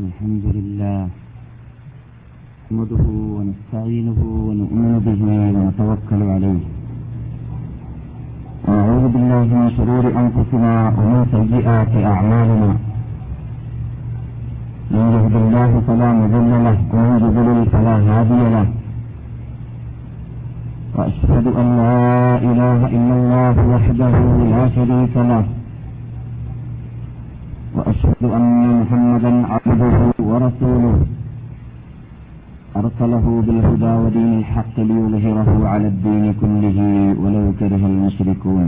الحمد لله نحمده ونستعينه ونؤمن به ونتوكل عليه. ونعوذ بالله من شرور أنفسنا ومن سيئات أعمالنا. من يهد الله فلا مضل له ومن يضلل فلا هادي له. وأشهد أن لا إله إلا الله وحده لا شريك له. وأشهد أن محمدا عبده ورسوله. أرسله بالهدى ودين الحق ليظهره على الدين كله ولو كره المشركون.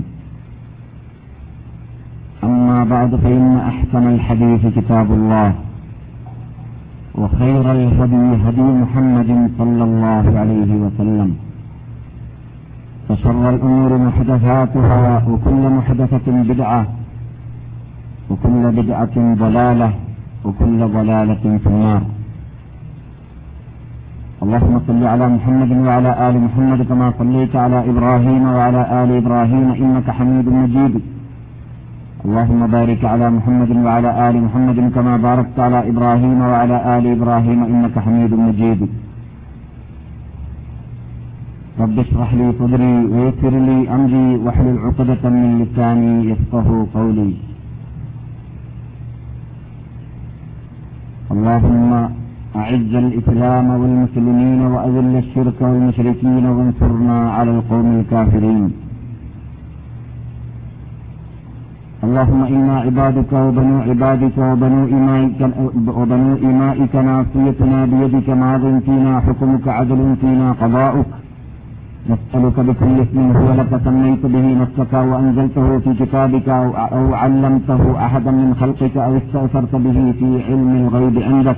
أما بعد فإن أحسن الحديث كتاب الله وخير الهدي هدي محمد صلى الله عليه وسلم. وشر الأمور محدثاتها وكل محدثة بدعة وكل بدعة ضلالة وكل ضلالة في النار. اللهم صل على محمد وعلى آل محمد كما صليت على إبراهيم وعلى آل إبراهيم إنك حميد مجيد. اللهم بارك على محمد وعلى آل محمد كما باركت على إبراهيم وعلى آل إبراهيم إنك حميد مجيد. رب اشرح لي صدري ويسر لي أمري واحلل عقدة من لساني يفقه قولي. اللهم أعز الإسلام والمسلمين وأذل الشرك والمشركين وانصرنا على القوم الكافرين. اللهم إنا عبادك وبنو عبادك وبنو إمائك, وبنو إمائك ناصيتنا بيدك ماض فينا حكمك عدل فينا قضاؤك. نسألك بكل اسم هو لك سميت به نفسك وأنزلته في كتابك أو علمته أحدا من خلقك أو استأثرت به في علم الغيب عندك.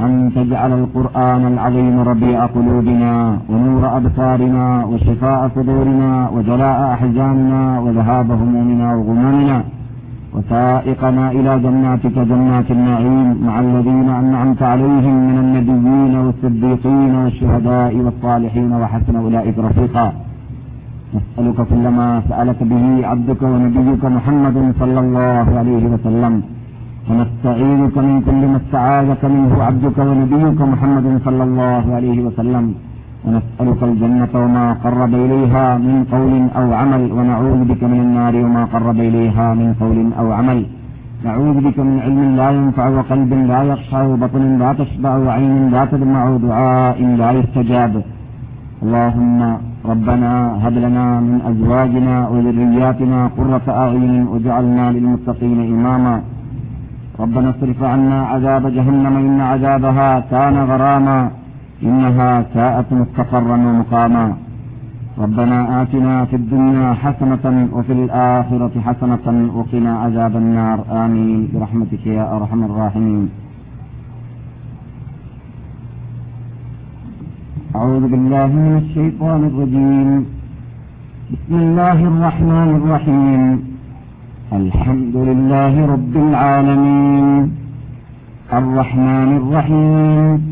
أن تجعل القرآن العظيم ربيع قلوبنا ونور أبصارنا وشفاء صدورنا وجلاء أحزاننا وذهاب همومنا وغمومنا. وسائقنا إلى جناتك جنات النعيم مع الذين أنعمت عليهم من النبيين والصديقين والشهداء والصالحين وحسن أولئك رفيقا. نسألك كل ما سألك به عبدك ونبيك محمد صلى الله عليه وسلم. ونستعيذك من كل ما استعاذك منه عبدك ونبيك محمد صلى الله عليه وسلم. ونسألك الجنة وما قرب إليها من قول أو عمل ونعوذ بك من النار وما قرب إليها من قول أو عمل. نعوذ بك من علم لا ينفع وقلب لا يخشع وبطن لا تشبع وعين لا تدمع ودعاء لا يستجاب. اللهم ربنا هب لنا من أزواجنا وذرياتنا قرة أعين واجعلنا للمتقين إماما. ربنا اصرف عنا عذاب جهنم إن عذابها كان غراما. إنها ساءت مستقرا ومقاما. ربنا آتنا في الدنيا حسنة وفي الآخرة حسنة وقنا عذاب النار. آمين. برحمتك يا أرحم الراحمين. أعوذ بالله من الشيطان الرجيم. بسم الله الرحمن الرحيم. الحمد لله رب العالمين. الرحمن الرحيم.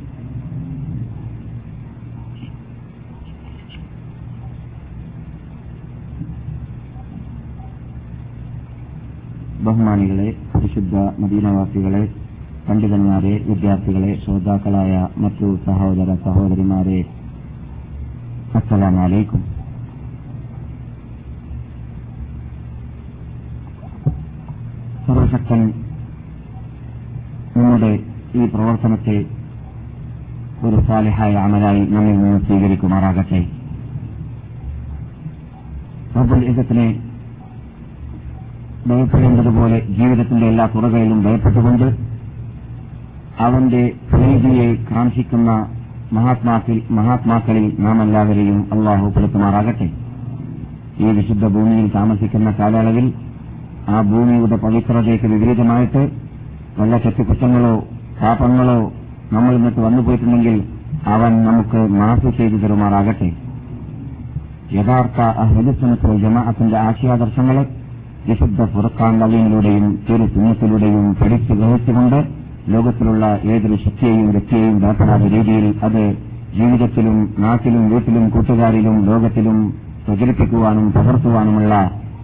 ബഹുമാനികളെ പരിശുദ്ധ മദീനവാസികളെ പണ്ഡിതന്മാരെ വിദ്യാർത്ഥികളെ ശ്രോതാക്കളായ മറ്റു സഹോദര സഹോദരിമാരെ അസ്സലാമലൈക്കും. സർവശക്തൻ നമ്മുടെ ഈ പ്രവർത്തനത്തെ ഒരു സാലിഹായ അമലായി നമ്മിൽ നിന്ന് സ്വീകരിക്കുമാറാകട്ടെ. റബ്ബുൽ ഇസത്തിനെ ഭയപ്പെടേണ്ടതുപോലെ ജീവിതത്തിന്റെ എല്ലാ തുറകളിലും ഭയപ്പെട്ടുകൊണ്ട് അവന്റെ പ്രീതിയെ കാംക്ഷിക്കുന്ന മഹാത്മാക്കൾ മഹാത്മാക്കളിൽ നാം എല്ലാവരെയും അള്ളാഹു പെടുത്തുമാറാകട്ടെ ഈ വിശുദ്ധ ഭൂമിയിൽ താമസിക്കുന്ന കാലയളവിൽ ആ ഭൂമിയുടെ പവിത്രതയ്ക്ക് വിപരീതമായിട്ട് വല്ല ശക്തികുറ്റങ്ങളോ പാപങ്ങളോ നമ്മൾ ഇന്നത്തെ വന്നുപോയിട്ടുണ്ടെങ്കിൽ അവൻ നമുക്ക് മാഫ് ചെയ്തു തരുമാറാകട്ടെ. യഥാർത്ഥ അഹ്ലുസുന്നത്തുൽ ജമാഅത്തിന്റെ ആശയാദർശങ്ങളെ വിശുദ്ധ ഫുർഖാൻ നവീനിലൂടെയും തിരു സുന്നത്തിലൂടെയും പഠിച്ചു ഗ്രഹിച്ചുകൊണ്ട് ലോകത്തിലുള്ള ഏതൊരു ശക്തിയെയും വ്യക്തിയെയും ഭയപ്പെടാത്ത രീതിയിൽ അത് ജീവിതത്തിലും നാട്ടിലും വീട്ടിലും കൂട്ടുകാരിലും ലോകത്തിലും പ്രചരിപ്പിക്കുവാനും പകർത്തുവാനുമുള്ള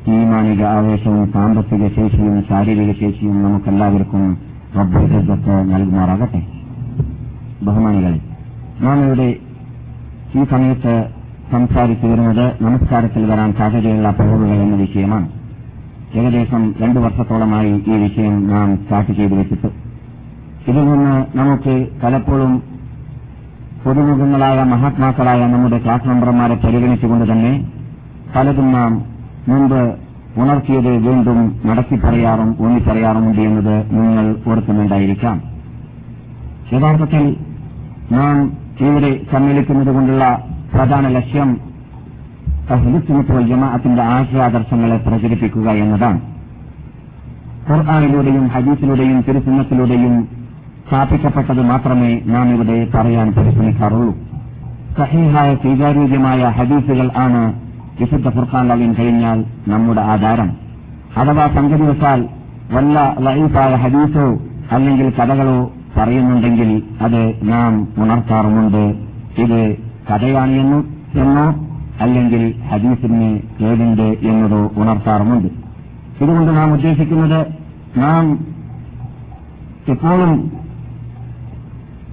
ഈമാനിക ആവേശവും സാമ്പത്തിക ശേഷിയും ശാരീരിക ശേഷിയും നമുക്കെല്ലാവർക്കും റബ്ബത്ത് നൽകുമാറാകട്ടെ. ബഹുമാനികളെ നാം ഇവിടെ ഈ സമയത്ത് സംസാരിച്ചു വരുന്നത് നമസ്കാരത്തിൽ വരാൻ സാധ്യതയുള്ള പിഴവുകൾ എന്ന വിഷയമാണ്. ഏകദേശം രണ്ടു വർഷത്തോളമായി ഈ വിഷയം നാം സ്റ്റാർട്ട് ചെയ്തു വെച്ചിട്ട്. ഇതിൽ നിന്ന് നമുക്ക് പലപ്പോഴും പുതുമുഖങ്ങളായ മഹാത്മാക്കളായ നമ്മുടെ ക്ലാസ് മെമ്പർമാരെ പരിഗണിച്ചുകൊണ്ട് തന്നെ പലതും നാം മുമ്പ് ഉണർത്തിയത് വീണ്ടും മടക്കി പറയാറും ഊന്നി പറയാറുമുണ്ട് എന്നത് നിങ്ങൾ ഓർക്കുന്നുണ്ടായിരിക്കാം. യഥാർത്ഥത്തിൽ നാം ഇവിടെ സമ്മേളിക്കുന്നത് കൊണ്ടുള്ള പ്രധാന ലക്ഷ്യം അഹ്ലുസുന്നത്ത് ജമാഅത്തിന്റെ ആശയാദർശങ്ങളെ പ്രചരിപ്പിക്കുക എന്നതാണ്. ഖുർആാനിലൂടെയും ഹദീസിലൂടെയും തിരുസുന്നത്തിലൂടെയും സ്ഥാപിക്കപ്പെട്ടത് മാത്രമേ നാം ഇവിടെ പറയാൻ പരിശ്രമിക്കാറുള്ളൂ. സഹീഹായ സ്വീകാര്യോഗ്യമായ ഹദീസുകൾ ആണ് വിശുദ്ധ ഫുർഖാൻ ലവിൻ കഴിഞ്ഞാൽ നമ്മുടെ ആധാരം. അഥവാ സംഗതിവശാൽ വല്ല ലൈഫായ ഹദീസോ അല്ലെങ്കിൽ കഥകളോ പറയുന്നുണ്ടെങ്കിൽ അത് നാം ഉണർത്താറുമുണ്ട്. ഇത് കഥയാണ് എന്നോ അല്ലെങ്കിൽ ഹദീസിന് ഏതുണ്ട് എന്നത് ഉണർത്താറുമുണ്ട്. ഇതുകൊണ്ട് നാം ഉദ്ദേശിക്കുന്നത് നാം എപ്പോഴും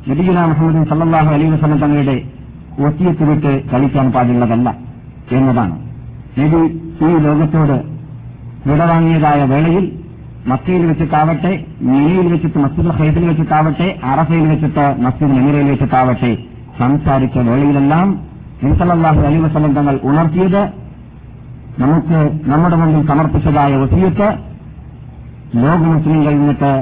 നബിഗുല മുഹമ്മദ് സല്ലാഹു അലൈ വസ്ലം തങ്ങളുടെ ഒത്തിയത്ത് വിട്ട് കളിക്കാൻ പാടുള്ളതല്ല എന്നതാണ്. നബി ഈ ലോകത്തോട് വിടവാങ്ങിയതായ വേളയിൽ മക്കയിൽ വെച്ചിട്ടാവട്ടെ മിനിയിൽ വെച്ചിട്ട് മസ്ജിദ് ഹൈദിൽ വെച്ചിട്ടാവട്ടെ അറഫയിൽ വെച്ചിട്ട് മസ്ജിദ് നെമിറയിൽ വെച്ചിട്ടാവട്ടെ സംസാരിച്ച വേളയിലെല്ലാം നിസലല്ലാഹു അലിമ തങ്ങൾ ഉണർത്തിയത് നമുക്ക് നമ്മുടെ മുമ്പിൽ സമർപ്പിച്ചതായ ഒത്തിയത്ത് ലോക മുസ്ലിങ്ങളിൽ നിന്നിട്ട്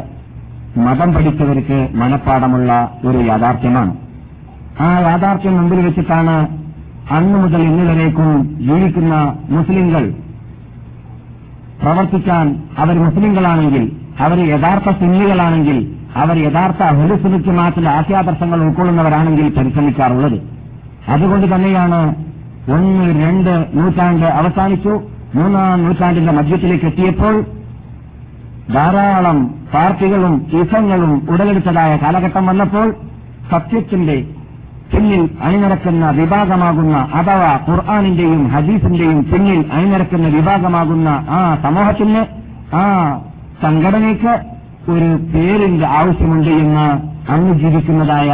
മതം പഠിച്ചവർക്ക് മനഃപ്പാടമുള്ള ഒരു യാഥാർത്ഥ്യമാണ്. ആ യാഥാർത്ഥ്യം മുമ്പിൽ വെച്ചിട്ടാണ് അന്നു മുതൽ ഇന്നുവരേക്കും ജീവിക്കുന്ന മുസ്ലിങ്ങൾ പ്രവർത്തിക്കാൻ അവർ മുസ്ലിങ്ങളാണെങ്കിൽ അവർ യഥാർത്ഥ സുന്നികളാണെങ്കിൽ അവർ യഥാർത്ഥ ഹുലുസുനിക്ക് മാറ്റിലെ ആശയാദർശങ്ങൾ ഉൾക്കൊള്ളുന്നവരാണെങ്കിൽ പരിശ്രമിക്കാറുള്ളത്. അതുകൊണ്ട് തന്നെയാണ് ഒന്ന് രണ്ട് നൂറ്റാണ്ട് അവസാനിച്ചു. മൂന്നാം നൂറ്റാണ്ടിന്റെ മധ്യത്തിലേക്ക് എത്തിയപ്പോൾ ധാരാളം പാർട്ടികളും ഇസങ്ങളും ഉടലെടുത്തതായ കാലഘട്ടം വന്നപ്പോൾ സത്യത്തിന്റെ പിന്നിൽ അണിനിരക്കുന്ന വിഭാഗമാകുന്ന അഥവാ ഖുർആാനിന്റെയും ഹദീസിന്റെയും പിന്നിൽ അണിനിരക്കുന്ന വിഭാഗമാകുന്ന ആ സമൂഹത്തിന് ആ സംഘടനയ്ക്ക് ഒരു പേരിന്റെ ആവശ്യമുണ്ട് എന്ന് അന്ന് ജീവിക്കുന്നതായ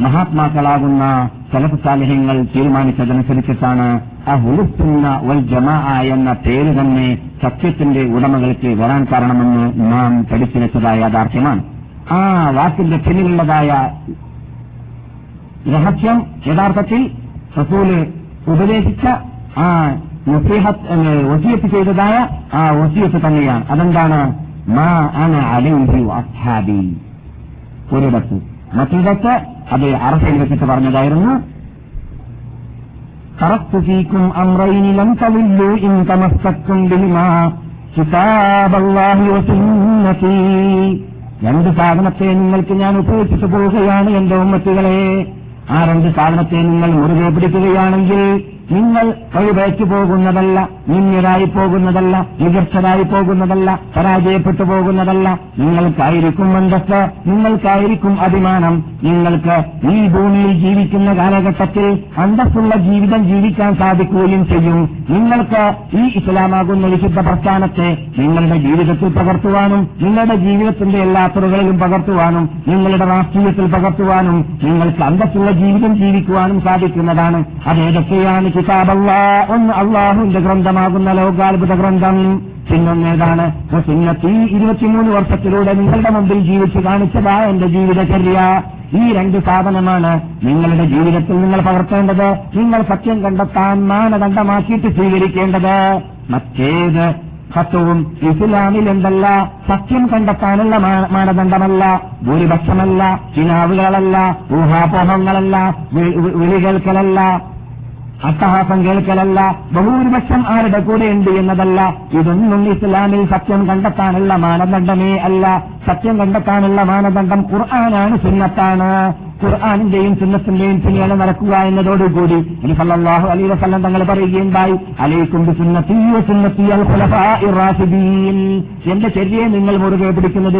മഹാത്മാക്കളാകുന്ന സലഫ് സാലിഹ്യങ്ങൾ തീരുമാനിച്ചതനുസരിച്ചിട്ടാണ് അഹുലുസുന്ന വൽ ജമാ എന്ന പേര് തന്നെ സത്യത്തിന്റെ ഉടമകൾക്ക് വരാൻ കാരണമെന്ന് നാം പഠിച്ചു വെച്ചതായ യാഥാർത്ഥ്യമാണ്. ആ വാക്കിന്റെ പിന്നിലുള്ളതായ രഹസ്യം യഥാർത്ഥത്തിൽ റസൂൽ ഉപദേശിച്ച ആ നസീഹത്ത് ചെയ്തതായ ആ വസീയത്ത് തന്നെയാണ്. അതെന്താണ്? മാ അന അലൈഹി അസ്ഹാബി. ഒരിടത്ത്. മറ്റൊരിടത്ത് അത് അറഫയിൽ വെച്ചിട്ട് പറഞ്ഞതായിരുന്നു تركت فيكم أمرين لم تضلوا إن تمسكتم بهما كتاب الله وسنتي രണ്ട് സാധനത്തെ നിങ്ങൾക്ക് ഞാൻ ഉപയോഗിച്ചിട്ട് പോവുകയാണ് എന്റെ ഉമ്മത്തുകളെ ആ രണ്ട് സാധനത്തെ നിങ്ങൾ മുറുകെ പിടിക്കുകയാണെങ്കിൽ നിങ്ങൾ വഴിപയച്ചു പോകുന്നതല്ല നിന്നിരായി പോകുന്നതല്ല മികച്ചതായി പോകുന്നതല്ല പരാജയപ്പെട്ടു പോകുന്നതല്ല. നിങ്ങൾക്കായിരിക്കും മന്ദസ് നിങ്ങൾക്കായിരിക്കും അഭിമാനം. നിങ്ങൾക്ക് ഈ ഭൂമിയിൽ ജീവിക്കുന്ന കാലഘട്ടത്തിൽ അന്തസ്സുള്ള ജീവിതം ജീവിക്കാൻ സാധിക്കുകയും ചെയ്യും. നിങ്ങൾക്ക് ഈ ഇസ്ലാമാകുന്ന വിശുദ്ധ പ്രസ്ഥാനത്തെ നിങ്ങളുടെ ജീവിതത്തിൽ പകർത്തുവാനും നിങ്ങളുടെ ജീവിതത്തിന്റെ എല്ലാ തുറകളിലും പകർത്തുവാനും നിങ്ങളുടെ രാഷ്ട്രീയത്തിൽ പകർത്തുവാനും നിങ്ങൾക്ക് അന്തസ്സുള്ള ജീവിതം ജീവിക്കുവാനും സാധിക്കുന്നതാണ്. അതേതൊക്കെയാണ് കിതാബല്ല ഒന്ന് അള്ളാഹുവിന്റെ ഗ്രന്ഥമാകുന്ന ലോകാത്ഭുത ഗ്രന്ഥം. ചിഹ്നം ഏതാണ് സുന്നത്തി ഇരുപത്തിമൂന്ന് വർഷത്തിലൂടെ നിങ്ങളുടെ മുമ്പിൽ ജീവിച്ചു കാണിച്ചതാ എന്റെ ജീവിതചര്യ. ഈ രണ്ട് സാധനമാണ് നിങ്ങളുടെ ജീവിതത്തിൽ നിങ്ങൾ പകർത്തേണ്ടത്. നിങ്ങൾ സത്യം കണ്ടെത്താൻ മാനദണ്ഡമാക്കിയിട്ട് സ്വീകരിക്കേണ്ടത്. മറ്റേത് സത്യവും ഇസ്ലാമിൽ എന്തല്ല സത്യം കണ്ടെത്താനുള്ള മാനദണ്ഡമല്ല. ഭൂരിപക്ഷമല്ല. ചിനാവുകളല്ല. ഊഹാപോഹങ്ങളല്ല. വിളി കേൾക്കലല്ല അട്ടഹാസം കേൾക്കലല്ല ബഹുഭൂരിപക്ഷം ആരുടെ കൂടെ ഉണ്ട് എന്നതല്ല. ഇതൊന്നും ഇസ്ലാമിൽ സത്യം കണ്ടെത്താനുള്ള മാനദണ്ഡമേ അല്ല. സത്യം കണ്ടെത്താനുള്ള മാനദണ്ഡം ഖുർആനാണ് സുന്നത്താണ്. ഖുർആാനിന്റെയും സുന്നത്തിന്റെയും പിന്നീട് നടക്കുക എന്നതോടുകൂടി ഇനി അലി വസല്ലം തങ്ങൾ പറയുകയുണ്ടായി അലൈക്കും എന്റെ ചര്യയെ നിങ്ങൾ മുറുകെ പിടിക്കുന്നത്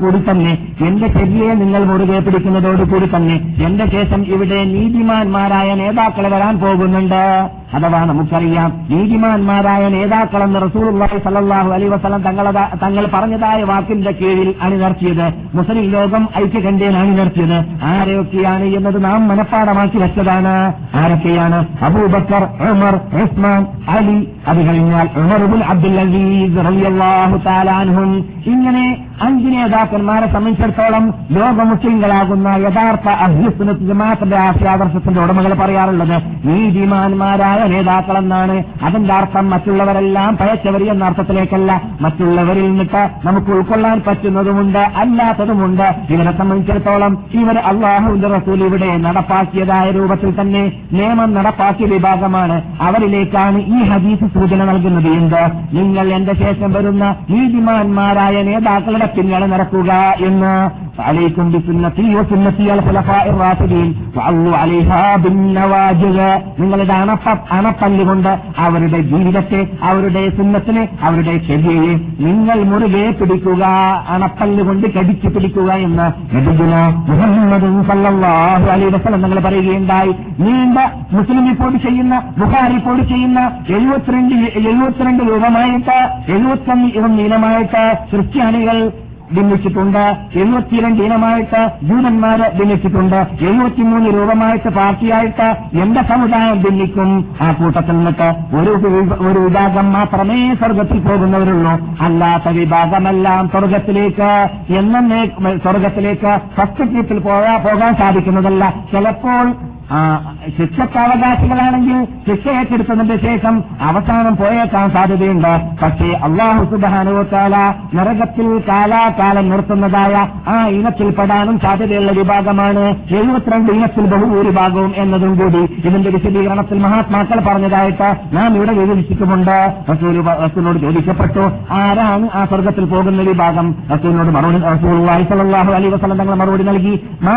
കൂടി തന്നെ എന്റെ ചര്യയെ നിങ്ങൾ മുറുകെ പിടിക്കുന്നതോടുകൂടി തന്നെ എന്റെ ശേഷം ഇവിടെ നീതിമാന്മാരായ നേതാക്കൾ വരാൻ പോകുന്നുണ്ട്. അഥവാ നമുക്കറിയാം നീതിമാന്മാരായ നേതാക്കളെന്ന് റസൂലുള്ളാഹി സല്ലല്ലാഹു അലൈഹി വസ്ലം തങ്ങൾ തങ്ങൾ പറഞ്ഞതായ വാക്കിന്റെ കീഴിൽ അണിനിർത്തിയത് മുസ്ലിം ലോകം ഐക്യകണ്ഠേൻ അണിനിർത്തിയത് ആരെയൊക്കെയാണ് എന്നത് നാം മനഃപ്പാടമാക്കി വെച്ചതാണ്. ആരൊക്കെയാണ്? അബൂബക്കർ ഉമർ ഉസ്മാൻ അലി. അത് കഴിഞ്ഞാൽ ഉമർബുൽ അബ്ദുൽ അസീസ് അൻഹും. ഇങ്ങനെ അഞ്ച് നേതാക്കന്മാരെ സംബന്ധിച്ചിടത്തോളം ലോക മുസ്ലിങ്ങളാകുന്ന യഥാർത്ഥ ജമാഅത്തിന്റെ ആശയാദർശത്തിന്റെ ഉടമകൾ പറയാറുള്ളത് നീതിമാന്മാരായ നേതാക്കളെന്നാണ്. അതിന്റെ അർത്ഥം മറ്റുള്ളവരെല്ലാം പയച്ചവർ എന്ന അർത്ഥത്തിലേക്കല്ല. മറ്റുള്ളവരിൽ നിന്നിട്ട് നമുക്ക് ഉൾക്കൊള്ളാൻ പറ്റുന്നതുമുണ്ട് അല്ലാത്തതുമുണ്ട്. ഇവരെ സംബന്ധിച്ചിടത്തോളം ഇവർ അള്ളാഹുവിന്റെ റസൂൽ ഇവിടെ നടപ്പാക്കിയതായ രൂപത്തിൽ തന്നെ നിയമം നടപ്പാക്കിയ വിഭാഗമാണ് അവരിലേക്കാണ് ഈ ഹദീസ് സൂചന നൽകുന്നത് എന്ത് നിങ്ങൾ എന്റെ ശേഷം വരുന്ന നീതിമാന്മാരായ നേതാക്കളുടെ പിന്നാലെ നടക്കുക എന്ന് عليكم بسنتي وسنتي الخلفاء الراشدين وعلوا عليها بالنواجذ നിങ്ങളുടെ അണപ്പ അണപ്പല്ലുകൊണ്ട് അവരുടെ ജീവിതത്തെ അവരുടെ സുന്നത്തിനെ അവരുടെ ശരിയെ നിങ്ങൾ മുറുകെ പിടിക്കുക അണപ്പല്ലുകൊണ്ട് കടിച്ചു പിടിക്കുക എന്ന് നബിഗുന മുഹമ്മദ് സല്ലല്ലാഹു അലൈ വസ്ലം നിങ്ങൾ പറയുകയുണ്ടായി. നീണ്ട മുസ്ലിം റിപ്പോർട്ട് ചെയ്യുന്ന ബുഹാർ റിപ്പോർട്ട് ചെയ്യുന്ന എഴുപത്തിരണ്ട് എഴുപത്തിരണ്ട് രൂപമായിട്ട് എഴുപത്തൊന്ന് ഇനമായിട്ട് ക്രിസ്ത്യാനികൾ ഭിന്നിച്ചിട്ടുണ്ട് എഴുപത്തിരണ്ട് ഇനമായിട്ട് ജൂതന്മാര് ഭിന്നിച്ചിട്ടുണ്ട് എഴുപത്തിമൂന്ന് രൂപമായിട്ട് പാർട്ടിയായിട്ട് എന്റെ സമുദായം ഭിന്നിക്കും ആ കൂട്ടത്തിൽ നിന്നിട്ട് ഒരു ഒരു വിഭാഗം മാത്രമേ സ്വർഗത്തിൽ പോകുന്നവരുള്ളൂ. അല്ലാത്ത വിഭാഗമെല്ലാം സ്വർഗത്തിലേക്ക് എന്നേ സ്വർഗത്തിലേക്ക് ട്രിപ്പിൽ പോകാൻ സാധിക്കുന്നതല്ല. ചിലപ്പോൾ ശിക്ഷക്ക് അവകാശികളാണെങ്കിൽ ശിക്ഷ ഏറ്റെടുത്തതിന്റെ ശേഷം അവസാനം പോയേക്കാൻ സാധ്യതയുണ്ട്. പക്ഷേ അള്ളാഹു സുബാനുവത്താല നരകത്തിൽ കാലാകാലം നിർത്തുന്നതായ ആ ഇനത്തിൽപ്പെടാനും സാധ്യതയുള്ള വിഭാഗമാണ് എഴുപത്തിരണ്ട് ഇനത്തിൽ ബഹുഭൂരിഭാഗവും എന്നതും കൂടി. ഇതിന്റെ വിശദീകരണത്തിൽ മഹാത്മാക്കൾ പറഞ്ഞതായിട്ട് നാം ഇവിടെ വിവരിച്ചിട്ടുമുണ്ട്. റസൂലിനോട് ചോദിക്കപ്പെട്ടു ആരാണ് ആ സ്വർഗത്തിൽ പോകുന്ന വിഭാഗം? റസൂലിനോട് മറുപടി റസൂൽ അലൈ വസലം തങ്ങൾ മറുപടി നൽകി മാ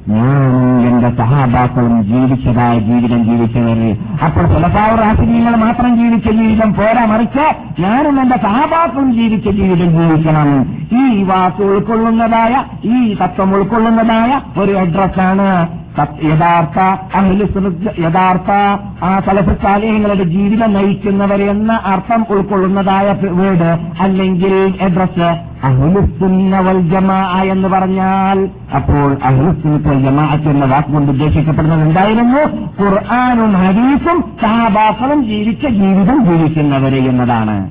ഞാനും എന്റെ സഹാബാക്കളും ജീവിച്ചതായ ജീവിതം ജീവിച്ചവർ അപ്പോൾ തുലസാവറാസിനീങ്ങൾ മാത്രം ജീവിച്ച ജീവിതം പോരാ മറിച്ച് ഞാനും എന്റെ സഹാബാക്കളും ജീവിച്ച ജീവിതം ജീവിക്കണം. ഈ വാക്ക് ഉൾക്കൊള്ളുന്നതായ ഈ തത്വം ഉൾക്കൊള്ളുന്നതായ ഒരു അഡ്രസ്സാണ് യഥാർത്ഥ യഥാർത്ഥ ആ സലഫുസാലയങ്ങളുടെ ജീവിതം നയിക്കുന്നവർ എന്ന അർത്ഥം ഉൾക്കൊള്ളുന്നതായ വീട് അല്ലെങ്കിൽ അഡ്രസ് അഹ്ലുസുന്നവൽ ജമാ എന്ന് പറഞ്ഞാൽ അപ്പോൾ അഹ്ലുസുന്നൽ ജമാഅത്ത് എന്ന വാക്കുകൊണ്ട് ഉദ്ദേശിക്കപ്പെടുന്നത് എന്തായിരുന്നു ഖുർആാനും ഹദീസും സഹാബാക്കളും ജീവിച്ച ജീവിതം ജീവിക്കുന്നവരെ എന്നതാണ്.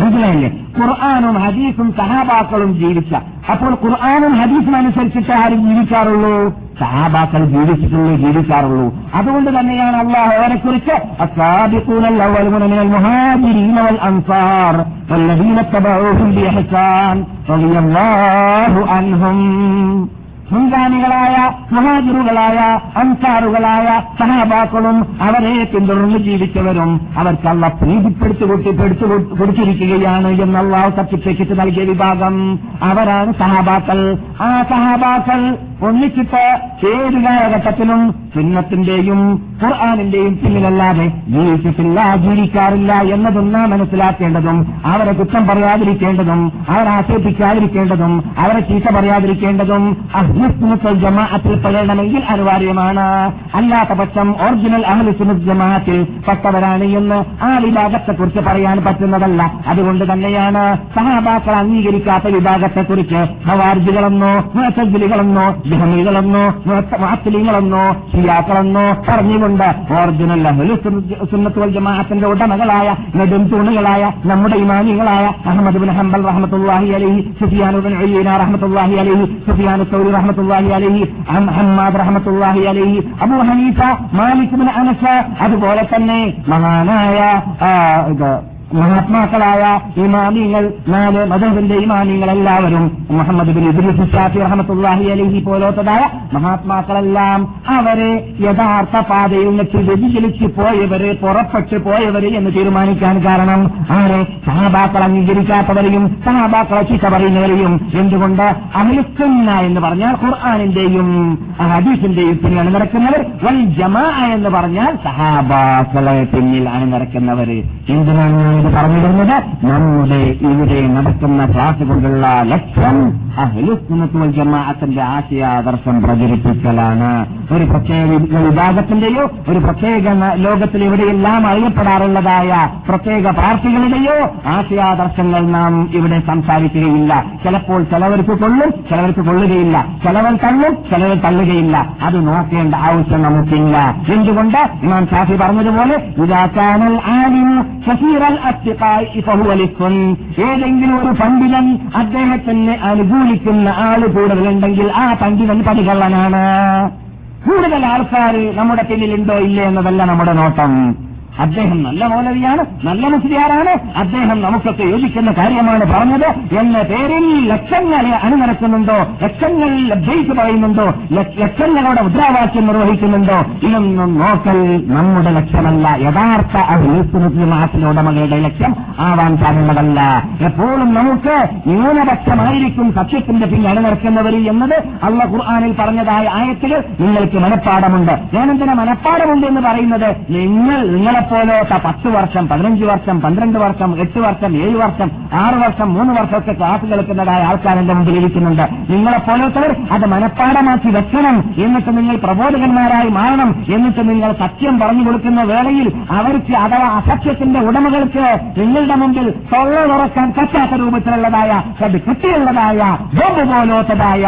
മനസ്സിലായില്ലേ? ഖുർആാനും ഹദീസും സഹാബാക്കളും ജീവിച്ച. അപ്പോൾ ഖുർആാനും ഹദീസും അനുസരിച്ചിട്ട് ആരും ജീവിക്കാറുള്ളൂ? സഹാബാക്കൾ ജീവിച്ചിട്ടുള്ളൂ ജീവിക്കാറുള്ളൂ. അതുകൊണ്ട് തന്നെയാണ് അള്ളാഹു അവരെ കുറിച്ച് അൻസാർ മുൻഗാമികളായ മഹാജുറുകളായ അൻസാറുകളായ സഹാബാക്കളും അവരെ പിന്തുടർന്ന് ജീവിച്ചവരും അവർക്കല്ല പ്രീതിപ്പെടുത്തി കൊട്ടി പെടുത്തു കൊടുത്തിരിക്കുകയാണ് എന്നുള്ള സത്യത്തേക്ക് നൽകിയ വിഭാഗം. അവരാണ് സഹാബാക്കൾ. ആ സഹാബാക്കൾ ഒന്നിച്ചിട്ട് ഏത് കാലഘട്ടത്തിലും ചിഹ്നത്തിന്റെയും ഖുർആാനിന്റെയും പിന്നിലല്ലാതെ ജീവിച്ചിട്ടില്ല ജീവിക്കാറില്ല എന്നതും നാം മനസ്സിലാക്കേണ്ടതും അവരെ കുറ്റം പറയാതിരിക്കേണ്ടതും അവരെ ആക്ഷേപിക്കാതിരിക്കേണ്ടതും അവരെ ചീത്ത പറയാതിരിക്കേണ്ടതും അഹ്ലിസ്മുസൽ ജമാഅത്തിൽ പെടണമെങ്കിൽ അനിവാര്യമാണ്. അല്ലാത്ത പക്ഷം ഒറിജിനൽ അഹ്ലുസുനത്ത് ജമാഅത്തിൽ പെട്ടവരാണ് എന്ന് ആ വിഭാഗത്തെക്കുറിച്ച് പറയാൻ പറ്റുന്നതല്ല. അതുകൊണ്ട് തന്നെയാണ് സഹാബാക്കൾ അംഗീകരിക്കാത്ത വിഭാഗത്തെക്കുറിച്ച് ഹവാർജികളെന്നോ മുഴത്തജിലികളെന്നോ ജഹമികളെന്നോ മാത്തലിങ്ങളെന്നോ ഷിയാക്കളെന്നോ പറഞ്ഞുകൊണ്ട് ഒറിജിനൽ സുന്നത്തുവൽ ജമാഅത്തിന്റെ ഉടമകളായ നെടും തൂണുകളായ നമ്മുടെ ഇമാനികളായ അഹമ്മദ് ബിൻ ഹംബൽ റഹമത്തുല്ലാഹി അലഹി സുഫിയാനുബിൻ റഹമത്തുല്ലാഹി അലഹി സുഫിയാനു സൗരി റഹമത്തുല്ലാഹി അലഹി ഹമ്മാദ് റഹമത്തുല്ലാഹി അലഹി Abu Hanifa Malik bin Anas അതുപോലെ തന്നെ മഹാനായ മഹാത്മാക്കളായ ഇമാമിങ്ങൾ നാല് മതത്തിന്റെ ഇമാമിങ്ങൾ എല്ലാവരും മുഹമ്മദ് ബിൻ ഇദ്രിസ് ഷാഫി റഹമത്തുല്ലാഹി അലഹി പോലോത്തതായ മഹാത്മാക്കളെല്ലാം അവരെ യഥാർത്ഥ പാതയിൽ നിന്ന് വ്യതിചലിച്ച് പോയവര് പുറപ്പെട്ടു പോയവര് എന്ന് തീരുമാനിക്കാൻ കാരണം ആരെ? സഹാബാക്കൾ അംഗീകരിക്കാത്തവരെയും സഹാബാക്കളെ ചീത്ത പറയുന്നവരെയും. എന്തുകൊണ്ട്? അഹ്ലുസുന്ന എന്ന് പറഞ്ഞാൽ ഖുർആാനിന്റെയും ഹദീസിന്റെയും പിന്നിൽ അണിനിരക്കുന്നവർ വൽ ജമാ എന്ന് പറഞ്ഞാൽ സഹാബാക്കളെ പിന്നിൽ നടക്കുന്നവര് എന്തിനാണ് ഇത് പറഞ്ഞിരുന്നത് നമ്മുടെ ഇവിടെ നടക്കുന്ന ക്ലാസ് കൊണ്ടുള്ള ലക്ഷ്യം ജമാഅത്തിന്റെ ആശയാദർശം പ്രചരിപ്പിക്കലാണ്. ഒരു പ്രത്യേക വിഭാഗത്തിന്റെയോ ഒരു പ്രത്യേക ലോകത്തിൽ ഇവിടെയെല്ലാം അറിയപ്പെടാറുള്ളതായ പ്രത്യേക പാർട്ടികളുടെയോ ആശയാദർശങ്ങൾ നാം ഇവിടെ സംസാരിക്കുകയില്ല. ചിലപ്പോൾ ചിലവർക്ക് കൊള്ളും ചിലവർക്ക് കൊള്ളുകയില്ല. ചിലവൻ തള്ളും ചിലവർ തള്ളുകയില്ല. അത് നോക്കേണ്ട ആവശ്യം നമുക്കില്ല. എന്തുകൊണ്ട്? ഇമാം ഷാഫി പറഞ്ഞതുപോലെ ഇതാക്കാനൽ ഷഹീറൽ അത്തിഖായി ഫഹുവ. ഏതെങ്കിലും ഒരു പണ്ഡിതൻ അദ്ദേഹത്തിന് അനുകൂലിക്കുന്ന ആൾ കൂടുതലുണ്ടെങ്കിൽ ആ പണ്ഡിതൻ പടികള്ളനാണ് കൂടുതൽ ആൾക്കാർ നമ്മുടെ പിന്നിലുണ്ടോ ഇല്ലേ എന്നതല്ല നമ്മുടെ നോട്ടം അദ്ദേഹം നല്ല മൗലവിയാണ് നല്ല മുസ്ലിയാരാണ് അദ്ദേഹം നമുക്കൊക്കെ യോജിക്കുന്ന കാര്യമാണ് പറഞ്ഞത്. എന്ന പേരിൽ ലക്ഷങ്ങളെ അണിനിരക്കുന്നുണ്ടോ ലക്ഷങ്ങൾ ലഭ്യക്ക് പറയുന്നുണ്ടോ? ലക്ഷ- ലക്ഷങ്ങളുടെ മുദ്രാവാക്യം നിർവഹിക്കുന്നുണ്ടോ? ഇതൊന്നും നോക്കൽ നമ്മുടെ ലക്ഷ്യമല്ല. യഥാർത്ഥ അഭിനയിക്കുന്ന ഉടമകളുടെ ലക്ഷ്യം ആവാൻ പാടുള്ളതല്ല എപ്പോഴും നമുക്ക് ന്യൂനപക്ഷമായിരിക്കും സത്യത്തിന്റെ പിന്നിൽ അണിനിരക്കുന്നവർ എന്നത് അള്ള ഖുർആാനിൽ പറഞ്ഞതായ ആയത്തിൽ നിങ്ങൾക്ക് മനഃപ്പാടമുണ്ട് ഞാനെന്തിനാ മനഃപ്പാടമുണ്ട് എന്ന് പറയുന്നത്? നിങ്ങൾ നിങ്ങളെപ്പോലത്തെ പത്ത് വർഷം പതിനഞ്ച് വർഷം പന്ത്രണ്ട് വർഷം എട്ട് വർഷം ഏഴ് വർഷം ആറ് വർഷം മൂന്ന് വർഷമൊക്കെ ക്ലാസ് കേൾക്കുന്നതായ ആൾക്കാർ എന്റെ മുമ്പിൽ ഇരിക്കുന്നുണ്ട്. നിങ്ങളെ നിങ്ങളെപ്പോലത്തവർ അത് മനഃപ്പാടമാക്കി വെക്കണം. എന്നിട്ട് നിങ്ങൾ പ്രബോധകന്മാരായി മാറണം. എന്നിട്ട് നിങ്ങൾ സത്യം പറഞ്ഞു കൊടുക്കുന്ന വേളയിൽ അവർക്ക് അഥവാ അസത്യത്തിന്റെ ഉടമകൾക്ക് നിങ്ങളുടെ മുമ്പിൽ തൊള്ള തുറക്കാൻ പറ്റാത്ത രൂപത്തിലുള്ളതായ കുട്ടിയുള്ളതായ ബോംബ് പോലോത്തതായ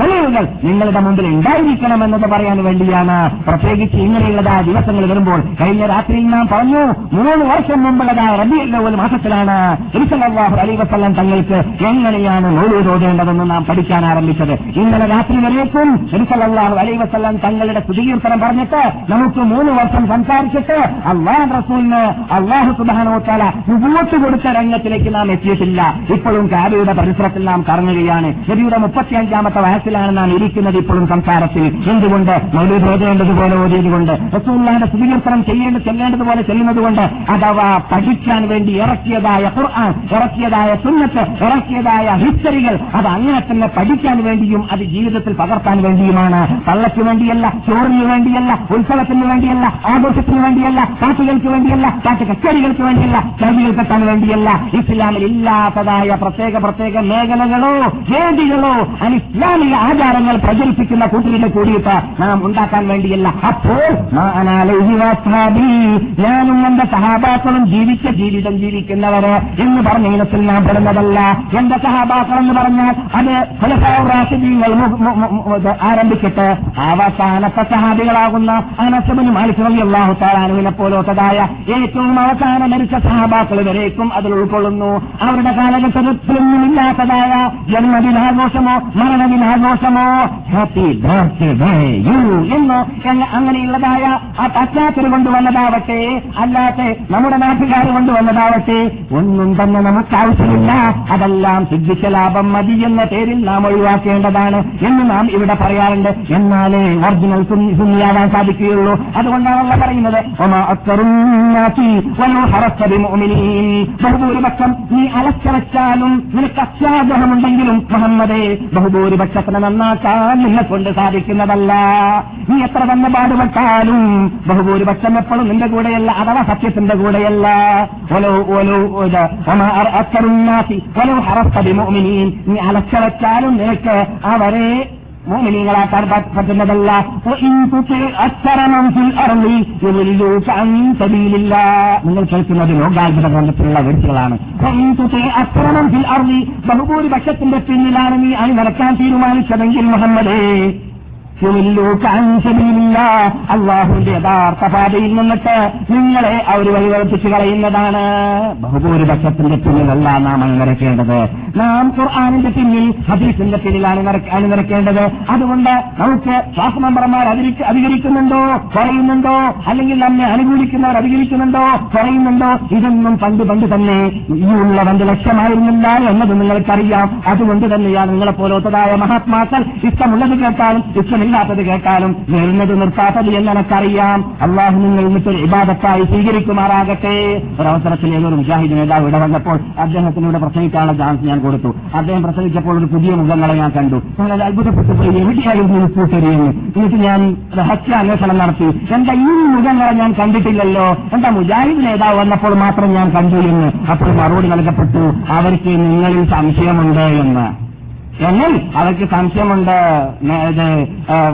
തെളിവുകൾ നിങ്ങളുടെ മുമ്പിൽ ഉണ്ടായിരിക്കണം എന്നത് പറയാൻ വേണ്ടിയാണ്. പ്രത്യേകിച്ച് ഇങ്ങനെയുള്ളതായ ദിവസങ്ങൾ വരുമ്പോൾ കഴിഞ്ഞ രാത്രിയിൽ നാം പറഞ്ഞു മൂന്ന് വർഷം മുമ്പുള്ളതായ റബിയുള്ള മാസത്തിലാണ് ഇരിസലാഹു അലി വസ്ലാം തങ്ങൾക്ക് എങ്ങനെയാണ് നൂൽ ഓതേണ്ടതെന്ന് നാം പഠിക്കാൻ ആരംഭിച്ചത്. ഇന്നലെ രാത്രി വരേക്കും ഇരിസലാഹു അലി വസ്ലാം തങ്ങളുടെ സ്ഥിരീകരണം പറഞ്ഞിട്ട് നമുക്ക് മൂന്ന് വർഷം സംസാരിച്ചിട്ട് അള്ളാഹ് റസൂലിന് അള്ളാഹു സുബാനോത്താല വിഭൂത്ത് കൊടുത്ത രംഗത്തിലേക്ക് നാം എത്തിയിട്ടില്ല. ഇപ്പോഴും കാബയുടെ പരിസരത്തിൽ നാം കറങ്ങുകയാണ്. നബിയുടെ മുപ്പത്തിയഞ്ചാമത്തെ വയസ്സിലാണ് നാം ഇരിക്കുന്നത് ഇപ്പോഴും സംസാരത്തിൽ. എന്തുകൊണ്ട് മൗലൂദ് ഓതേണ്ടതുപോലെ ഓതിയതുകൊണ്ട് റസൂല്ലാന്റെ സ്ഥിരീകരണം ചെയ്യേണ്ട ചെല്ലേണ്ടതുപോലെ ചെല്ലുന്നത് കൊണ്ട് അഥവാ പഠിക്കാൻ വേണ്ടി ഇറക്കിയതായ ഖുർആൻ ഇറക്കിയതായ സുന്നത്ത് ഇറക്കിയതായ ഹിസ്റ്ററികൾ അത് അങ്ങനെ തന്നെ പഠിക്കാൻ വേണ്ടിയും അത് ജീവിതത്തിൽ പകർത്താൻ വേണ്ടിയുമാണ്. പള്ളയ്ക്ക് വേണ്ടിയല്ല ചോറിന് വേണ്ടിയല്ല ഉത്സവത്തിന് വേണ്ടിയല്ല ആഘോഷത്തിന് വേണ്ടിയല്ല കാട്ടുകൾക്ക് വേണ്ടിയല്ല പാട്ട് കച്ചേരികൾക്ക് വേണ്ടിയല്ല ചർവികൾ കെട്ടാൻ വേണ്ടിയല്ല. ഇസ്ലാമിൽ ഇല്ലാത്തതായ പ്രത്യേക പ്രത്യേക മേഖലകളോ വേദികളോ അനിസ്ലാമിക ആചാരങ്ങൾ പ്രചരിപ്പിക്കുന്ന കൂട്ടരുടെ കൂടിയിട്ട് നാം ഉണ്ടാക്കാൻ വേണ്ടിയല്ല. അപ്പോൾ ഞാനും എന്റെ സഹാബാക്കളും ജീവിച്ച ജീവിതം ജീവിക്കുന്നവര് എന്ന് പറഞ്ഞ ഇനത്തിൽ നാം പെടുന്നതല്ല എന്റെ സഹാബാക്കൾ എന്ന് പറഞ്ഞാൽ അത് ഇത് ആരംഭിച്ചിട്ട് അവസാനത്തെ സഹാബികളാകുന്ന അനസബിന് മാലിക് അള്ളാഹു താലാനുവിനെ പോലോത്തതായ ഏറ്റവും അവസാനം മരിച്ച സഹാബാക്കൾ വരേക്കും അതിൽ ഉൾക്കൊള്ളുന്നു. അവരുടെ കാലഘട്ടത്തിലൊന്നും ഇല്ലാത്തതായ ജന്മദിനാഘോഷമോ മരണദിനാഘോഷമോ ഹാപ്പി ബർത്ത്ഡേ യു എന്നോ അങ്ങനെയുള്ളതായ ആ പശ്ചാത്തലം കൊണ്ടുവന്നതാവട്ടെ അല്ലാത്ത നമ്മുടെ നാട്ടുകാർ കൊണ്ടുവന്നതാവട്ടെ? ഒന്നും തന്നെ നമുക്ക് ആവശ്യമില്ല അതെല്ലാം സിദ്ധിച്ച ലാഭം മതി എന്ന പേരിൽ നാം ഒഴിവാക്കേണ്ടതാണ് എന്ന് നാം ഇവിടെ പറയാറുണ്ട്. എന്നാലേ ഒറിജിനൽ സുന്നിയാവാൻ സാധിക്കുകയുള്ളൂ. അതുകൊണ്ടാണല്ലോ പറയുന്നത്. ബഹുഭൂരിപക്ഷം നീ അലച്ചലച്ചാലും നിനക്ക് അത്യാഗ്രഹമുണ്ടെങ്കിലും മുഹമ്മദേ ബഹുഭൂരിപക്ഷത്തിനെ നന്നാക്കാൻ നിന്നെ കൊണ്ട് സാധിക്കുന്നതല്ല. നീ എത്ര തന്നെ പാടുപെട്ടാലും ബഹുഭൂരിപക്ഷം എപ്പോഴും സത്യത്തിന്റെ കൂടെയല്ല അഥവാ സത്യത്തിന്റെ കൂടെയല്ല. നീ അലച്ചവച്ചാലും നിനക്ക് അവരെ മോമിനികളാക്കാൻ പറ്റുന്നതല്ല. നിങ്ങൾ കേൾക്കുന്നത് ലോകാത്ഭുത ഗ്രന്ഥത്തിലുള്ള വേർച്ചുകളാണ് ബഹുഭൂരിപക്ഷത്തിന്റെ പിന്നിലാണ് നീ അണി നടക്കാൻ തീരുമാനിച്ചതെങ്കിൽ മുഹമ്മദേ അള്ളാഹുവിന്റെ യഥാർത്ഥ പാതയിൽ നിന്നിട്ട് നിങ്ങളെ അവർ വഴിവർപ്പിച്ചു കളയുന്നതാണ്. ബഹുഭൂരിപക്ഷത്തിന്റെ പിന്നിലല്ല നാം അണിനിരക്കേണ്ടത്. നാം ഖുർആാനിന്റെ പിന്നിൽ ഹദീസിന്റെ പിന്നിലാണ് അണിനിരക്കേണ്ടത്. അതുകൊണ്ട് നമുക്ക് ശ്വാസമെമ്പർമാർ അധികരിക്കുന്നുണ്ടോ? കുറയുന്നുണ്ടോ? അല്ലെങ്കിൽ നമ്മെ അനുകൂലിക്കുന്നവർ അധികരിക്കുന്നുണ്ടോ? കുറയുന്നുണ്ടോ? ഇതൊന്നും പണ്ട് പണ്ട് തന്നെ ഈ ഉള്ളവന്റെ ലക്ഷ്യമായിരുന്നില്ല എന്നത് നിങ്ങൾക്കറിയാം. അതുകൊണ്ട് തന്നെയാണ് നിങ്ങളെ പോലത്തതായ മഹാത്മാക്കൾ ഇഷ്ടമുള്ളത് കേട്ടാലും ഇഷ്ടമില്ലാത്തത് കേട്ടാലും നേരുന്നത് നിർത്താത്തത് എന്ന് എനിക്കറിയാം. അള്ളാഹു നിങ്ങൾ ഇന്നത്തെ ഇബാദത്തായി സ്വീകരിക്കുമാറാകട്ടെ. അവസരത്തിൽ ഏതൊരു മുജാഹിദ് നേതാവ് ഇവിടെ വന്നപ്പോൾ അദ്ദേഹത്തിനൂടെ പ്രസംഗിക്കാനുള്ള ചാൻസ് ഞാൻ കൊടുത്തു. അദ്ദേഹം പ്രസംഗിച്ചപ്പോൾ ഒരു പുതിയ മുഖങ്ങളെ ഞാൻ കണ്ടു. ഞാൻ അത്ഭുതപ്പെട്ടു. പോയി എവിടെയായിരുന്നു ഈ കൂട്ടരിയെന്ന് എന്നിട്ട് ഞാൻ രഹസ്യ അന്വേഷണം നടത്തി. എന്താ ഈ മുഖങ്ങളെ ഞാൻ കണ്ടിട്ടില്ലല്ലോ. എന്താ മുജാഹിദ് നേതാവ് വന്നപ്പോൾ മാത്രം ഞാൻ കണ്ടു എന്ന്. അപ്പോൾ മറുപടി നൽകപ്പെട്ടു. അവർക്ക് നിങ്ങളിൽ സംശയമുണ്ട് എന്ന്. എന്നാൽ അവർക്ക് സംശയമുണ്ട്.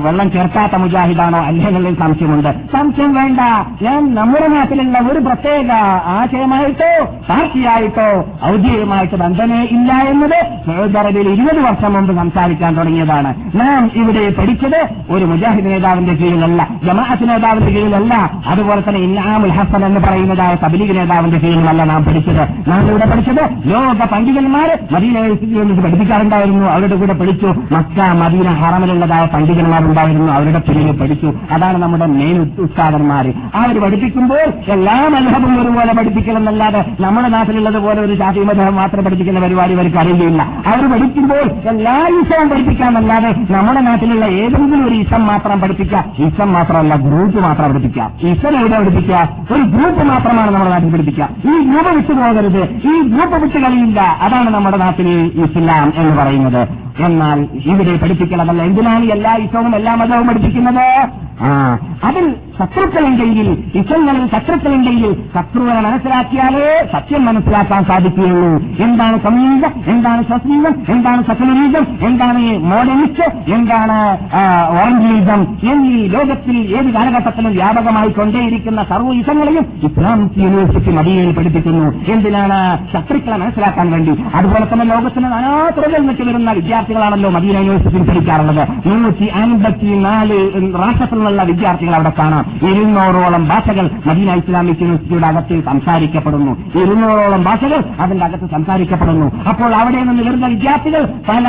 വെള്ളം ചേർക്കാത്ത മുജാഹിദാണോ? അല്ലേ എന്നുള്ളതിൽ സംശയമുണ്ട്. സംശയം വേണ്ട. ഞാൻ നമ്മുടെ നാട്ടിലുള്ള ഒരു പ്രത്യേക ആശയമായിട്ടോ പാർട്ടിയായിട്ടോ ഔദ്യോഗികമായിട്ട് ബന്ധമേ ഇല്ല എന്നത് സൗദി അറേബ്യയിൽ ഇരുപത് വർഷം മുമ്പ് സംസാരിക്കാൻ തുടങ്ങിയതാണ്. നാം ഇവിടെ പഠിച്ചത് ഒരു മുജാഹിദ് നേതാവിന്റെ കീഴിലല്ല ജമാഅത്ത് നേതാവിന്റെ കീഴിലല്ല അതുപോലെ തന്നെ ഇന്നാമുൽ ഹസൻ എന്ന് പറയുന്നതായ തബലീഗ് നേതാവിന്റെ കീഴിലല്ല നാം പഠിച്ചത്. നാം ഇവിടെ പഠിച്ചത് ലോക പണ്ഡിതന്മാർ മദീന യൂണിവേഴ്സിറ്റി പഠിപ്പിക്കാറുണ്ടായിരുന്നു. അവരുടെ കൂടെ പഠിച്ചു. മക്ക മദീന ഹറമിലുള്ളതായ പണ്ഡിതന്മാരുണ്ടായിരുന്നു. അവരുടെ പിന്നിൽ പഠിച്ചു. അതാണ് നമ്മുടെ മെയിൻ ഉസ്താദന്മാർ അവർ പഠിപ്പിക്കുമ്പോൾ എല്ലാ മലഹബും ഒരുപോലെ പഠിപ്പിക്കണമെന്നല്ലാതെ നമ്മുടെ നാട്ടിലുള്ളത് പോലെ ഒരു ജാതി മലഹം മാത്രം പഠിപ്പിക്കുന്ന പരിപാടി അവർക്ക് അറിയുകയില്ല അവർ പഠിക്കുമ്പോൾ എല്ലാ ഈസവും പഠിപ്പിക്കാമെന്നല്ലാതെ നമ്മുടെ നാട്ടിലുള്ള ഏതെങ്കിലും ഒരു ഈസം മാത്രം പഠിപ്പിക്കാം ഈസം മാത്രമല്ല ഗ്രൂപ്പ് മാത്രം പഠിപ്പിക്കാം ഈസം എവിടെ പഠിപ്പിക്കുക? ഒരു ഗ്രൂപ്പ് മാത്രമാണ് നമ്മുടെ നാട്ടിൽ പഠിപ്പിക്കുക. ഈ ഗ്രൂപ്പ് വിട്ടു പോകരുത് ഈ ഗ്രൂപ്പ് വിട്ട് കളിയില്ല. അതാണ് നമ്മുടെ നാട്ടിൽ ഇസ്ലാം എന്ന് പറയുന്നത്. Allah. എന്നാൽ ഇവിടെ പഠിപ്പിക്കണമല്ല. എന്തിനാണ് എല്ലാ ഇസവും എല്ലാ മതവും പഠിപ്പിക്കുന്നത്? അതിൽ ശത്രുക്കളുണ്ടെങ്കിൽ ഇസങ്ങളിൽ ശത്രുക്കളുണ്ടെങ്കിൽ ശത്രുവിനെ മനസ്സിലാക്കിയാലേ സത്യം മനസ്സിലാക്കാൻ സാധിക്കുകയുള്ളൂ. എന്താണ് കമ്മ്യൂണിസം എന്താണ് സോഷ്യലിസം എന്താണ് സെക്കുലറിസം എന്താണ് മോഡലിസ്റ്റ് എന്താണ് ഓറഞ്ചീതം എന്നീ ലോകത്തിൽ ഏത് കാലഘട്ടത്തിലും വ്യാപകമായി കൊണ്ടേയിരിക്കുന്ന സർവ ഇസങ്ങളെയും ഇസ്ലാമിക് യൂണിവേഴ്സിറ്റി മദീനയിൽ പഠിപ്പിക്കുന്നു. എന്തിനാണ്? ശത്രുക്കളെ മനസ്സിലാക്കാൻ വേണ്ടി. അതുപോലെ തന്നെ ലോകത്തിന് നാനാതുറകളിൽ നിന്നൊക്കെ വരുന്ന വിദ്യാർത്ഥികളാണല്ലോ മദീന യൂണിവേഴ്സിറ്റിയിൽ പഠിക്കാറുള്ളത്. നൂറ്റി അൻപത്തിനാല് രാഷ്ട്രത്തിലുള്ള വിദ്യാർത്ഥികൾ അവിടെ കാണാം. ഇരുന്നൂറോളം ഭാഷകൾ മദീന ഇസ്ലാമിക് യൂണിവേഴ്സിറ്റിയുടെ അകത്ത് സംസാരിക്കപ്പെടുന്നു. ഇരുന്നൂറോളം ഭാഷകൾ അതിന്റെ അകത്ത് സംസാരിക്കപ്പെടുന്നു. അപ്പോൾ അവിടെ നിന്ന് വരുന്ന വിദ്യാർത്ഥികൾ പല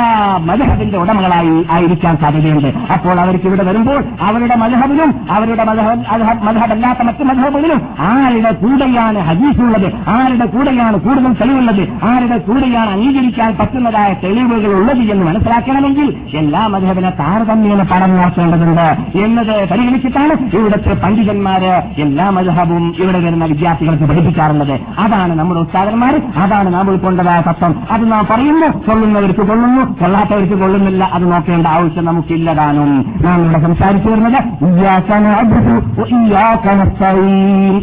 മലഹബിന്റെ ഉടമകളായി ആയിരിക്കാൻ സാധ്യതയുണ്ട്. അപ്പോൾ അവർക്ക് ഇവിടെ വരുമ്പോൾ അവരുടെ മലഹബിലും അവരുടെ മലഹബല്ലാത്ത മറ്റു മലഹബിലും ആരുടെ കൂടെയാണ് ഹദീസുള്ളത്? ആരുടെ കൂടെയാണ് കൂടുതൽ തെളിവുള്ളത്? ആരുടെ കൂടെയാണ് അംഗീകരിക്കാൻ പറ്റുന്നതായ തെളിവുകൾ ഉള്ളത് എന്ന് മനസ്സിലാക്കണമെങ്കിൽ എല്ലാ മധുരവിനെ താരതമ്യേന പഠനം നടത്തേണ്ടതുണ്ട് എന്നത് പരിഗണിച്ചിട്ടാണ് ഇവിടുത്തെ പണ്ഡിതന്മാര് എല്ലാ മധുഹബും ഇവിടെ വരുന്ന വിദ്യാർത്ഥികൾക്ക് പഠിപ്പിക്കാറുള്ളത്. അതാണ് നമ്മുടെ ഉസ്താദന്മാർ അതാണ് നാം ഉൾക്കൊണ്ടതായ തത്വം. അത് നാം പറയുന്നു കൊള്ളുന്നവർക്ക് കൊള്ളുന്നു കൊള്ളാത്തവർക്ക് കൊള്ളുന്നില്ല അത് നോക്കേണ്ട ആവശ്യം നമുക്കില്ലതാനും നാം ഇവിടെ സംസാരിച്ചു വരുന്നത്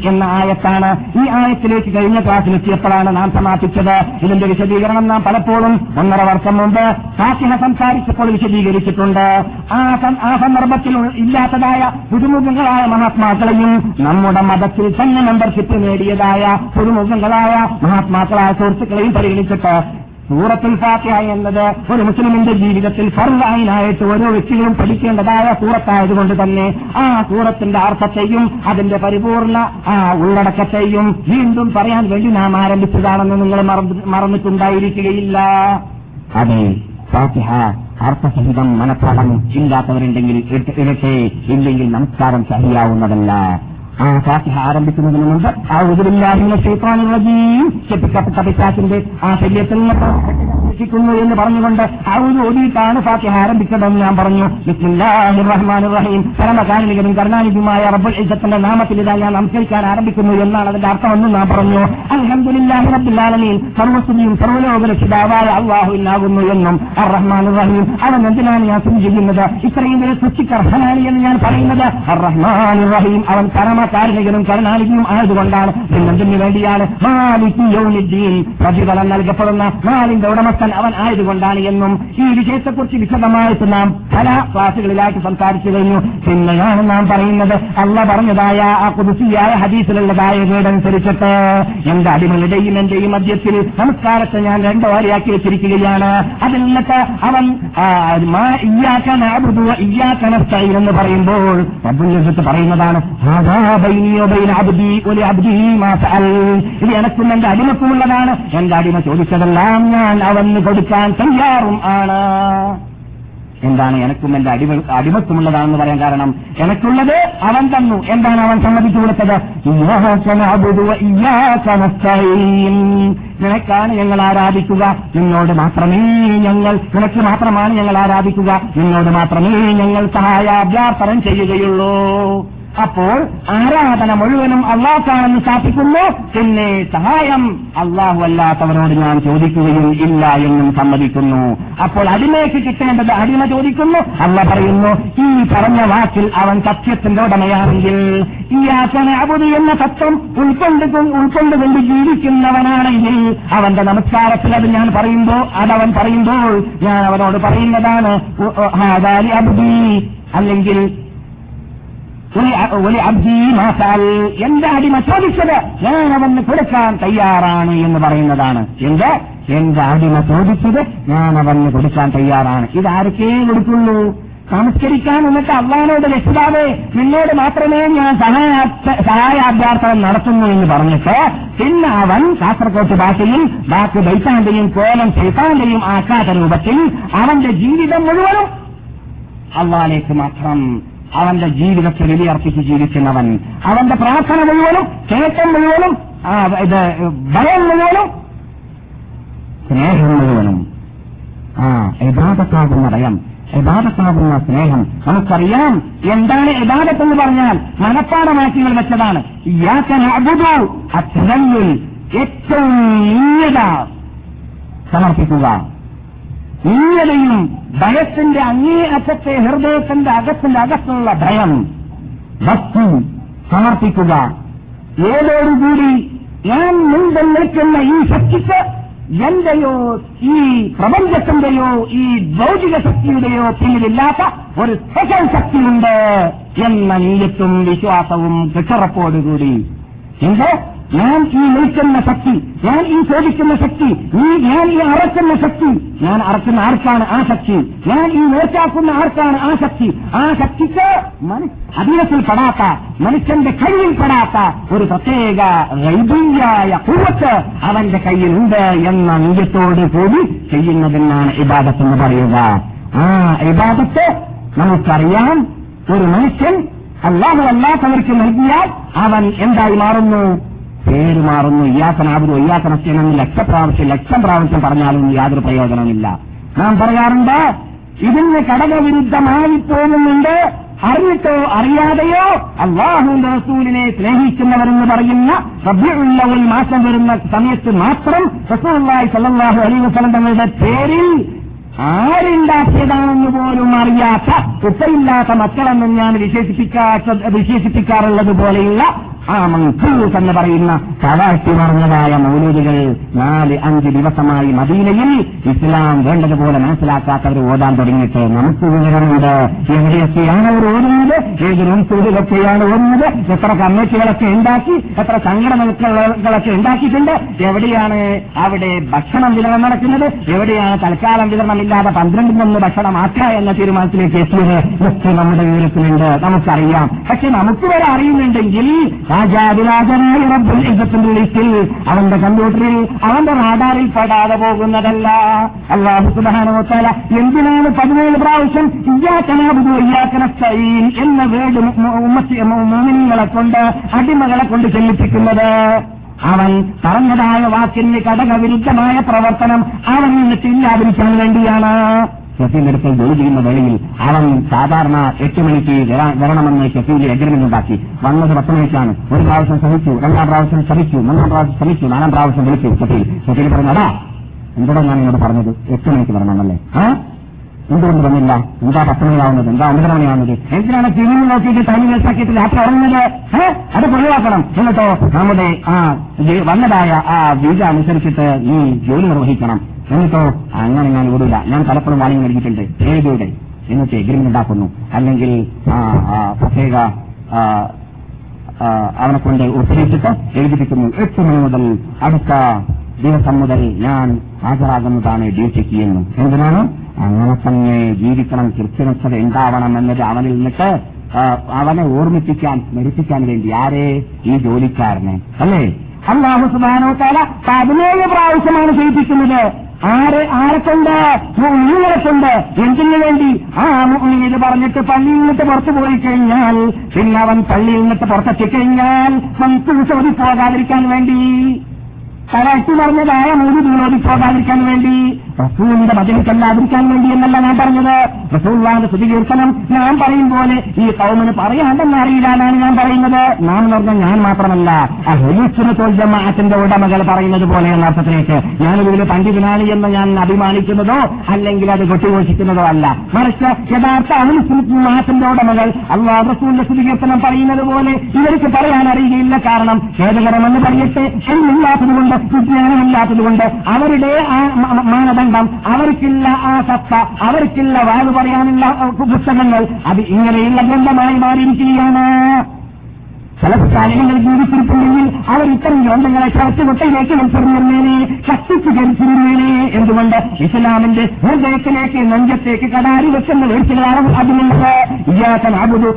എന്ന ആയത്താണ്. ഈ ആയത്തിലേക്ക് കഴിഞ്ഞ ക്ലാസ്സിൽ ക്ലാസ്സിലെത്തിയപ്പോഴാണ് നാം സമാപിച്ചത്. ഇതിന്റെ വിശദീകരണം നാം പലപ്പോഴും ഒന്നര വർഷം മുമ്പ് ഫാത്തിഹ സംസാരിച്ചപ്പോൾ വിശദീകരിച്ചിട്ടുണ്ട്. ആ സന്ദർഭത്തിൽ ഇല്ലാത്തതായ പുതുമുഖങ്ങളായ മഹാത്മാക്കളെയും നമ്മുടെ മതത്തിൽ തന്നെ മെമ്പർഷിപ്പ് നേടിയതായ പുതുമുഖങ്ങളായ മഹാത്മാക്കളായ സുഹൃത്തുക്കളെയും പരിഗണിച്ചിട്ട് സൂറത്തുൽ ഫാത്തിഹ എന്നത് ഒരു മുസ്ലിമിന്റെ ജീവിതത്തിൽ ഫർലായിനായിട്ട് ഓരോ വ്യക്തികളും പഠിക്കേണ്ടതായ സൂറത്തായതുകൊണ്ട് തന്നെ ആ സൂറത്തിന്റെ അർത്ഥത്തെയും അതിന്റെ പരിപൂർണ ആ ഉള്ളടക്കത്തെയും വീണ്ടും പറയാൻ വേണ്ടി നാം ആരംഭിച്ചതാണെന്ന് നിങ്ങൾ മറന്നിട്ടുണ്ടായിരിക്കുകയില്ല. അതെ. ഫാത്തിഹ അർത്ഥസഹിതം മനഃപ്പാഠം ഇല്ലാത്തവരുണ്ടെങ്കിൽ ഇരട്ടെ ഇല്ലെങ്കിൽ നമസ്കാരം സഹിയാവുന്നതല്ല ആ ഫാത്തിഹ ആരംഭിക്കുന്നതിന് മുമ്പ് ആ ഉദരില്ലാഹിന്റെ ക്ഷേത്രാനുറജീം ചെപ്പിക്കപ്പെട്ട പിശാസിന്റെ ആ ശല്യത്തിൽ നിന്ന് രക്ഷിക്കുന്നു എന്ന് പറഞ്ഞുകൊണ്ട് ഔദ് ഓടിയിട്ടാണ് ഫാത്തിഹ ആരംഭിച്ചതെന്ന് ഞാൻ പറഞ്ഞു. ബിസ്മില്ലാഹിർ റഹ്മാൻ റഹീം പരമകാരുണികനും കരുണാനിധിയുമായ റബ്ബുൽ ഇസത്തിന്റെ നാമത്തിൽ ഇതാ ഞാൻ നമസ്കരിക്കാൻ ആരംഭിക്കുന്നു എന്നാണ് അതിന്റെ അർത്ഥമെന്നും ഞാൻ പറഞ്ഞു. അൽഹംദുലില്ലാഹി റബ്ബിൽ ആലമീൻ സർവസ്തുതിയും സർവലോക രക്ഷിതാവായ അള്ളാഹുവിനാകുന്നു എന്നും അർ റഹ്മാൻ റഹീം അവൻ എന്തിനാണ് ഞാൻ സ്ഥിതി ഇത്രയും വരെ സൃഷ്ടിക്കർഹനാണ് എന്ന് ഞാൻ പറയുന്നത് അർ റഹ്മാൻ റഹീം അവൻ പരമകാരുണികനും കരുണാനിധിയും ആയതുകൊണ്ടാണ്. പിന്നെന്തിനു വേണ്ടിയാണ്? യൗമിദ്ദീൻ. പ്രതിഫലം നൽകപ്പെടുന്ന നാലിന്റെ ഉടമസ്ഥൻ അവൻ ആയതുകൊണ്ടാണ് എന്നും ഈ വിഷയത്തെക്കുറിച്ച് വിശദമായിട്ട് നാം പല ക്ലാസുകളിലായിട്ട് സംസാരിച്ചു കഴിഞ്ഞു. പിന്നെയാണ് നാം പറയുന്നത് അല്ല പറഞ്ഞതായ ആ കുതിസിയായ ഹദീസിലുള്ളതായ വീടനുസരിച്ചിട്ട് എന്റെ അടിമകളുടെയും എന്റെയും മധ്യത്തിൽ നമസ്കാരത്തെ ഞാൻ രണ്ടോ ആരെയാക്കി വെച്ചിരിക്കുകയാണ്. അതിൽ നിന്നിട്ട് അവൻ ഇയ്യാക്ക നസ്തഈൻ എന്ന് പറയുമ്പോൾ അബ്ദുൽ പറയുന്നതാണ് അബ്ദി ഇത് എനക്കും എന്റെ അടിമക്കുമുള്ളതാണ് എന്റെ അടിമ ചോദിച്ചതെല്ലാം ഞാൻ അവന് കൊടുക്കാൻ തയ്യാറും ആണ്. എന്താണ് എനക്കും എന്റെ അടിമ അടിമത്വമുള്ളതാണെന്ന് പറയാൻ കാരണം? എനക്കുള്ളത് അവൻ തന്നു. എന്താണ് അവൻ സമ്മതിച്ചു കൊടുത്തത്. നിനക്കാണ് ഞങ്ങൾ ആരാധിക്കുക. നിന്നോട് മാത്രമേ ഞങ്ങൾ നിനക്ക് മാത്രമാണ് ഞങ്ങൾ ആരാധിക്കുക. നിന്നോട് മാത്രമേ ഞങ്ങൾ സഹായാഭ്യാസനം ചെയ്യുകയുള്ളൂ. അപ്പോൾ ആരാധന മുഴുവനും അള്ളാഹ്ക്കാണെന്ന് സ്ഥാപിക്കുന്നു? പിന്നെ സഹായം അള്ളാഹു അല്ലാത്തവരോട് ഞാൻ ചോദിക്കുകയും ഇല്ല എന്നും സമ്മതിക്കുന്നു. അപ്പോൾ അടിമയ്ക്ക് കിട്ടേണ്ടത് അടിമ ചോദിക്കുന്നു. അല്ല പറയുന്നു ഈ പറഞ്ഞ വാക്കിൽ അവൻ സത്യത്തിന്റെ ഉടമയാണെങ്കിൽ ഈ ആസന അബുദി എന്ന തത്വം ഉൾക്കൊണ്ട് ഉൾക്കൊണ്ടുകൊണ്ട് ജീവിക്കുന്നവനാണെങ്കിൽ അവന്റെ നമസ്കാരത്തിൽ അത് ഞാൻ പറയുമ്പോൾ അതവൻ പറയുമ്പോൾ ഞാൻ അവനോട് പറയുന്നതാണ് അബ്ദി. അല്ലെങ്കിൽ ഒരു അ- ഒരു അബ്ദി മാസാൽ എന്റെ അടിമ ചോദിച്ചത്? ഞാൻ അവന് കൊടുക്കാൻ തയ്യാറാണ് എന്ന് പറയുന്നതാണ്. എന്ത്? എന്റെ അടിമ ചോദിച്ചത്? ഞാൻ അവന് കൊടുക്കാൻ തയ്യാറാണ്. ഇത് ആർക്കേ കൊടുക്കുള്ളൂ? നമസ്കരിക്കാൻ എന്നിട്ട് അള്ളഹാനോട് രക്ഷിതാവേ നിന്നോട് മാത്രമേ ഞാൻ സഹായ- സഹായാഭ്യർത്ഥന നടത്തുന്നു എന്ന് പറഞ്ഞിട്ട് പിന്നെ അവൻ കാസർകോട്ട് ഭാഷയും ബാക്കി ബൈത്താന്റെയും കോലം ചെയ്താന്റെയും ആക്കാത്ത രൂപത്തിൽ അവന്റെ ജീവിതം മുഴുവനും അള്ളാലേക്ക് മാത്രം അവന്റെ ജീവിതത്തെ വിലയർപ്പിച്ച് ജീവിക്കുന്നവൻ. അവന്റെ പ്രാർത്ഥന മുഴുവനും കേട്ടം മുഴുവനും ഇത് ഭയം മുഴുവനും സ്നേഹം മുഴുവനും. ആ യഥാർത്ഥത്താകുന്ന ഭയം യഥാർത്ഥത്താകുന്ന സ്നേഹം. നമുക്കറിയാം എന്താണ് യഥാർത്ഥത്തെന്ന് പറഞ്ഞാൽ മനഃപ്പാടമാക്കികൾ വെച്ചതാണ്. ഏറ്റവും സമർപ്പിക്കുക. നീയതയും ഭയത്തിന്റെ അങ്ങേയറ്റത്തെ ഹൃദയത്തിന്റെ അകത്തിന്റെ അകത്തുള്ള ഭയം ഭക്തി സമർപ്പിക്കുക. ഏതോടുകൂടി ഞാൻ മുൻപിൽ നിൽക്കുന്ന ഈ ശക്തിക്ക് എന്റെയോ ഈ പ്രപഞ്ചത്തിന്റെയോ ഈ ഭൗതിക ശക്തിയുടെയോ പിന്നിലില്ലാത്ത ഒരു സ്പെഷ്യൽ ശക്തിയുണ്ട് എന്ന നീയത്തും വിശ്വാസവും കൂടി എന്ത്? ഞാൻ ഈ നിൽക്കുന്ന ശക്തി ഞാൻ ഈ ചോദിക്കുന്ന ശക്തി ഈ ഞാൻ ഈ അറക്കുന്ന ശക്തി ഞാൻ അറക്കുന്ന ആർക്കാണ് ആ ശക്തി? ഞാൻ ഈ നേർച്ചാക്കുന്ന ആർക്കാണ് ആ ശക്തി? ആ ശക്തിക്ക് അധീനത്തിൽ പെടാത്ത മനുഷ്യന്റെ കയ്യിൽ പെടാത്ത ഒരു പ്രത്യേക റൈബിയായ കുറച്ച് അവന്റെ കയ്യിൽ ഉണ്ട് എന്ന നീയത്തോട് കൂടി ചെയ്യുന്നതിനാണ് ഇബാദത്ത് എന്ന് പറയുക. ആ ഇബാദത്ത് നമുക്കറിയാം ഒരു മനുഷ്യൻ അല്ലാഹു അല്ലാത്തവർക്ക് നൽകിയാൽ അവൻ എന്തായി മാറുന്നു? പേര് മാറുന്നു ഇയാക്കനാകുന്നു ഇയാക്കനസ്യനെന്ന് ലക്ഷപ്രാവശ്യം ലക്ഷം പ്രാവശ്യം പറഞ്ഞാലും യാതൊരു പ്രയോജനമില്ല നാം പറയാറുണ്ട് ഇതിന് ഘടകവിരുദ്ധമായി പോകുന്നുണ്ട് അറിഞ്ഞിട്ടോ അറിയാതെയോ അള്ളാഹുവിന്റെ റസൂലിനെ സ്നേഹിക്കുന്നവരെന്ന് പറയുന്ന റബ്യുള്ളവൽ മാസം വരുന്ന സമയത്ത് മാത്രം റസൂല്ലായി സല്ലാഹു അലൈ വസലം തങ്ങളുടെ പേരിൽ ആരുണ്ടാക്കിയതാണെന്ന് പോലും അറിയാത്ത കുട്ടയില്ലാത്ത മക്കളെന്നും ഞാൻ വിശേഷിപ്പിക്കാറുള്ളത് പോലെയുള്ള ആ മങ്കൂസ് എന്ന് പറയുന്ന കവാട്ടി മറഞ്ഞതായ മൗലൂദികൾ നാല് അഞ്ച് ദിവസമായി മദീനയിൽ ഇസ്ലാം വേണ്ടതുപോലെ മനസ്സിലാക്കാത്തവർ ഓടാൻ തുടങ്ങിയിട്ട് നമുക്ക് വിവരമുണ്ട്. എവിടെയൊക്കെയാണ് അവർ ഓടുന്നത് ഏത് റൂംസൂടുകളൊക്കെയാണ് ഓടുന്നത് എത്ര കമ്മിറ്റികളൊക്കെ ഉണ്ടാക്കി എത്ര സംഘടനകളൊക്കെ ഉണ്ടാക്കിയിട്ടുണ്ട്? എവിടെയാണ് അവിടെ ഭക്ഷണം വിതരണം നടക്കുന്നത്? എവിടെയാണ് തൽക്കാലം വിതരണമില്ലാതെ ഭക്ഷണം ഭക്ഷണമാക്കുക എന്ന തീരുമാനത്തിലേക്ക് എത്തിയത്? നമ്മുടെ വിവരത്തിലുണ്ട്. നമുക്കറിയാം. പക്ഷെ നമുക്ക് വരെ അറിയുന്നുണ്ടെങ്കിൽ രാജാതിരാജനായ റബ്ബുൽ ഇജ്ജത്തിന്റെ ലിസ്റ്റിൽ അവന്റെ കമ്പ്യൂട്ടറിൽ അവന്റെ റാഡാറിൽ പെടാതെ പോകുന്നതല്ല. അള്ളാഹു സുബാനോത്താല എന്തിനാണ് പതിനേഴ് പ്രാവശ്യം ഇയ്യാക്കനസ്തീൻ എന്ന വേട് മോമിനികളെ കൊണ്ട് അടിമകളെ കൊണ്ട് ചെല്ലിപ്പിക്കുന്നത്? അവൻ പറഞ്ഞതായ വാക്കിന് കടകവിരുദ്ധമായ പ്രവർത്തനം അവൻ നിന്നിട്ട് ഇല്ലാതിരിക്കാൻ വേണ്ടിയാണ്. ഷഫീന്റെ അടുക്കൽ ജോലി ചെയ്യുന്ന വേളയിൽ അവൻ സാധാരണ എട്ട് മണിക്ക് വരാ- വരണമെന്ന് ഷഫീൽ എഗ്രിമെന്റ് ഉണ്ടാക്കി വന്നത് പത്ത് മണിക്കാണ്. ഒരു പ്രാവശ്യം ശ്രമിച്ചു രണ്ടാം പ്രാവശ്യം ശ്രമിച്ചു മൂന്നാം പ്രാവശ്യം ശ്രമിച്ചു നാലാം പ്രാവശ്യം വിളിച്ചു. ഷഫീൽ ഷഫീൽ പറഞ്ഞു അതാ എന്തോടെ ഞാൻ എന്നോട് പറഞ്ഞത്? എട്ട് മണിക്ക് വരണമെന്നല്ലേ? എന്തുകൊണ്ട് വന്നില്ല? എന്താ പത്ത് മണിയാവുന്നത് എന്താ ഒമ്പത് മണിയാവുന്നത് എന്തിനാണ് ഫിലിം നോക്കിയിട്ട് ടൈം വേസ്റ്റാക്കിയിട്ട് രാത്രി ഉറങ്ങുന്നത്? അത് ഒഴിവാക്കണം എന്നിട്ടോ നമ്മുടെ ആ വന്നതായ ആ വീജ അനുസരിച്ചിട്ട് നീ ജോലി നിർവഹിക്കണം. എന്നിട്ടോ അങ്ങനെ ഞാൻ ഓടില്ല ഞാൻ പലപ്പോഴും വാണിംഗ് നൽകിയിട്ടുണ്ട്. ഏതിയുടെ എന്നിട്ട് എഗ്രിമെന്റ് ഉണ്ടാക്കുന്നു അല്ലെങ്കിൽ പ്രത്യേക അവനെ കൊണ്ട് ഒപ്പിടിച്ചിട്ട് എഴുതിപ്പിക്കുന്നു. എട്ട് മണി മുതൽ അടുത്ത ദിവസം മുതൽ ഞാൻ ഹാജരാകുന്നതാണ് ഡ്യൂട്ടിക്ക് എന്നും എന്തിനാണ്? അങ്ങനെ തന്നെ ജീവിക്കണം കൃത്യനിഷ്ഠത ഉണ്ടാവണം എന്നത് അവനിൽ നിന്നിട്ട് അവനെ ഓർമ്മിപ്പിക്കാൻ സ്മരിപ്പിക്കാൻ വേണ്ടി ആരെ? ഈ ജോലിക്കാരനെ. അല്ലേ? അള്ളാഹു സുബാനോ തല പതിനേഴ് പ്രാവശ്യമാണ് ചെയ്യിപ്പിക്കുന്നത്. ആരെ ആരെക്കൊണ്ട് മുഅ്മിനുകളെ കൊണ്ട്. എന്തിനു വേണ്ടി? ആ മുഅ്മിനിത് പറഞ്ഞിട്ട് പള്ളിയിൽ നിന്നിട്ട് പുറത്തു പോയി കഴിഞ്ഞാൽ പിന്നെ അവൻ പള്ളിയിൽ നിന്നിട്ട് പുറത്തെത്തിക്കഴിഞ്ഞാൽ നമുക്ക് ചോദി പോകാതിരിക്കാൻ വേണ്ടി തലട്ടി പറഞ്ഞതായ മൂന്ന് ദൂരോധി പോകാതിരിക്കാൻ വേണ്ടി റസൂലിന്റെ മതിലിക്കല്ലാതിരിക്കാൻ വേണ്ടി എന്നല്ല ഞാൻ പറഞ്ഞത്. റസൂള്ളാന്റെ സ്ഥിതികീർത്തനം ഞാൻ പറയും പോലെ ഈ കൗമിന് പറയാണ്ടെന്ന് അറിയില്ലാന്നാണ് ഞാൻ പറയുന്നത്. നാം പറഞ്ഞ ഞാൻ മാത്രമല്ല ഹെലിസുനത്തോൽ ജമാഅത്തിന്റെ ഉടമകൾ പറയുന്നത് പോലെ എന്ന അർത്ഥത്തിലേക്ക് ഞാനിതിൽ പണ്ഡിതനാണ് എന്ന് ഞാൻ അഭിമാനിക്കുന്നതോ അല്ലെങ്കിൽ അത് കൊട്ടിഘോഷിക്കുന്നതോ അല്ല. മറിച്ച് യഥാർത്ഥ അഹുസുനത്തിന്റെ ഉടമകൾ അള്ളാഹ് റസൂലിന്റെ സ്ഥിതികീർത്തനം പറയുന്നത് പോലെ ഇവർക്ക് പറയാൻ അറിയുകയില്ല കാരണം ഖേദകരമെന്ന് പറയട്ടെ ഇല്ലാത്തതുകൊണ്ട് വിജ്ഞാനമില്ലാത്തതുകൊണ്ട് അവരുടെ ആ മ- അവർക്കില്ല ആ സത്ത അവർക്കില്ല വാഴ് പറയാനുള്ള പുസ്തകങ്ങൾ. അത് ഇങ്ങനെയുള്ള ഗ്രന്ഥമായി മാറിയിരിക്കുകയാണ്. ചില ജീവിച്ചിരിക്കുന്നെങ്കിൽ അവർ ഇത്തരം ഗ്രന്ഥങ്ങളെ ചവറ്റുകൊട്ടയിലേക്ക് വലിച്ചെറിഞ്ഞിരുന്നേനെ ശക്തിച്ചു കരിച്ചിരുന്നേനെ എന്തുകൊണ്ട്? ഇസ്ലാമിന്റെ ഹൃദയത്തിലേക്ക് നെഞ്ചത്തേക്ക് കടാരി വെക്കുന്ന വീഴ്ചകളാണ് അതിനുള്ളത് ഇയാക്കൻ അബുദു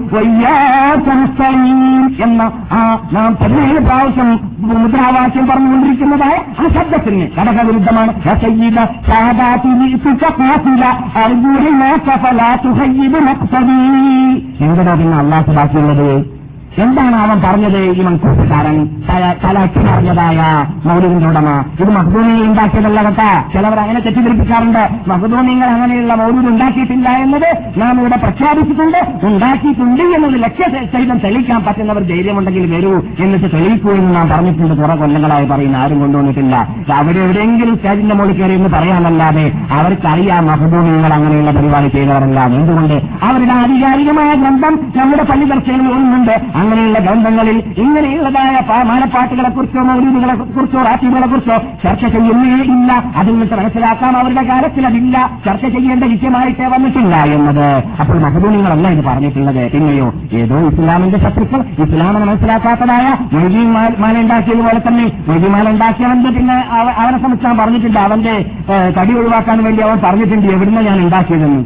എന്ന ആ നാം പതിനേഴ് പ്രാവശ്യം മുദ്രാവാക്യം പറഞ്ഞുകൊണ്ടിരിക്കുന്നതായ ആ ശബ്ദത്തിന് ഘടകവിരുദ്ധമാണ്. സയ്യിദ സാദാതി നിഇതുക ഖാതില അർജുനക ഫലാ തുഹയ്യിബ് മഖ്സദി എന്തോ പിന്നെ അള്ളാഹു ബാക്കിയുള്ളത്? എന്താണ് അവൻ പറഞ്ഞത്? ഈ മൻസൂസുകാരൻ തലക്കി പറഞ്ഞതായ മൗലികന്റെ ഉടമ. ഇത് മഹദൂമിയിൽ ഉണ്ടാക്കിയതല്ല കേട്ടാ. ചിലവർ അങ്ങനെ തെറ്റിദ്ധരിപ്പിക്കാറുണ്ട്. മഹദൂമിങ്ങൾ അങ്ങനെയുള്ള മൗലിക ഉണ്ടാക്കിയിട്ടില്ല എന്നത് നാം ഇവിടെ പ്രഖ്യാപിച്ചിട്ടുണ്ട്. ഉണ്ടാക്കിയിട്ടുണ്ട് എന്നത് ലക്ഷ്യ സഹിതം തെളിയിക്കാൻ പറ്റുന്നവർ ധൈര്യമുണ്ടെങ്കിൽ വരൂ എന്നിട്ട് തെളിയിക്കൂ എന്ന് നാം പറഞ്ഞിട്ടുണ്ട്. കുറെ കൊല്ലങ്ങളായി പറയുന്ന. ആരും കൊണ്ടുവന്നിട്ടില്ല. അവിടെ എവിടെയെങ്കിലും സ്റ്റേജിന്റെ മുകളിൽ കയറി എന്ന് പറയാനല്ലാതെ അവർക്കറിയാം മഹദൂമിങ്ങൾ അങ്ങനെയുള്ള പരിപാടി ചെയ്തവരല്ല. എന്തുകൊണ്ട്? അവരുടെ ആധികാരികമായ ഗ്രന്ഥം നമ്മുടെ പള്ളി ചർച്ചയിൽ ഒന്നുണ്ട്. അങ്ങനെയുള്ള ഗ്രന്ഥങ്ങളിൽ ഇങ്ങനെയുള്ളതായ മാനപ്പാട്ടുകളെ കുറിച്ചോ മൗലൂദികളെ കുറിച്ചോ റാത്തീബുകളെ കുറിച്ചോ ചർച്ച ചെയ്യുന്നേ ഇല്ല. അതിൽ നിന്ന് മനസ്സിലാക്കാം അവരുടെ കാലത്തിൽ അതില്ല ചർച്ച ചെയ്യേണ്ട വിഷയമായിട്ടേ വന്നിട്ടില്ല എന്നത് അപ്പോൾ മഹദൂനികളല്ല ഇത് പറഞ്ഞിട്ടുള്ളത്. പിന്നെയോ ഏതോ ഇസ്ലാമിന്റെ ശത്രുക്കൾ. ഇസ്ലാമിനെ മനസ്സിലാക്കാത്തതായ മൊയ്തീൻ മാല ഉണ്ടാക്കിയതുപോലെ തന്നെ മൊയ്തീൻ മാല ഉണ്ടാക്കിയവന്റെ പിന്നെ അവനെ സംബന്ധിച്ച് പറഞ്ഞിട്ടുണ്ട്. അവന്റെ തടി ഒഴിവാക്കാൻ വേണ്ടി അവൻ പറഞ്ഞിട്ടുണ്ട്. എവിടുന്ന ഞാൻ ഉണ്ടാക്കിയതെന്ന്.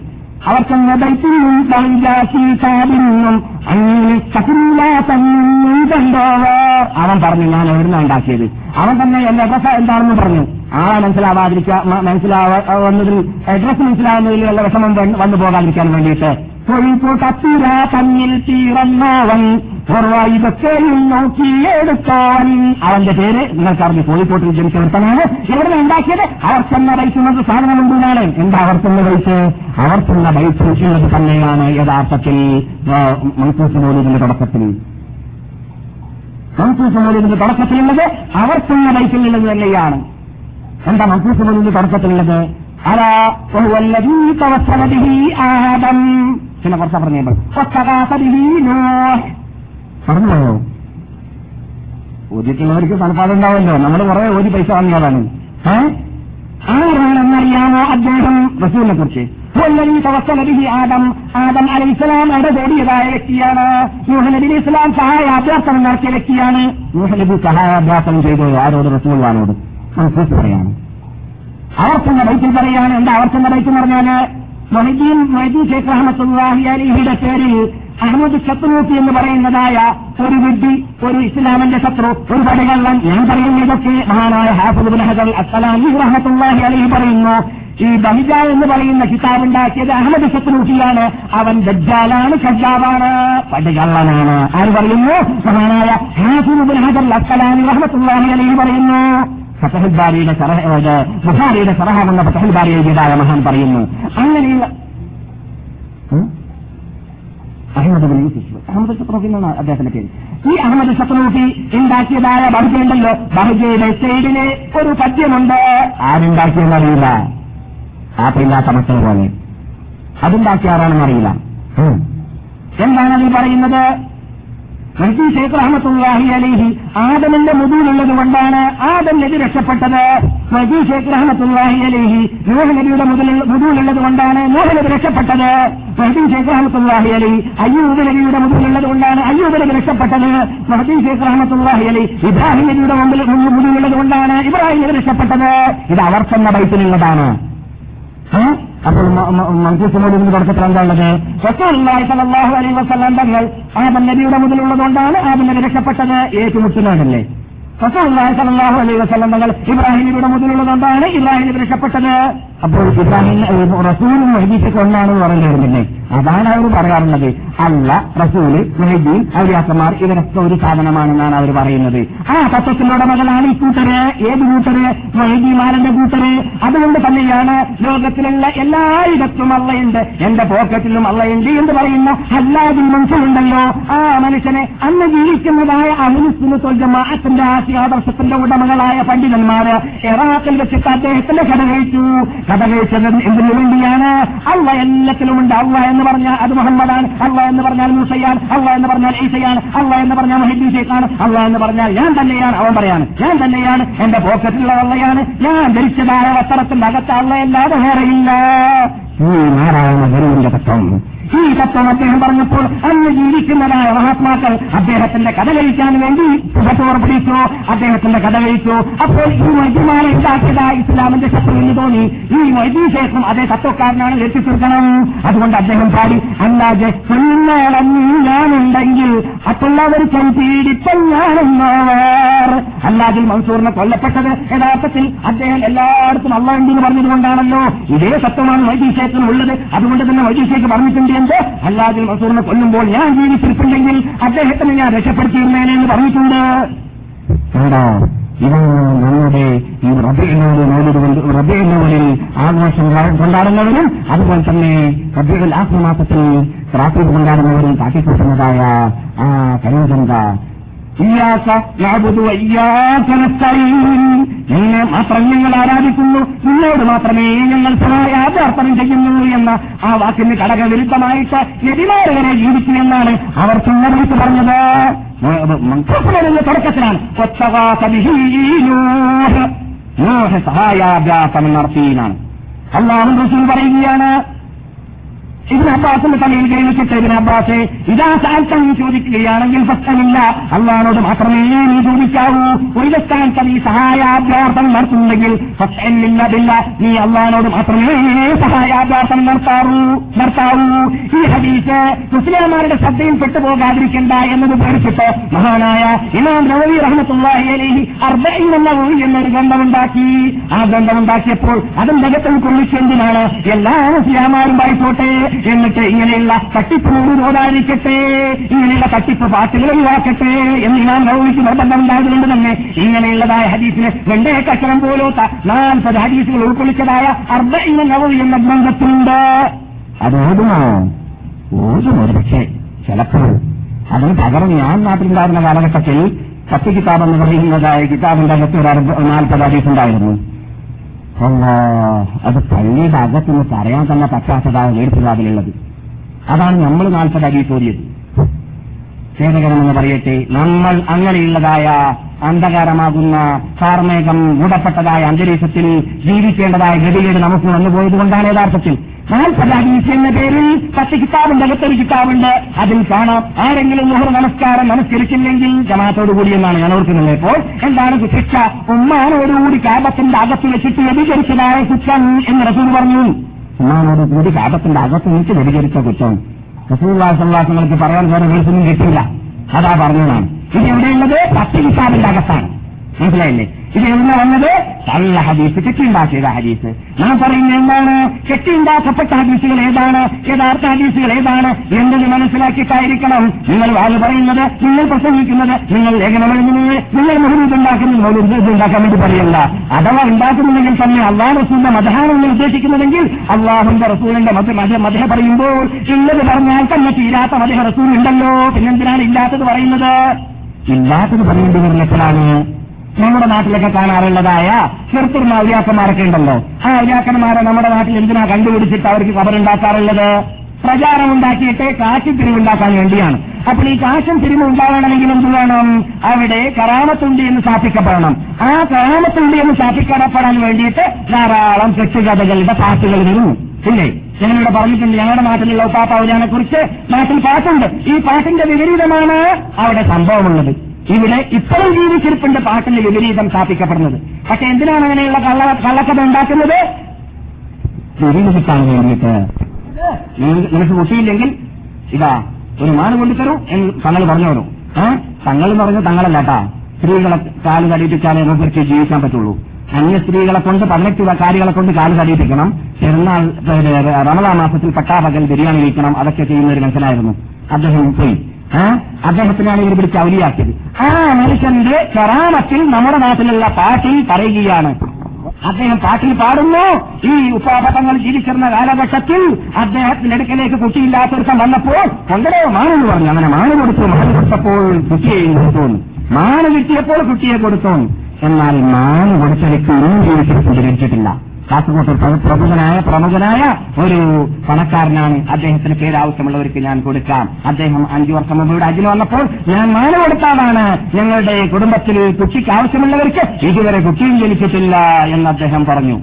അവൻ പറഞ്ഞു ഞാൻ എവിടുന്ന ഉണ്ടാക്കിയത്? അവൻ തന്നെ എന്റെ അഡ്രസ് എന്താണെന്ന് പറഞ്ഞു. ആളെ മനസ്സിലാവാതിരിക്കുക മനസ്സിലാവുന്നതിൽ അഡ്രസ് മനസ്സിലാവുന്നതിൽ വല്ല വിഷമം വന്നു പോകാതിരിക്കാൻ വേണ്ടിയിട്ട് കോഴിക്കോട്ടത്തിര തന്നിൽ തീറന്നവൻ നോക്കി നോക്കിയെടുത്തോൻ അവന്റെ പേര് നിങ്ങൾക്കറിഞ്ഞു കോഴിക്കോട്ടിൽ ജനിച്ച വർത്തമാണ് എവിടെ ഉണ്ടാക്കിയത് അവർ ചെന്ന ബൈക്കുന്നത് സാധനമുണ്ടെന്നാണ് എന്താ അവർ തന്നെ ബൈറ്റ് അവർ തന്നെ എന്നത് തന്നെയാണ് യഥാർത്ഥത്തിൽ മൈസൂസ് മോലിന്റെ തുടക്കത്തിൽ. മൻസൂസ് മോലിന്റെ തുടക്കത്തിലുള്ളത് അവർ ചെന്ന ബൈറ്റിലുള്ളത് തന്നെയാണ്. എന്താ മൻസൂസ് മോലിന്റെ തുടക്കത്തിലുള്ളത്? വഹുവല്ലദീ തവസ്സല ബിഹി ആദം. പിന്നെ കുറച്ച് നൂഹ്. പറഞ്ഞോ ഓതിയിട്ടുള്ളവർക്ക് നമ്മൾ കുറെ ഓതി പൈസ വാങ്ങിയതാണ്. ആരാണെന്നറിയാമോ അദ്ദേഹം? റസൂലിനെ കുറിച്ച് ആദം. ആദം അലൈഹി ഇസ്ലാം ഇടപെടിയതായ വ്യക്തിയാണ്. നൂഹ് നബി ഇസ്ലാം സഹായാഭ്യാസനം നടത്തിയ വ്യക്തിയാണ്. നൂഹ് നബി സഹായാഭ്യാസനം ചെയ്തത് ആരോട്? റസൂലിനോട് മനസ്സിൽ പറയാണ്. അവർക്കെന്ന ബൈക്കിൽ പറയാണ്. എന്താ അവർക്കെന്ന ബൈക്ക് എന്ന് പറഞ്ഞാൽ മൊഹിദ്ദീൻ ഷേഖ് അലിഹിയുടെ പേരിൽ അഹമ്മദ് ശത്രുത്തി എന്ന് പറയുന്നതായ ഒരു വിഡ്ഢി ഒരു ഇസ്ലാമിന്റെ ശത്രു ഒരു പടകള്ളൻ ഞാൻ പറയുന്ന ഇതൊക്കെ മഹാനായ ഹാഫുദ് ഹജർ അസ്സലാമി റഹ്മത്തുള്ളാഹി അലിഹി പറയുന്നു. ഈ ബഹിജ എന്ന് പറയുന്ന കിതാബ് ഉണ്ടാക്കിയത് അഹമ്മദ് ശത്രുത്തിയാണ് അവൻ ദജ്ജാലാണ് ഖജാബാണ് പടകള്ളനാണ് ആര് പറയുന്നു? മഹാനായ ഹാഫുദ് ഹജർ അസ്സലാമി റഹ്മത്തുള്ളാഹി അലിഹി പറയുന്നു. ഫതഹുൽ ബാരിയുടെ സറഹ എന്ന ഫസഹുബാരി ബാരി എഴുതിയതായ മഹാൻ പറയുന്നു. അങ്ങനെയുള്ള? അഹമ്മദ് അഹമ്മദ് ചക്രവർത്തി അദ്ദേഹത്തിന്റെ പേര്. ഈ അഹമ്മദ് ചക്രവർത്തി ഉണ്ടാക്കിയതായ ബഹുജയുണ്ടല്ലോ ബഹുജയുടെ സൈഡിന് ഒരു പദ്യമുണ്ട് ആരുണ്ടാക്കിയെന്നറിയില്ല ആപ്പില്ലാത്ത മക്കളെ പോലെ. അതുണ്ടാക്കിയ ആരാണെന്ന് അറിയില്ല. ഉം. എന്താണ് അതിൽ പറയുന്നത്? മൻസി ഷേഖ് റഹമത്തുല്ലാഹി അലിഹി ആദമിന്റെ മുതൂലുള്ളത് കൊണ്ടാണ് ആദം നബി രക്ഷപ്പെട്ടത്. മജീ ഷേഖ് റഹമത്തുല്ലാഹി അലിഹി നൂഹ നബിയുടെ മുതലുള്ള- മുതൂലുള്ളത് കൊണ്ടാണ് നൂഹ നബി രക്ഷപ്പെട്ടത്. മഹദീ ഷേഖ് റഹമത്തുല്ലാഹി അലി അയ്യൂബ് നബിയുടെ മുതലുള്ളത് കൊണ്ടാണ് അയ്യൂബ് നബി രക്ഷപ്പെട്ടത്. മഹദീ ഷേഖ് റഹമത്തുല്ലാഹി അലി ഇബ്രാഹിം നബിയുടെ മുമ്പിൽ മുതലുള്ളത് കൊണ്ടാണ് ഇബ്രാഹിം നബി രക്ഷപ്പെട്ടത്. ഇത് അവർ തന്ന അപ്പോൾ മൻസൂസുമോദിന്റെ തുടക്കത്തിൽ എന്താ ഉള്ളത് അലൈ വസ്ലാം തങ്ങൾ ആദം നബിയുടെ മുതലുള്ളതുകൊണ്ടാണ് ആദം നബി രക്ഷപ്പെട്ടത് ഏറ്റുമുട്ടുന്നതല്ലേ റസൂലുള്ളാഹി സ്വല്ലല്ലാഹു അലൈ വസല്ലം തങ്ങൾ ഇബ്രാഹിം നബിയുടെ മുതലുള്ളതുകൊണ്ടാണ് ഇബ്രാഹിം രക്ഷപ്പെട്ടത്. അപ്പോൾ ഇബ്രാഹിം റസൂലും മെഹദീസൊക്കെ ഒന്നാണെന്ന് അതാണ് അവർ പറയാറുള്ളത്. അല്ല റസൂൽ മെഹദീൻ ഔലിയാക്കന്മാർ ഇവരൊക്കെ ഒരു സാധനമാണെന്നാണ് അവർ പറയുന്നത്. ആ തത്വത്തിന്റെ മകളാണ് ഈ കൂട്ടര്. ഏത് കൂട്ടര്? മെഹദീമാരന്റെ കൂട്ടര്. അതുകൊണ്ട് തന്നെയാണ് ലോകത്തിലുള്ള എല്ലായിടത്തും അള്ളയുണ്ട്. എന്റെ പോക്കറ്റിലും അള്ളയുണ്ട് എന്ന് പറയുന്ന അല്ലാതെ മനുഷ്യനുണ്ടല്ലോ ആ മനുഷ്യനെ അന്ന് ജീവിക്കുന്നതായ അഹുലുസുന് ജമാഅത്തിന്റെ ആശയാദർശത്തിന്റെ ഉടമകളായ പണ്ഡിതന്മാര് എറാത്തിൽ വെച്ചിട്ട് അദ്ദേഹത്തിന്റെ കഥ കഴിച്ചു കഥ കഴിച്ചത് എന്തിനു വേണ്ടിയാണ്? അള്ള എല്ലാത്തിലുമുണ്ട് അള്ള എന്ന് പറഞ്ഞാൽ അത് മുഹമ്മദാണ്. അള്ള എന്ന് പറഞ്ഞാൽ മൂസയാണ്. അള്ള എന്ന് പറഞ്ഞാൽ ഈസയാണ്. അള്ള എന്ന് പറഞ്ഞാൽ മഹിദ്ദീൻ ഷെയ്ഖാണ്. അള്ള എന്ന് പറഞ്ഞാൽ ഞാൻ തന്നെയാണ്. അവൻ പറയാണ് ഞാൻ തന്നെയാണ്. എന്റെ പോക്കറ്റിലുള്ള അള്ളയാണ്. ഞാൻ ധരിച്ചതായ വസ്ത്രത്തിന്റെ അകത്ത് അള്ളയല്ലാതെ വേറെയില്ല. ഈ നാരായണ ഗുരുവിന്റെ തത്വം. ഈ തത്വം അദ്ദേഹം പറഞ്ഞപ്പോൾ അന്ന് ജീവിക്കുന്നതായ മഹാത്മാക്കൾ അദ്ദേഹത്തിന്റെ കഥ കഴിക്കാൻ വേണ്ടി പുറത്തോർ അദ്ദേഹത്തിന്റെ കഥ കഴിച്ചു അപ്പോൾ ഈ മൈദ്യമാരെ ഉണ്ടാക്കിയതായ ഇസ്ലാമിന്റെ ശത്രു എന്ന് തോന്നി. ഈ വൈദ്യശേഷം അതേ തത്വക്കാരനാണ് എത്തിച്ചേർക്കണം അതുകൊണ്ട് അദ്ദേഹം പാടി അല്ലാതെ ഞാനുണ്ടെങ്കിൽ മറ്റുള്ളവർ പീഡിപ്പൻ ഞാനെന്നവർ മൻസൂറിനെ കൊല്ലപ്പെട്ടത് യഥാർത്ഥത്തിൽ അദ്ദേഹം എല്ലായിടത്തും അള്ള ഉണ്ടെന്ന് പറഞ്ഞതുകൊണ്ടാണല്ലോ. ഇതേ സത്യമാണ് വൈദ്യശേഖരൻ ഉള്ളത് അതുകൊണ്ട് തന്നെ വൈദ്യശേഖർ പറഞ്ഞിട്ടുണ്ട് എന്ത് അല്ലാതെ മൻസൂറിനെ കൊല്ലുമ്പോൾ ഞാൻ ജീവിച്ചിരിപ്പുണ്ടെങ്കിൽ അദ്ദേഹത്തിന് ഞാൻ രക്ഷപ്പെടുത്തിയിരുന്നേനെ എന്ന് പറഞ്ഞിട്ടുണ്ട്. കണ്ടോ ഇത് നമ്മുടെ ഈ കൊണ്ട് റബിയിനോടിൽ ആഘോഷം കൊണ്ടാടുന്നവരും അതുപോലെ തന്നെ റബിയുൽ ആത്മമാസത്തിൽ രാത്രി കൊണ്ടാടുന്നവരും കാട്ടിക്കൂട്ടുന്നതായ ആ കരിഞ്ചന്ത നിന്നെ മാത്രം ഞങ്ങൾ ആരാധിക്കുന്നു. നിന്നോട് മാത്രമേ ഞങ്ങൾ സഹായാഭ്യർത്ഥന ചെയ്യുന്നു എന്ന ആ വാക്കിന് ഘടകവിരുദ്ധമായിട്ട് വിരുദ്ധമായിട്ട് വരെ ജീവിച്ചു എന്നാണ് അവർ സുന്ദരിച്ച് പറഞ്ഞത്. മൻസൂഫിന്റെ തുടക്കത്തിലാണ്. സഹായാഭ്യാസം നടത്തിയെന്നാണ് അള്ളാഹു റസൂൽ പറയുകയാണ് ഇബിൻ അബ്ബാസിന്റെ തലയിൽ കൈവച്ചിട്ട് ഇബിൻ അബ്ബാസ് ഇതാ സാൽത്തം ചോദിക്കുകയാണെങ്കിൽ പ്രശ്നമില്ല. അള്ളഹാനോട് മാത്രമേ നീ ചോദിക്കാവൂ. ഒരു സ്ഥാനത്ത് നീ സഹായാഭ്യാർത്ഥം നടത്തുന്നെങ്കിൽ പ്രശ്നമില്ലതില്ല. നീ അള്ളഹാനോട് മാത്രമേ സഹായാഭ്യാർത്ഥം നടത്താറൂ നടത്താവൂ. ഈ ഹദീസ് മുസ്ലിംമാരുടെ ശ്രദ്ധയിൽ പെട്ടുപോകാതിരിക്കണ്ട എന്നത് പേടിച്ചിട്ട് മഹാനായ ഇമാം നവവി റഹ്മത്തുള്ളാഹി അലൈഹി അർബഈൻ എന്ന എന്നൊരു ഗ്രന്ഥമുണ്ടാക്കി. ആ ഗ്രന്ഥമുണ്ടാക്കിയപ്പോൾ അതിന്റെ നഗത്തിൽ കൊള്ളിച്ചെന്തിനാണ് എല്ലാ മുസ്ലിംമാരും വായിച്ചോട്ടെ. എന്നിട്ട് ഇങ്ങനെയുള്ള തട്ടിപ്പ് ഓടാതിരിക്കട്ടെ ഇങ്ങനെയുള്ള തട്ടിപ്പ് പാട്ടുകൾ ഒഴിവാക്കട്ടെ എന്ന് ഇമാം നവവിക്ക് നിർബന്ധമുണ്ടായതുകൊണ്ട് തന്നെ ഇങ്ങനെയുള്ളതായ ഹദീസിന് രണ്ടേ കഷണം പോലോത്ത നാൽപ്പത് ഹദീസുകൾ ഉൾക്കൊള്ളിച്ചതായ അർദ്ധ അർബഈൻ നവവി എന്ന ഗ്രന്ഥത്തിലുണ്ട്. അത് ഓടുമോ പക്ഷേ ചിലപ്പോൾ അതിന് പകരം ഞാൻ നാട്ടിലുണ്ടായിരുന്ന കാലഘട്ടത്തിൽ സത്യ കിതാബ് എന്ന് പറയുന്നതായ കിതാബിന്റെ അകത്ത് ഒരു നാൽപ്പത് ഹദീസ് ഉണ്ടായിരുന്നു. അത് പള്ളിയുടെ അകത്തുനിന്ന് പറയാൻ തന്നെ പറ്റാത്തതായ അതിലുള്ളത് അതാണ് നമ്മൾ നാൽപ്പത് അടി ഓടിയത് ഖേദകരമെന്ന് പറയട്ടെ നമ്മൾ അങ്ങനെയുള്ളതായ അന്ധകാരമാകുന്ന കാർമേഘം മൂടപ്പെട്ടതായ അന്തരീക്ഷത്തിൽ ജീവിക്കേണ്ടതായ ഗതികേട് നമുക്ക് വന്നുപോയത് കൊണ്ടാണ് യഥാർത്ഥത്തിൽ. ഹദീസ് എന്ന പേരിൽ പത്ത് കിതാബുണ്ട് അകത്തൊരു കിതാബുണ്ട്. അതിൽ കാണാം ആരെങ്കിലും മുഹർ നമസ്കാരം നമസ്കരിച്ചില്ലെങ്കിൽ ജമാത്തോടുകൂടി എന്നാണ് ഞാൻ ഓർക്കുന്നത്. ഇപ്പോൾ എന്താണ് ശിക്ഷ? ഉമ്മാനോടുകൂടി കാബത്തിന്റെ അകത്ത് വെച്ചിട്ട് വ്യതികരിച്ചതായ കുറ്റം എന്ന് റസൂൽ പറഞ്ഞു. ഉമ്മാനോടുകൂടി കാബത്തിന്റെ അകത്ത് വെച്ച് വ്യതികരിച്ച കുറ്റം. റസൂല്ലാസങ്ങൾക്ക് പറയാൻ വേറെ വീഴ്ചയൊന്നും കിട്ടില്ല. അതാ പറഞ്ഞതാണ് ഇത് എവിടെയുള്ളത് പത്ത് കിതാബിന്റെ അകത്താണ്. മനസ്സിലായില്ലേ? ഇത് എവിടെ വന്നത് നല്ല ഹദീസ് കെട്ടിയുണ്ടാക്കിയത് ഹദീസ്. ഞാൻ പറയുന്ന എന്താണ്? കെട്ടിയുണ്ടാക്കപ്പെട്ട ഹദീസുകൾ ഏതാണ്? യഥാർത്ഥ ഹദീസുകൾ ഏതാണ്? എന്നത് മനസ്സിലാക്കിയിട്ടായിരിക്കണം നിങ്ങൾ വാൽ പറയുന്നത് നിങ്ങൾ പ്രസംഗിക്കുന്നത് നിങ്ങൾ ലേഖനം നിങ്ങൾ മുഹമ്മദ് ഉണ്ടാക്കുന്നത് മൗലൂദ് ഉണ്ടാക്കാൻ വേണ്ടി പറയല്ല അഥവാ ഉണ്ടാക്കുന്നുണ്ടെങ്കിൽ തന്നെ അള്ളാഹ് റസൂലിന്റെ മതഹാണ് നിങ്ങൾ ഉദ്ദേശിക്കുന്നതെങ്കിൽ അള്ളാഹുന്റെ റസൂലിന്റെ മത മത മതഹ പറയുമ്പോൾ ഇന്നത് പറഞ്ഞാൽ തന്നെ തീരാത്ത മതഹ റസൂൽ ഉണ്ടല്ലോ. പിന്നെന്തിനാണ് ഇല്ലാത്തത് പറയുന്നത്? ഇല്ലാത്തത് പറയേണ്ടി വരുന്ന എപ്പോഴാണ് നമ്മുടെ നാട്ടിലൊക്കെ കാണാറുള്ളതായ ചെറുത്തുന്ന ഔലിയാക്കന്മാരൊക്കെ ഉണ്ടല്ലോ. ആ ഔലിയാക്കന്മാരെ നമ്മുടെ നാട്ടിൽ എന്തിനാ കണ്ടുപിടിച്ചിട്ട് അവർക്ക് കബറുണ്ടാക്കാറുള്ളത്? പ്രചാരം ഉണ്ടാക്കിയിട്ട് കാശും പിരിവുണ്ടാക്കാൻ വേണ്ടിയാണ്. അപ്പോൾ ഈ കാശും തിരിവ് ഉണ്ടാകണമെങ്കിൽ എന്ത് വേണം? അവിടെ കറാമത്തുണ്ട് എന്ന് സ്ഥാപിക്കപ്പെടണം ആ കറാമത്തുണ്ട് എന്ന് സ്ഥാപിക്കപ്പെടാൻ വേണ്ടിയിട്ട് ധാരാളം കെട്ടുകഥകളുടെ പാട്ടുകൾ വരും. ഇല്ലേ? ഞങ്ങളിവിടെ പറഞ്ഞിട്ടുണ്ട് ഞങ്ങളുടെ നാട്ടിലുള്ള ഉപ്പാപ്പ ഔലിയാനെ കുറിച്ച് നാട്ടിൽ പാട്ടുണ്ട്. ഈ പാട്ടിന്റെ വിപരീതമാണ് അവിടെ സംഭവമുള്ളത്. ഇവിടെ ഇപ്പോഴും ജീവിച്ചിരിപ്പിന്റെ പാട്ടിന് വിപരീതം സ്ഥാപിക്കപ്പെടുന്നത്. പക്ഷെ എന്തിനാണ് അങ്ങനെയുള്ള കള്ള കള്ളക്കഥ ഉണ്ടാക്കുന്നത്? വിപരീതിക്കാൻ വേണ്ടിയിട്ട്. നിങ്ങൾക്ക് കുട്ടിയില്ലെങ്കിൽ ഇതാ ഒരു മാന കൊണ്ടുതരൂ എന്ന് തങ്ങൾ പറഞ്ഞു വരും തങ്ങൾ പറഞ്ഞു തങ്ങളല്ല കേട്ടാ. സ്ത്രീകളെ കാൽ കടിയിപ്പിച്ചാലേ നമുക്ക് ജീവിക്കാൻ പറ്റുള്ളൂ. അന്യ സ്ത്രീകളെ കൊണ്ട് പതിനെട്ട് കാര്യങ്ങളെ കൊണ്ട് കാൽ കടിയിപ്പിക്കണം പെരുന്നാൾ റമദാ മാസത്തിൽ പട്ടാപകൽ ബിരിയാണി കഴിക്കണം അതൊക്കെ ചെയ്യുന്ന ഒരു മനുഷ്യനായിരുന്നു അദ്ദേഹം പോയി. അദ്ദേഹത്തിനാണ് ഇവർ പിടിച്ച് അവലിയാക്കിയത്. ആ മനുഷ്യന്റെ കറാമത്തിൽ നമ്മുടെ നാട്ടിലുള്ള പാട്ടിൽ പറയുകയാണ്. അദ്ദേഹം പാട്ടിൽ പാടുന്നു. ഈ ഉപാപതങ്ങൾ ജീവിച്ചിരുന്ന കാലഘട്ടത്തിൽ അദ്ദേഹത്തിന്റെ അടുക്കലേക്ക് കുട്ടിയില്ലാത്തവർക്കം വന്നപ്പോൾ കൊണ്ടോ മാനെന്ന് പറഞ്ഞു. അങ്ങനെ മാന് കൊടുത്തു. മാന് കൊടുത്തപ്പോൾ കുട്ടിയെയും കൊടുത്തു? മാന് കിട്ടിയപ്പോൾ കുട്ടിയെ കൊടുത്തു. എന്നാൽ മാന് കൊടുത്ത ഒന്നും ലഭിച്ചിട്ടില്ല കാസർകോട്ട് പ്രമുഖനായ പ്രമുഖനായ ഒരു പണക്കാരനാണ്. അദ്ദേഹത്തിന് പേര് ആവശ്യമുള്ളവർക്ക് ഞാൻ കൊടുക്കാം. അദ്ദേഹം അഞ്ചു വർഷം മുമ്പ് ഇവിടെ അജിന് വന്നപ്പോൾ ഞാൻ മാന കൊടുത്താലാണ് ഞങ്ങളുടെ കുടുംബത്തിൽ കുട്ടിക്ക് ആവശ്യമുള്ളവർക്ക് ഇതുവരെ കുട്ടിയും ജനിച്ചിട്ടില്ല എന്ന് അദ്ദേഹം പറഞ്ഞു.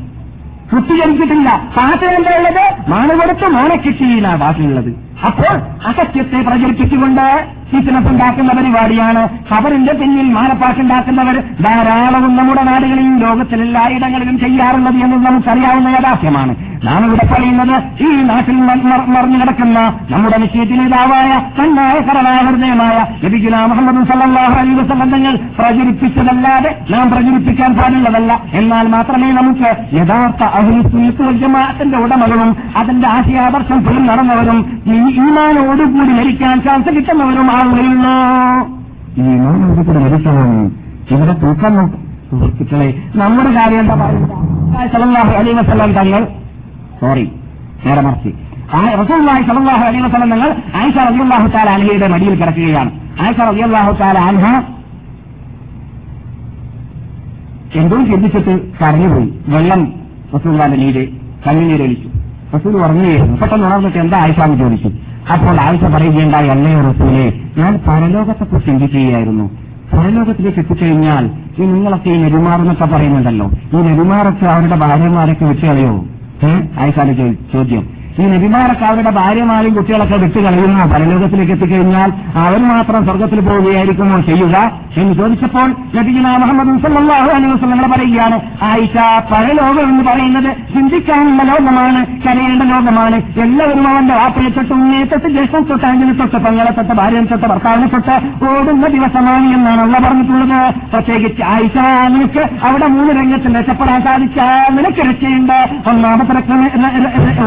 കുട്ടി ജനിച്ചിട്ടില്ല. പാട്ട് എന്താ ഉള്ളത് മാന കൊടുത്ത് മാന കിട്ടിയില്ല ബാക്കിയുള്ളത് അപ്പോൾ അസത്യത്തെ പ്രചരിപ്പിച്ചുകൊണ്ട് ഫിറ്റ്നസ് പരിപാടിയാണ്. ഖബറിന്റെ പിന്നിൽ മാനപ്പാട്ടുണ്ടാക്കുന്നവർ ധാരാളവും നമ്മുടെ നാടുകളിലും ലോകത്തിലെല്ലാ ഇടങ്ങളിലും ചെയ്യാറുള്ളത് എന്ന് നമുക്കറിയാവുന്ന യാഥാർത്ഥ്യമാണ്. നാം ഇവിടെ പറയുന്നത് ഈ നാട്ടിൽ മറിഞ്ഞു കിടക്കുന്ന നമ്മുടെ നിശ്ചയത്തിനേതാവായ കണ്ണായ കറവായ ഹൃദയമായ ലഭിക്കുന്ന മുഹമ്മദ് സല്ലാഹു വസല്ലങ്ങൾ പ്രചരിപ്പിച്ചതല്ലാതെ നാം പ്രചരിപ്പിക്കാൻ പാടുള്ളതല്ല. എന്നാൽ മാത്രമേ നമുക്ക് യഥാർത്ഥ അഹുലിസുൽ ജമാഅത്തിന്റെ ഉടമകളും അതിന്റെ ആശയാദർശം പോലും നടന്നവരും ഈമാനോടുകൂടി മരിക്കാൻ ചാൻസ് കിട്ടുന്നവരും ആളുകളുള്ളൂ ഈമാനോടുകൂടി മരിക്കണം ഇവിടെ തൂക്കം സുഹൃത്തുക്കളെ നമ്മുടെ കാര്യം എന്താ വസ്ലാം തങ്ങൾ സോറി നേരെ മറിച്ച്. റസൂല്ലാഹി സലാഹു അലൈ വസ്ലം തങ്ങൾ ആയിഷ റബിയുള്ളാഹു താല അലിയുടെ മടിയിൽ കിടക്കുകയാണ്. ആയിഷ റബിയുള്ളാഹു താല അൻഹ എന്തോ ചിന്തിച്ചിട്ട് കരഞ്ഞുപോയി. വെള്ളം റസൂല്ലാന്റെ നീര് കണ്ണുനീരൊലിച്ചു റസൂൽ ഉറങ്ങുകയായിരുന്നു പെട്ടെന്ന് ഉണർന്നിട്ട് എന്താ ആയിഷാന്ന് ചോദിച്ചു. അപ്പോൾ ആയിഷ പറയുകയുണ്ടായി അല്ലയോ റസൂലെ ഞാൻ പരലോകത്തെക്കുറിച്ച് ചിന്തിക്കുകയായിരുന്നു. പരലോകത്തിലേക്ക് എത്തിക്കഴിഞ്ഞാൽ ഈ നിങ്ങളൊക്കെ ഈ നെരുമാറെന്നൊക്കെ പറയുന്നുണ്ടല്ലോ. ഈ നെരുമാറൊക്കെ അവരുടെ ഭാര്യമാരൊക്കെ വിട്ടുകളയോ ഏഹ് ആയിഷാന്റെ ചോദ്യം. ഈ നബിമാരൊക്കെ അവരുടെ ഭാര്യമാരും കുട്ടികളൊക്കെ വിട്ടുകളയുന്നു പരലോകത്തിലേക്ക് എത്തിക്കഴിഞ്ഞാൽ അവർ മാത്രം സ്വർഗത്തിൽ പോവുകയായിരിക്കുമോ ചെയ്യുക? എന്ന് ചോദിച്ചപ്പോൾ നബിജുന മുഹമ്മദ് സല്ലാഹു അലൈഹി വസ്ലങ്ങൾ പറയുകയാണ് ആയിഷ പരലോകം എന്ന് പറയുന്നത് ചിന്തിക്കാനുള്ള ലോകമാണ് കരയേണ്ട ലോകമാണ്. എല്ലാവരും അവന്റെ വാപ്പയെ തൊട്ട് ഉന്നേറ്റത്തിൽ തൊട്ട് തൊട്ട് അഞ്ചിനെ തൊട്ട് പങ്ങളെ തൊട്ട് ഭാര്യനെ തൊട്ട് ഭർത്താവിനെ തൊട്ട് ഓടുന്ന ദിവസമാണ് എന്നാണ് അള്ള പറഞ്ഞിട്ടുള്ളത്. പ്രത്യേകിച്ച് ആയിഷ നിനക്ക് അവിടെ മൂന്ന് രംഗത്തിൽ രക്ഷപ്പെടാൻ സാധിച്ച നിനക്ക് രക്ഷയുണ്ട്. ഒന്നാമത്തെ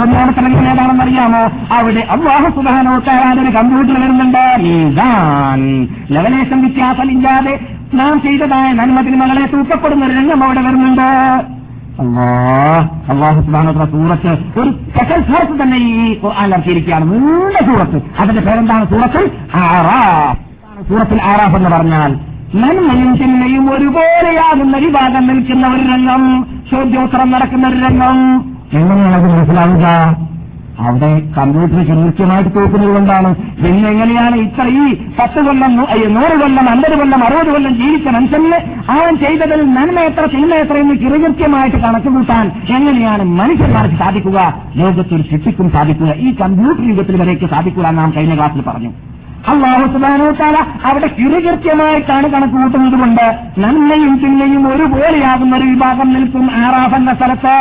ഒന്നാമത്തെ ഏതാണെന്ന് അറിയാമോ? അവിടെ അള്ളാഹു സുധാനോട്ടാൻ ഒരു കമ്പ്യൂട്ടർ വരുന്നുണ്ട്. മീസാൻ ലവലേശം വ്യത്യാസമില്ലാതെ നാം ചെയ്തതായ നന്മത്തിന് മകളെ തൂക്കപ്പെടുന്ന ഒരു രംഗം അവിടെ വരുന്നുണ്ട്. അള്ളാഹു. സുബാനോത്ര സൂറത്ത് ഒരു സ്പെഷ്യൽ സൂറത്ത് തന്നെ ഈ അലർത്തിയിരിക്കുകയാണ് നീണ്ട സൂറത്ത്. അതിന്റെ പേരെന്താണ് സൂറത്ത്? ആറാഫ്. സൂറത്തിൽ ആറാഫ് എന്ന് പറഞ്ഞാൽ നന്മയും തിന്മയും ഒരുപോലെയാകുന്ന വിഭാഗം നിൽക്കുന്ന ഒരു രംഗം. ചോദ്യോത്തരം നടക്കുന്ന ഒരു രംഗം. എങ്ങനെയാണ് മനസ്സിലാവുക? അവിടെ കമ്പ്യൂട്ടർ കൃത്യമായിട്ട് തോക്കുന്നത് കൊണ്ടാണ് പിന്നെ എങ്ങനെയാണ് ഇത്ര ഈ പത്ത് കൊല്ലം നൂറ് കൊല്ലം അമ്പത് കൊല്ലം അറുപത് കൊല്ലം ജീവിച്ച മനുഷ്യന് അവൻ ചെയ്തതിൽ നന്മ എത്ര തിന്മ എത്ര എന്ന് കൃത്യമായിട്ട് കണക്ക് കൂട്ടാൻ എങ്ങനെയാണ് മനുഷ്യന്മാർക്ക് സാധിക്കുക? ലോകത്തിൽ ശിക്ഷിക്കും സാധിക്കുക. ഈ കമ്പ്യൂട്ടർ യുഗത്തിൽ വരേക്ക് സാധിക്കുക നാം കഴിഞ്ഞ ക്ലാസ്സിൽ പറഞ്ഞു. അള്ളാഹു സുബാനോത്താല അവിടെ കിറുകൃത്യമായിട്ടാണ് കണക്ക് കൂട്ടുന്നത് കൊണ്ട് നന്മയും തിന്മയും ഒരുപോലെയാകുന്ന ഒരു വിഭാഗം നിൽക്കും ആറാഫ് എന്ന സ്ഥലത്ത്.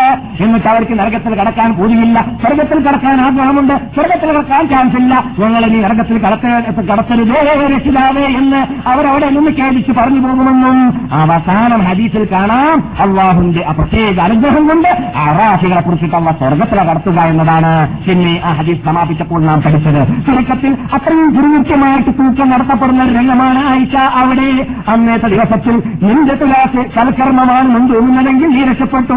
എന്നിട്ട് അവർക്ക് നരകത്തിൽ കടക്കാൻ കൂടിയില്ല സ്വർഗത്തിൽ കടക്കാൻ ആഗ്രഹമുണ്ട്. സ്വർഗത്തിൽ കടക്കാൻ ചാൻസ് ഇല്ല ഞങ്ങൾ ഇനി നരകത്തിൽ കടത്തരുതേ രക്ഷിതാവേ എന്ന് അവരവിടെ നിന്ന് കേൾപ്പിച്ച് പറഞ്ഞു പോകുമെന്നും അവസാനം ഹദീസിൽ കാണാം. അള്ളാഹുന്റെ ആ പ്രത്യേക അനുഗ്രഹം കൊണ്ട് ആറാഫികളെ കുറിച്ചിട്ട് അവ സ്വർഗത്തിലെ കടത്തുക എന്നതാണ്. പിന്നെ ആ ഹദീസ് സമാപിച്ചപ്പോൾ നാം പഠിച്ചത് ചുരുക്കത്തിൽ അത്രയും കൃത്യമായിട്ട് തൂക്കം നടത്തപ്പെടുന്ന രംഗമാണ് ആയിഷ അവിടെ. അന്നത്തെ ദിവസത്തിൽ നിന്റെ തുലാസ് സൽക്കർമ്മമാണെന്നും തോന്നുന്നതെങ്കിൽ നീ രക്ഷപ്പെട്ടു.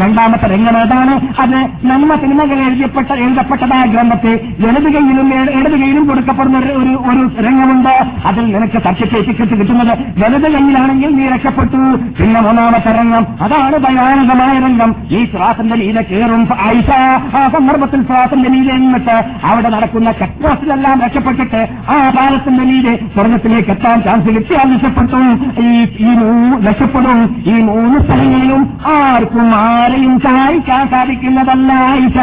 രണ്ടാമത്തെ രംഗം ഏതാണ്? അത് നന്മ സിനിമകൾ എഴുതിയപ്പെട്ട എഴുതപ്പെട്ടതായ ഗ്രന്ഥത്തെ ഇടത് ഇട- ഇടത് കൈയിലും കൊടുക്കപ്പെടുന്ന ഒരു ഒരു- രംഗമുണ്ട്. അതിൽ നിനക്ക് സർട്ടിഫിക്കറ്റ് കിട്ടുന്നത് വലത് കൈയിലാണെങ്കിൽ നീ രക്ഷപ്പെട്ടു. പിന്നെ മൂന്നാമത്തെ രംഗം. അതാണ് ഭയാനകമായ രംഗം. ഈ ശ്വാസന്റെ ലീല കയറും ആയിഷ ആ സന്ദർഭത്തിൽ ശ്വാസന്റെ ലീല എന്നിട്ട് അവിടെ നടക്കുന്ന ചെക്പോസ്റ്റിലെല്ലാം രക്ഷപ്പെട്ടിട്ട് ആ പാലത്തിന്റെ നീര് സ്വർഗത്തിലേക്ക് എത്താൻ ചാൻസ് കിട്ടിയാൽ രക്ഷപ്പെട്ടു ഈ ഈ മൂന്ന് രക്ഷപ്പെടും ഈ മൂന്ന് സ്ഥലങ്ങളിലും ആർക്കും ആരെയും സഹായിക്കാൻ സാധിക്കുന്നതല്ല ആയിഷ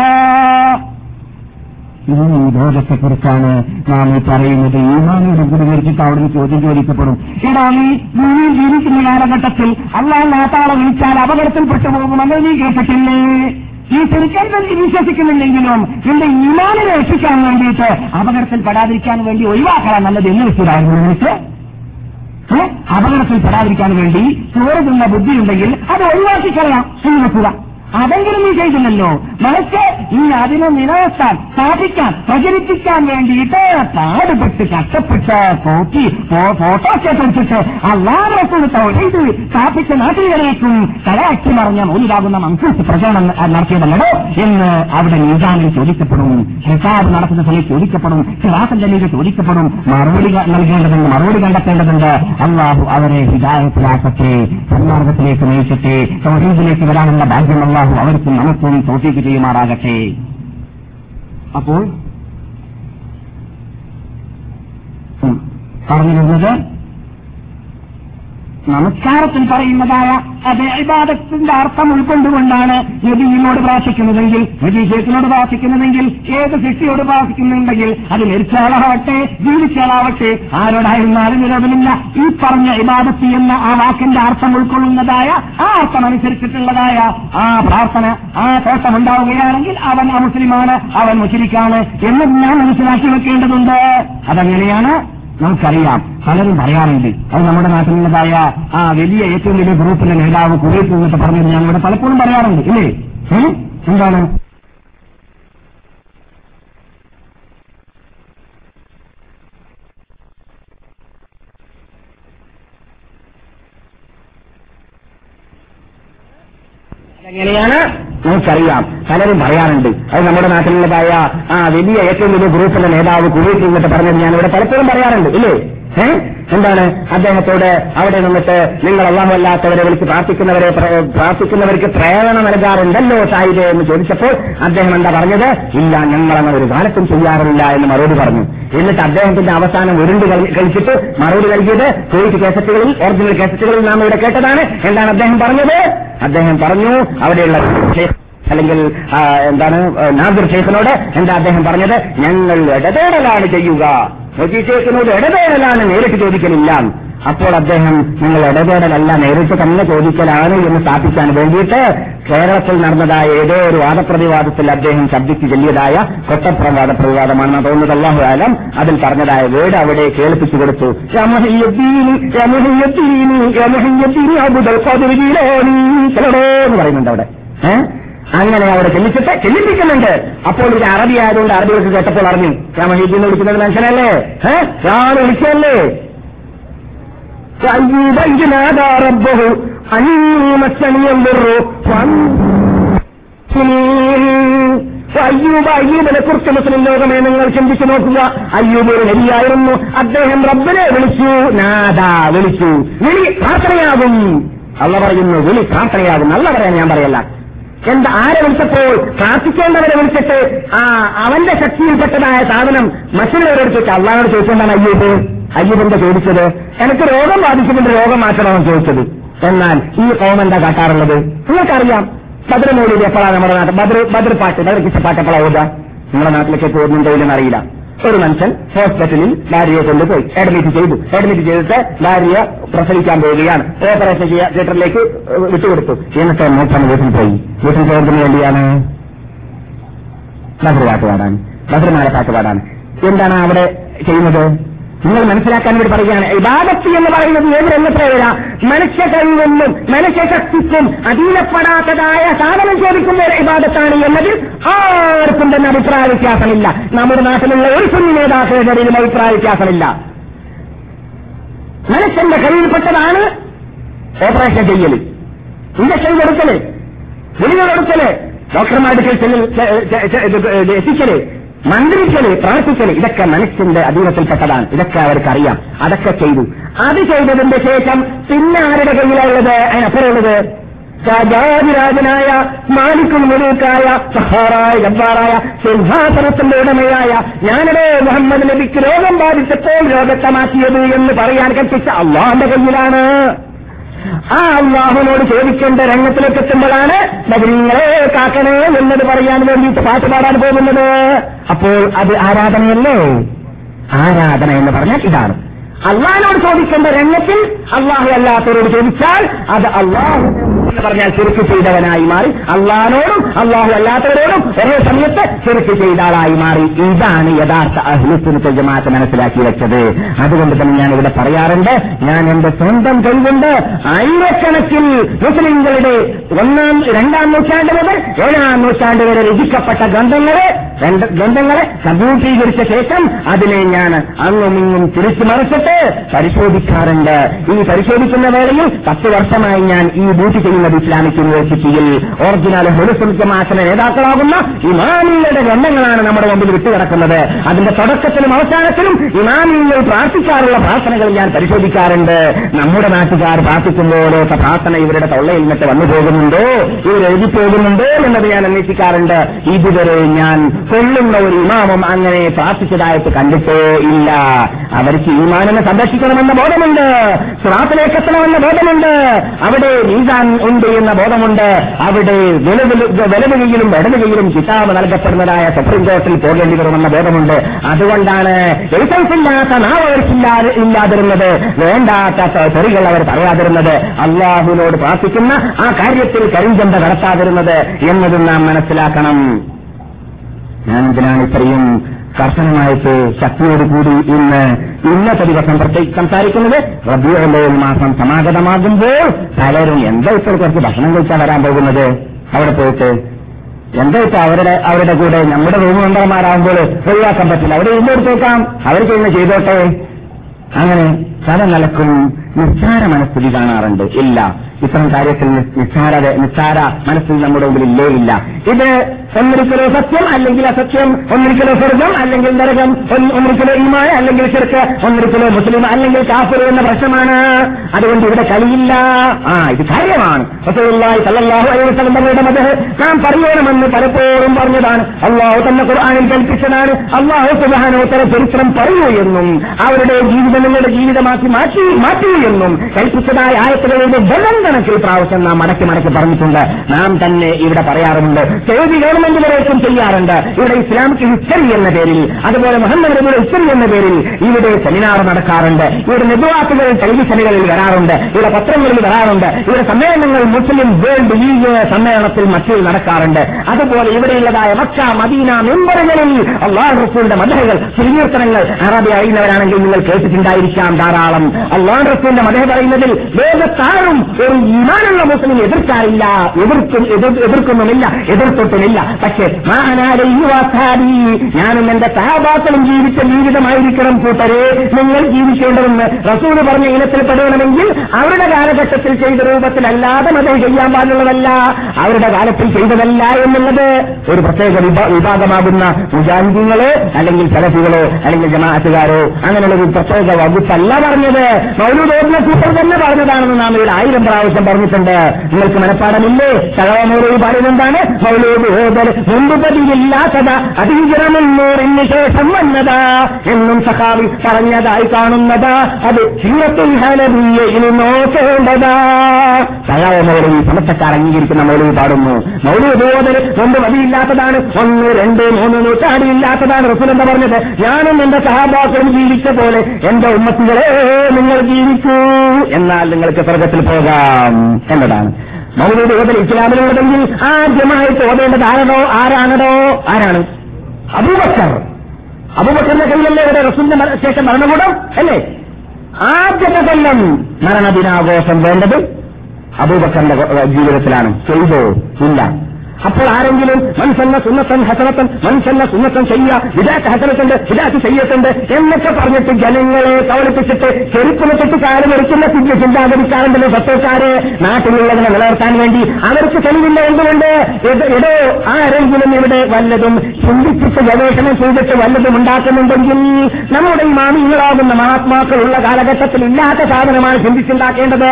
ഈ ദോഷത്തെക്കുറിച്ചാണ് നാം ഈ പറയുന്നത്. ഈമാനോട് ഗുരുകരിച്ചിട്ട് അവിടുന്ന് ചോദ്യം ചോദിക്കപ്പെടും. എടാ നീ നീ ജീവിക്കുന്ന കാലഘട്ടത്തിൽ അള്ളാഹ് നാട്ടാളെ വിളിച്ചാൽ അപകടത്തിൽപ്പെട്ടു പോകുമെന്ന് നീ കേട്ടിട്ടില്ലേ? ഈ ശരിക്കാൻ വേണ്ടി വിശ്വസിക്കുന്നില്ലെങ്കിലും നിന്റെ ഇമാനെ രക്ഷിക്കാൻ വേണ്ടിയിട്ട് അപകടത്തിൽ പെടാതിരിക്കാൻ വേണ്ടി ഒഴിവാക്കാൻ നല്ലത് എന്ന് വെച്ചതായിരുന്നു ഏ? അപകടത്തിൽ പെടാതിരിക്കാൻ വേണ്ടി ചോറുന്ന ബുദ്ധിയുണ്ടെങ്കിൽ അത് ഒഴിവാക്കി കളയാം എന്ന് വെക്കുക. അതെങ്കിലും നീ ചെയ്തില്ലല്ലോ മനസ്സ് ഈ അതിനെ നിലനിർത്താൻ സ്ഥാപിക്കാൻ പ്രചരിപ്പിക്കാൻ വേണ്ടിയിട്ട് പാടുപെട്ട് കഷ്ടപ്പെട്ട് പോക്കി ഫോട്ടോസ് എടുത്തിട്ട് അല്ലാതെ ഇത് സ്ഥാപിച്ച നാട്ടിലേക്കും കലയാക്കി മറിഞ്ഞ മൂലിതാകുന്ന മൻസൂസ് പ്രചരണം നടത്തിയതല്ലോ എന്ന് അവിടെ നീതാനിൽ ചോദിക്കപ്പെടും ഹിസാബ് നടത്തുന്ന സ്ഥലം ചോദിക്കപ്പെടും മീത് ചോദിക്കപ്പെടും മറുപടി നൽകേണ്ടതുണ്ട് മറുപടി കണ്ടെത്തേണ്ടതുണ്ട്. അള്ളാഹു അവരെ ഹിദായത്തിലാക്കട്ടെ സന്മാർഗത്തിലേക്ക് നയിച്ചിട്ട് സൗഹീദിലേക്ക് വരാനുള്ള ഭാഗ്യം അള്ളാഹു അവർക്കും നമുക്കും തോഫീക്ക് ചെയ്യുമാറാകട്ടെ. അപ്പോൾ പറഞ്ഞിരുന്നത് നമസ്കാരത്തിൽ പറയുന്നതായ അതേ ഇബാദത്തിന്റെ അർത്ഥം ഉൾക്കൊണ്ടുകൊണ്ടാണ് നബിയിനോട് പ്രാർത്ഥിക്കുന്നതെങ്കിൽ നബീഷേഖിനോട് പ്രാർത്ഥിക്കുന്നതെങ്കിൽ ഏത് ശിഷ്യോട് പ്രാർത്ഥിക്കുന്നുണ്ടെങ്കിൽ അത് മരിച്ചാളാവട്ടെ ജീവിച്ചാളാവട്ടെ ആരോടായിരുന്നാലും നിലവിലില്ല ഈ പറഞ്ഞ ഇബാദത്തി എന്ന ആ വാക്കിന്റെ അർത്ഥം ഉൾക്കൊള്ളുന്നതായ ആ അർത്ഥം അനുസരിച്ചിട്ടുള്ളതായ ആ പ്രാർത്ഥന ആ കോട്ടം ഉണ്ടാവുകയാണെങ്കിൽ അവൻ അമുസ്ലിമാണ് അവൻ മുസ്ലിക്കാണ് എന്ന് ഞാൻ മനസ്സിലാക്കി വെക്കേണ്ടതുണ്ട്. അതെങ്ങനെയാണ് നമുക്കറിയാം. പലരും പറയാറുണ്ട്. അത് നമ്മുടെ നാട്ടിലുള്ളതായ ആ വലിയ ഏറ്റവും വലിയ ഗ്രൂപ്പിന്റെ നേതാവ് കുറേ എന്നൊക്കെ പറഞ്ഞത് ഞാൻ ഇവിടെ പലപ്പോഴും പറയാറുണ്ട്. ഇല്ലേ? എന്താണ്? എങ്ങനെയാണ്? നമുക്കറിയാം. പലരും പറയാറുണ്ട്. അത് നമ്മുടെ നാട്ടിലുള്ളതായ ആ വലിയ ഏറ്റവും വലിയ ഗ്രൂപ്പിന്റെ നേതാവ് കുവൈറ്റ് എന്നിട്ട് പറഞ്ഞത് ഞാൻ ഇവിടെ പലപ്പോഴും പറയാറുണ്ട്. ഇല്ലേ? എന്താണ്? അദ്ദേഹത്തോട് അവിടെ നിന്നിട്ട് നിങ്ങൾ അല്ലാത്തവരെ വിളിച്ച് പ്രാർത്ഥിക്കുന്നവരെ പ്ര- പ്രാർത്ഥിക്കുന്നവർക്ക് പ്രേരണ നൽകാറുണ്ടല്ലോ സായിരേ എന്ന് ചോദിച്ചപ്പോൾ അദ്ദേഹം എന്താ പറഞ്ഞത്? ഇല്ല ഞങ്ങൾ അങ്ങനെ ഒരു കാലത്തും ചെയ്യാറില്ല എന്ന് മറുപടി പറഞ്ഞു. എന്നിട്ട് അദ്ദേഹത്തിന്റെ അവസാനം ഉരുണ്ട് കഴിച്ചിട്ട് മറുപടി നൽകിയത് കോവിഡ് കേസറ്റുകളിൽ ഒറിജിനൽ കേസറ്റുകളിൽ നാം ഇവിടെ കേട്ടതാണ്. എന്താണ് അദ്ദേഹം പറഞ്ഞത്? അദ്ദേഹം പറഞ്ഞു അവിടെയുള്ള അല്ലെങ്കിൽ എന്താണ് നാദിർ ഷെയ്ഖിനോട് എന്താ അദ്ദേഹം പറഞ്ഞത്? ഞങ്ങൾ ഇടപെടലാണ് ചെയ്യുക. ഷെയ്ഖിനോട് ഇടപെടലാണ് നേരിട്ട് ചോദിക്കലില്ല. അപ്പോൾ അദ്ദേഹം നിങ്ങൾ ഇടപെടലല്ല നേരിട്ട് തന്നെ ചോദിക്കലാണ് എന്ന് സ്ഥാപിക്കാൻ വേണ്ടിയിട്ട് കേരളത്തിൽ നടന്നതായ ഏതോ ഒരു വാദപ്രതിവാദത്തിൽ അദ്ദേഹം ശബ്ദിച്ച് ചെല്ലിയതായ കൊട്ടപ്പുറം വാദപ്രതിവാദമാണെന്ന് തോന്നുന്നത് അള്ളാഹു ആലം അതിൽ പറഞ്ഞതായ വീട് അവിടെ കേൾപ്പിച്ചു കൊടുത്തു. എന്ന് പറയുന്നുണ്ട് അവിടെ. അങ്ങനെ അവിടെ ചെല്ലിച്ചിട്ട് ചെല്ലിപ്പിക്കുന്നുണ്ട്. അപ്പോൾ ഇത് അറബി ആയതുകൊണ്ട് അറബികൾക്ക് കേട്ടപ്പോൾ അറിഞ്ഞു. എന്ന് വിളിക്കുന്നത് മനുഷ്യനല്ലേ? ഏഹ് വിളിച്ചല്ലേ فأيوب إذ نادى ربه أني مسني الضر അയ്യൂബ് അയ്യൂബിനെ കുറിച്ച് മുസ്ലിം ലോകമേ നിങ്ങൾ ചിന്തിച്ചു നോക്കുക അയ്യൂബ് ഒരു നബിയായിരുന്നു അദ്ദേഹം റബ്ബിനെ വിളിച്ചു നാദ വിളിച്ചു വിളി പ്രാർത്ഥനയാകും അല്ല പറയുന്നു വിളി പ്രാർത്ഥനയാകും നല്ല പറയാൻ ഞാൻ പറയല്ല എന്താ ആരെ വിളിച്ചപ്പോൾ പ്രാർത്ഥിക്കേണ്ടവരെ വിളിച്ചിട്ട് ആ അവന്റെ ശക്തിയിൽപ്പെട്ടതായ സാധനം മറ്റുള്ളവരെടുത്ത് വെച്ച് അള്ളാഹോട് ചോദിച്ചുകൊണ്ടാണ് അയ്യൂബ് അയ്യൂബ് എന്താ ചോദിച്ചത് എനിക്ക് രോഗം ബാധിച്ചിട്ടുണ്ട് രോഗം മാറ്റണമെന്ന് ചോദിച്ചത്. എന്നാൽ ഈ ഓം എന്താ കാട്ടാറുള്ളത്? നിങ്ങൾക്കറിയാം മൗലിക എപ്പോഴാണ് നമ്മുടെ നാട്ടിൽ? ബദർ ബദർ പാട്ട് ബദർ കിച്ച പാട്ട് എപ്പോഴാണ് ഓടുക നമ്മുടെ നാട്ടിലേക്ക് പോകുന്നുണ്ടോ ഇല്ലെന്ന് അറിയില്ല. ഒരു മനുഷ്യൻ ഹോസ്പിറ്റലിൽ ഭാര്യയെ കൊണ്ടുപോയി അഡ്മിറ്റ് ചെയ്തു. അഡ്മിറ്റ് ചെയ്തിട്ട് ഭാര്യ പ്രസവിക്കാൻ പോവുകയാണ്. ഓപ്പറേഷൻ തിയേറ്ററിലേക്ക് വിട്ടുകൊടുത്തു. എന്നിട്ട് മൂപ്പൻ വീട്ടിൽ പോയി. വീട്ടിൽ പോകുന്നതിന് വേണ്ടിയാണ് ബദർ പാട്ട് പാടാൻ ബദർമാരെ പാട്ട് പാടാൻ. എന്താണ് അവിടെ ചെയ്യുന്നത്? നിങ്ങൾ മനസ്സിലാക്കാൻ വേണ്ടി പറയുകയാണ്. ഇബാദത്ത് എന്ന് പറയുന്നത് ഏത് രംഗത്തിലേവരാ മനുഷ്യ കഴിവൊന്നും മനുഷ്യ ശക്തിക്കും അധീനപ്പെടാത്തതായ സാധനം ചോദിക്കുന്ന ഒരു ഇബാദത്താണ് എന്നതിൽ ആർക്കും തന്നെ അഭിപ്രായ വ്യത്യാസമില്ല. നമ്മുടെ നാട്ടിലുള്ള ഒരു സുന്നി നേതാക്കളുടെയും അഭിപ്രായ വ്യത്യാസമില്ല. മനുഷ്യന്റെ കഴിവിൽപ്പെട്ടതാണ് ഓപ്പറേഷൻ ചെയ്യൽ ഇഞ്ചക്ഷൻ കൊടുക്കൽ ഗുളികൾ കൊടുക്കൽ ഡോക്ടർമാരുടെ എത്തിക്കൽ. മന്ത്രിക്കൽ പ്രവർത്തിക്കൽ ഇതൊക്കെ മനസ്സിന്റെ അധീനത്തിൽപ്പെട്ടതാണ്. ഇതൊക്കെ അവർക്ക് അറിയാം അതൊക്കെ ചെയ്തു. അത് ചെയ്തതിന്റെ ശേഷം പിന്നെ ആരുടെ കയ്യിലുള്ളത് അതിനപ്പുറമുള്ളത് രാജാതിരാജനായ മാലിക്കും മുലൂക്കായ സഹാറായ ജബ്ബാറായ സിംഹാസനത്തിന്റെ ഉടമയായ ഞാനടേ മുഹമ്മദ് നബിക്ക് രോഗം ബാധിച്ചപ്പോൾ രോഗത്തെ മാറ്റിയത് എന്ന് പറയാൻ കൽപ്പിച്ച അള്ളാന്റെ കയ്യിലാണ്. ആ അള്ളാഹുനോട് ചോദിക്കേണ്ട രംഗത്തിലേക്ക് എത്തുമ്പോഴാണ് നഗരങ്ങളെ കാക്കണേ എന്നത് പറയാൻ വേണ്ടിയിട്ട് പാട്ട് പാടാൻ പോകുന്നത്. അപ്പോൾ അത് ആരാധനയല്ലേ? ആരാധന എന്ന് പറഞ്ഞാൽ ഇതാണ്. അള്ളാഹിനോട് ചോദിക്കേണ്ട രംഗത്തിൽ അള്ളാഹു അല്ലാത്തവരോട് ചോദിച്ചാൽ അത് അള്ളാഹു എന്ന് പറഞ്ഞാൽ ചെറുക്ക് ചെയ്തവനായി മാറി. അള്ളഹാനോടും അള്ളാഹു അല്ലാത്തവരോടും ഒരേ സമയത്ത് ചെറുക്ക് ചെയ്ത ആളായി മാറി. ഇതാണ് യഥാർത്ഥ അഹ്ലുസിനത്തെ ജമാഅത്ത് മനസ്സിലാക്കി വെച്ചത്. അതുകൊണ്ട് തന്നെ ഞാൻ ഇവിടെ പറയാറുണ്ട് ഞാൻ എന്റെ സ്വന്തം കൈകൊണ്ട് ആയിരക്കണക്കിൽ മുസ്ലിങ്ങളുടെ ഒന്നാം രണ്ടാം നൂറ്റാണ്ട് മുതൽ ഏഴാം നൂറ്റാണ്ട് വരെ രചിക്കപ്പെട്ട ഗ്രന്ഥങ്ങളെ ഗ്രന്ഥങ്ങളെ കമ്പ്യൂട്ടീകരിച്ച ശേഷം അതിനെ ഞാൻ അങ്ങും ഇങ്ങും തിരിച്ചു മറിച്ചിട്ട് പരിശോധിക്കാറുണ്ട്. ഈ പരിശോധിക്കുന്ന വേളയിൽ പത്ത് വർഷമായി ഞാൻ ഈ ഡ്യൂട്ടി ചെയ്യുന്നത് ഇസ്ലാമിക് യൂണിവേഴ്സിറ്റിയിൽ ഒറിജിനൽ ഹൊലുസുമാസന നേതാക്കളാകുന്ന ഇമാമിയുടെ ഗ്രന്ഥങ്ങളാണ് നമ്മുടെ മുമ്പിൽ വിട്ടുകിടക്കുന്നത് അതിന്റെ തുടക്കത്തിലും അവസാനത്തിലും ഇമാമിങ്ങൾ പ്രാർത്ഥിക്കാറുള്ള പ്രാർത്ഥനകൾ ഞാൻ പരിശോധിക്കാറുണ്ട്. നമ്മുടെ നാട്ടുകാർ പ്രാർത്ഥിക്കുമ്പോഴൊക്കെ പ്രാർത്ഥന ഇവരുടെ തൊള്ളയിൽ നിന്നിട്ട് വന്നു പോകുന്നുണ്ടോ? ഇവർ എഴുതി പോകുന്നുണ്ടോ എന്നത് ഞാൻ അന്വേഷിക്കാറുണ്ട്. ഇതുവരെ ഞാൻ കൊള്ളുന്ന ഒരു ഇമാമും അങ്ങനെ പ്രാർത്ഥിച്ചതായിട്ട് കണ്ടിട്ടേ ഇല്ല. അവർക്ക് ഈമാനിനെ സംരക്ഷിക്കണമെന്ന ബോധമുണ്ട്. സുറാത്തിലേക്ക് എത്തണമെന്ന ബോധമുണ്ട്. അവിടെ നീസാൻ ഉണ്ട് എന്ന ബോധമുണ്ട്. അവിടെ വിലവുകയിലും ഇടവുകയിലും കിതാബ് നൽകപ്പെടുന്നതായ സുപ്രീം കോടതിയിൽ പോകേണ്ടി വരുമെന്ന ബോധമുണ്ട്. അതുകൊണ്ടാണ് ലൈസൻസ് ഇല്ലാത്ത നാവ് അവർക്കില്ലാതെ ഇല്ലാതിരുന്നത് വേണ്ടാത്ത തെറികൾ അവർ പറയാതിരുന്നത്. അള്ളാഹുവിനോട് പ്രാർത്ഥിക്കുന്ന ആ കാര്യത്തിൽ കരിഞ്ചന്ത നടത്താതിരുന്നത് എന്നതും നാം മനസ്സിലാക്കണം. ഞാൻ ഇതിനാണ് ഇത്രയും കർശനമായിട്ട് ശക്തിയോടുകൂടി ഇന്ന് ഇന്നത്തെ ദിവസം പ്രത്യേകിച്ച് സംസാരിക്കുന്നത് റബിയുള്ളയിൽ മാസം സമാഗതമാകുമ്പോൾ പലരും എന്താ ഇപ്പോൾ കുറച്ച് ഭക്ഷണം കഴിച്ചാൽ വരാൻ പോകുന്നത്? അവിടെ പോയിട്ട് എന്താ ഇപ്പൊ അവരുടെ അവരുടെ കൂടെ നമ്മുടെ റൂം മെമ്പർമാരാകുമ്പോൾ ഒഴിവാക്കാൻ പറ്റില്ല. അവിടെ നോക്കാം. അവർ ചെയ്യുന്ന ചെയ്തോട്ടെ. അങ്ങനെ പല നിലക്കും നിസ്സാര മനസ്ഥിതി കാണാറുണ്ട്. ഇല്ല. ഇത്തരം കാര്യത്തിൽ നിസ്സാര നിസ്സാര മനസ്സിൽ നമ്മുടെ മുമ്പിൽ ഇല്ലേ ഇല്ല. ഇത് ഒന്നിരിക്കലോ സത്യം അല്ലെങ്കിൽ അസത്യം ഒന്നിരിക്കലോ സ്വർഗം അല്ലെങ്കിൽ നരകം ഒന്നിരിക്കലോ ഈമായ അല്ലെങ്കിൽ ചെറുക്ക് ഒന്നിരിക്കലോ മുസ്ലിം അല്ലെങ്കിൽ കാഫർ എന്ന പ്രശ്നമാണ്. അതുകൊണ്ട് ഇവിടെ കളിയില്ല. ആ ഇത് കാര്യമാണ്. തങ്ങളുടെ നാം പറയണമെന്ന് പലപ്പോഴും പറഞ്ഞതാണ്. അള്ളാഹു തന്നെ ഖുർആാനിൽ കൽപ്പിച്ചതാണ്. അള്ളാഹു സുബാനോത്തര ചരിത്രം പറയൂ എന്നും അവരുടെ ജീവിതം നിങ്ങളുടെ ജീവിതമാക്കി മാറ്റി മാറ്റൂ. എന്നും കൽപ്പിച്ചതായ ആയത്തുകളുടെ ബലം കണക്കിൽ പ്രാവശ്യം നാം മടക്കി മടക്കി പറഞ്ഞിട്ടുണ്ട്. നാം തന്നെ ഇവിടെ പറയാറുണ്ട്. സൗദി ഗവൺമെന്റ് വരേക്കും ചെയ്യാറുണ്ട്. ഇവിടെ ഇസ്ലാമിക് ഹിസ്റ്ററി എന്ന പേരിൽ അതുപോലെ മുഹമ്മദ് നബിയുടെ ഹിസ്റ്ററി എന്ന പേരിൽ ഇവിടെ സെമിനാർ നടക്കാറുണ്ട്. ഇവിടെ നെബുവാത്തുകൾ ടെലിവിഷനുകളിൽ വരാറുണ്ട്. ഇവിടെ പത്രങ്ങളിൽ വരാറുണ്ട്. ഇവിടെ സമ്മേളനങ്ങൾ മുസ്ലിം വേൾഡ് ലീഗ് സമ്മേളനത്തിൽ മറ്റിൽ നടക്കാറുണ്ട്. അതുപോലെ ഇവിടെയുള്ളതായ മക്ക മദീന മെമ്പറുകളിൽ അള്ളാഹ് റസൂലിന്റെ മധുരകൾ ശ്രീകീർത്തനങ്ങൾ അറബി അറിയുന്നവരാണെങ്കിൽ നിങ്ങൾ കേട്ടിട്ടുണ്ടായിരിക്കാം ധാരാളം. അള്ളാഹ് റസൂലിന്റെ മതം പറയുന്നതിൽ ലോകത്താരും ഒരു ഇമാനുള്ള മുസ്ലിം എതിർക്കാറില്ല. എതിർക്കും എതിർക്കുന്നുമില്ല എതിർത്തൊട്ടുമില്ല. പക്ഷേ മാനാരി ഞാനും എന്റെ സഹാബാക്കളും ജീവിച്ച ജീവിതമായിരിക്കണം കൂട്ടരെ. നിങ്ങൾ ജീവിക്കേണ്ടതെന്ന് റസൂൽ പറഞ്ഞ ഇനത്തിൽ പെടണമെങ്കിൽ അവരുടെ കാലഘട്ടത്തിൽ ചെയ്ത രൂപത്തിലല്ലാതെ മതം ചെയ്യാൻ പാടുള്ളതല്ല. അവരുടെ കാലത്തിൽ ചെയ്തതല്ല എന്നുള്ളത് ഒരു പ്രത്യേക വിഭാഗമാകുന്ന മുജാഹിദീങ്ങളോ അല്ലെങ്കിൽ സലഫികളോ അല്ലെങ്കിൽ ജമാഅത്തുകാരോ. അങ്ങനെയുള്ള ഒരു പ്രത്യേക വകുപ്പല്ല പറഞ്ഞത്. മൗലൂദോദിനെ കൂട്ടർ തന്നെ പറഞ്ഞതാണെന്ന് നാം ഇവിടെ ആയിരം പ്രാവശ്യം പറഞ്ഞിട്ടുണ്ട്. നിങ്ങൾക്ക് മനഃപ്പാടമില്ലേ സഹവമൂലി പറയുന്നതാണ് പതിവില്ലാത്തതാ അതിജനമെന്നൂറിന് ശേഷം വന്നതാ എന്നും സഹാബി പറഞ്ഞതായി കാണുന്നതാ. അത് സീറത്തുൽ ഹലബിയയിൽ നോക്കേണ്ടതാ. സഹാവമൗലവി സമത്തക്കാർ അംഗീകരിക്കുന്ന മൗലവി പാടുന്നു. മൗലൂദ് ഓതൽ മുമ്പ് പതിയില്ലാത്തതാണ് ഒന്ന് രണ്ട് മൂന്ന് നൂറ്റാണ്ടില്ലാത്തതാണ്. റസൂൽ എന്താ പറഞ്ഞത്? ഞാനും എന്റെ സഹാബാക്കളും ജീവിച്ച പോലെ എന്റെ ഉമ്മത്തികളെ നിങ്ങൾ ജീവിക്കൂ. എന്നാൽ നിങ്ങൾക്ക് സ്വർഗത്തിൽ പോകാം എന്നതാണ്. മൗലൂദ് ഇസ്ലാമിലുള്ളതെങ്കിൽ ആദ്യമായിട്ട് ഓതേണ്ടത് ആരാണോ? ആരാണോ ആരാണ്? അബൂബക്കർ. അബൂബക്കറിന്റെ കയ്യിലല്ലേ ഇവിടെ റസൂലിന്റെ ശേഷം മരണകൂടം അല്ലേ? ആദ്യത്തെ കൊല്ലം മരണദിനാഘോഷം വേണ്ടത് അബൂബക്കറിന്റെ ജീവിതത്തിലാണ് ചെയ്തോ? ഇല്ല. അപ്പോൾ ആരെങ്കിലും മനുഷ്യന്ന സുന്നത്തൻ ഹസനത്തൻ മനുഷ്യന്ന സുന്നത്തൻ ചെയ്യ വിദാറ്റ് ഹസനത്തുണ്ട് വിദാറ്റ് ചെയ്യത്തുണ്ട് എന്നൊക്കെ പറഞ്ഞിട്ട് ജനങ്ങളെ കവളിപ്പിച്ചിട്ട് ചെരുപ്പിനെ തൊട്ട് കാലം എടുക്കുന്ന ചിന്ത ചിന്താഗതിക്കാരുണ്ടല്ലോ സത്യക്കാരെ നാട്ടിലുള്ളതിനെ നിലനിർത്താൻ വേണ്ടി അവർക്ക് തെളിവില്ല എന്തുകൊണ്ട്? ഇടോ ആരെങ്കിലും ഇവിടെ വല്ലതും ചിന്തിപ്പിച്ച് ഗവേഷണം ചെയ്തിട്ട് വല്ലതും ഉണ്ടാക്കുന്നുണ്ടെങ്കിൽ നമ്മുടെ മാമികളാകുന്ന മഹാത്മാക്കളുള്ള കാലഘട്ടത്തിൽ ഇല്ലാത്ത സാധനമാണ് ചിന്തിച്ചുണ്ടാക്കേണ്ടത്.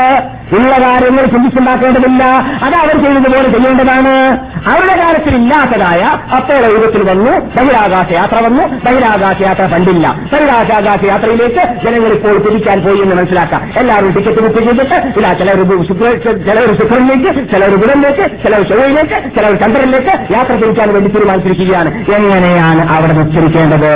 ഉള്ള കാര്യങ്ങൾ ചിന്തിച്ചുണ്ടാക്കേണ്ടതില്ല. അത് അവർ ചെയ്തതുപോലെ ചെയ്യേണ്ടതാണ്. അവരുടെ കാലത്തിൽ ഇല്ലാത്തതായ അപ്പോൾ യുഗത്തിൽ വന്നു ബഹിരാകാശ യാത്ര വന്നു ബഹിരാകാശ യാത്ര കണ്ടില്ല. ബഹിരാകാശ യാത്രയിലേക്ക് ജനങ്ങൾ ഇപ്പോൾ തിരിക്കാൻ പോയി എന്ന് മനസ്സിലാക്കാം. എല്ലാവരും ടിക്കറ്റ് ബുക്ക് ചെയ്തിട്ട് ഇല്ല ചിലർ ചിലർ ശുക്രനിലേക്ക് ചിലർ ബുധനിലേക്ക് ചിലർ ചൊവ്വയിലേക്ക് ചിലർ ചന്ദ്രനിലേക്ക് യാത്ര തിരിക്കാൻ വേണ്ടി തീരുമാനിച്ചിരിക്കുകയാണ്. എങ്ങനെയാണ് അവിടെ നിശ്ചയിക്കേണ്ടത്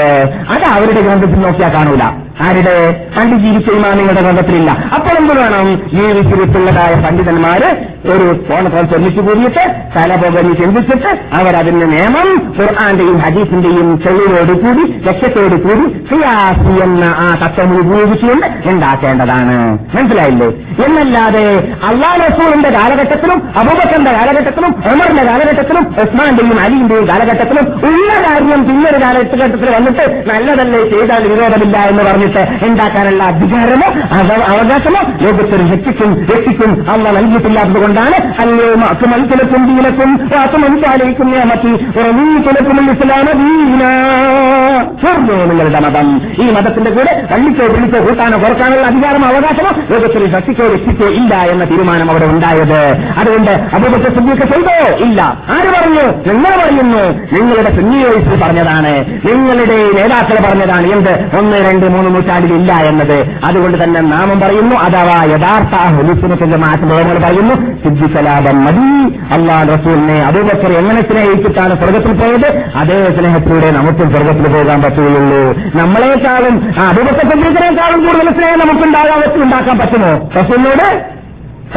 അത് അവരുടെ ഗ്രന്ഥത്തിൽ നോക്കിയാൽ കാണൂല. ആരുടെ? പണ്ട് ജീവിച്ച ഇമാമിങ്ങളുടെ കണ്ടത്തിലില്ല. അപ്പോൾ എന്ത് വേണം? ജീവിച്ചിരിപ്പുള്ളതായ പണ്ഡിതന്മാര് ഒരു ഫോണത്തോൾ ചൊല്ലിച്ചു കൂടിയിട്ട് തലപൊകഞ്ഞ് ചിന്തിച്ചിട്ട് അവരതിന്റെ നിയമം ഖുർആാന്റെയും ഹദീസിന്റെയും ചെള്ളിയോട് കൂടി ലക്ഷ്യത്തോട് കൂടി സിയാസി എന്ന ആ തത്വം ഉപയോഗിച്ചുകൊണ്ട് ഉണ്ടാക്കേണ്ടതാണ്. മനസ്സിലായില്ലേ? എന്നല്ലാതെ അള്ളാ റസൂറിന്റെ കാലഘട്ടത്തിലും അബൂബക്കറിന്റെ കാലഘട്ടത്തിലും ഉമറിന്റെ കാലഘട്ടത്തിലും ഉസ്മാന്റെയും അലിന്റെയും കാലഘട്ടത്തിലും ഉള്ള കാര്യം പിന്നൊരു കാലഘട്ടത്തിൽ വന്നിട്ട് നല്ലതല്ലേ ചെയ്താൽ വിരോധമില്ല എന്ന് പറഞ്ഞിട്ട് ഉണ്ടാക്കാനുള്ള അധികാരമോ അവ- അവകാശമോ ലോകത്തൊരു വ്യക്തിക്കും വ്യക്തിക്കും അള്ള നൽകിയിട്ടില്ലാത്തത് കൊണ്ടാണ് അല്ലോ അക്കുമൽത്തിലക്കും ദീനക്കും വാത്തുമൻസാലയിക്കും നിയമത്തി ഉറമീത്തിലക്കും ഇസ്ലാമ ദീന. നിങ്ങളുടെ മതം? ഈ മതത്തിന്റെ കൂടെ തള്ളിക്കോ വിളിക്കോ കൂട്ടാനോ കുറക്കാനുള്ള അധികാരമോ അവകാശമോ ലോകത്തൊരു ശക്തിക്കോ വ്യക്തിക്കോ ഇല്ല എന്ന തീരുമാനം അവിടെ ഉണ്ടായത്. അതുകൊണ്ട് അബൂബക്കർ സിദ്ദീഖ് ചെയ്തോ? ഇല്ല. ആര് പറഞ്ഞു? നിങ്ങൾ പറയുന്നു. നിങ്ങളുടെ സുന്നിയോയിസ് പറഞ്ഞതാണ്. നിങ്ങളുടെ നേതാക്കൾ പറഞ്ഞതാണ്. എന്ത്? ഒന്ന് രണ്ട് മൂന്ന് നൂറ്റാണ്ടിൽ ഇല്ല എന്നത്. അതുകൊണ്ട് തന്നെ നാമം പറയുന്നു അഥവാ യഥാർത്ഥ ഹുലിസിനത്തിന്റെ മാറ്റം പറയുന്നു സിദ്ധിസലാപം മതി. അള്ളാഹ് റസൂലിനെ അബൂബക്കർ എങ്ങനെ സ്നേഹിച്ചിട്ടാണ് സ്വർഗത്തിൽ പോയത്? അതേ സ്നേഹത്തിലൂടെ നമുക്കും സ്വർഗത്തിൽ പോകാൻ പറ്റുകയുള്ളൂ. നമ്മളെക്കാളും അബൂബക്കർ കൂടുതൽ സ്നേഹം നമുക്ക് ഉണ്ടാകാൻ പറ്റുമോ? റസൂലിനോട്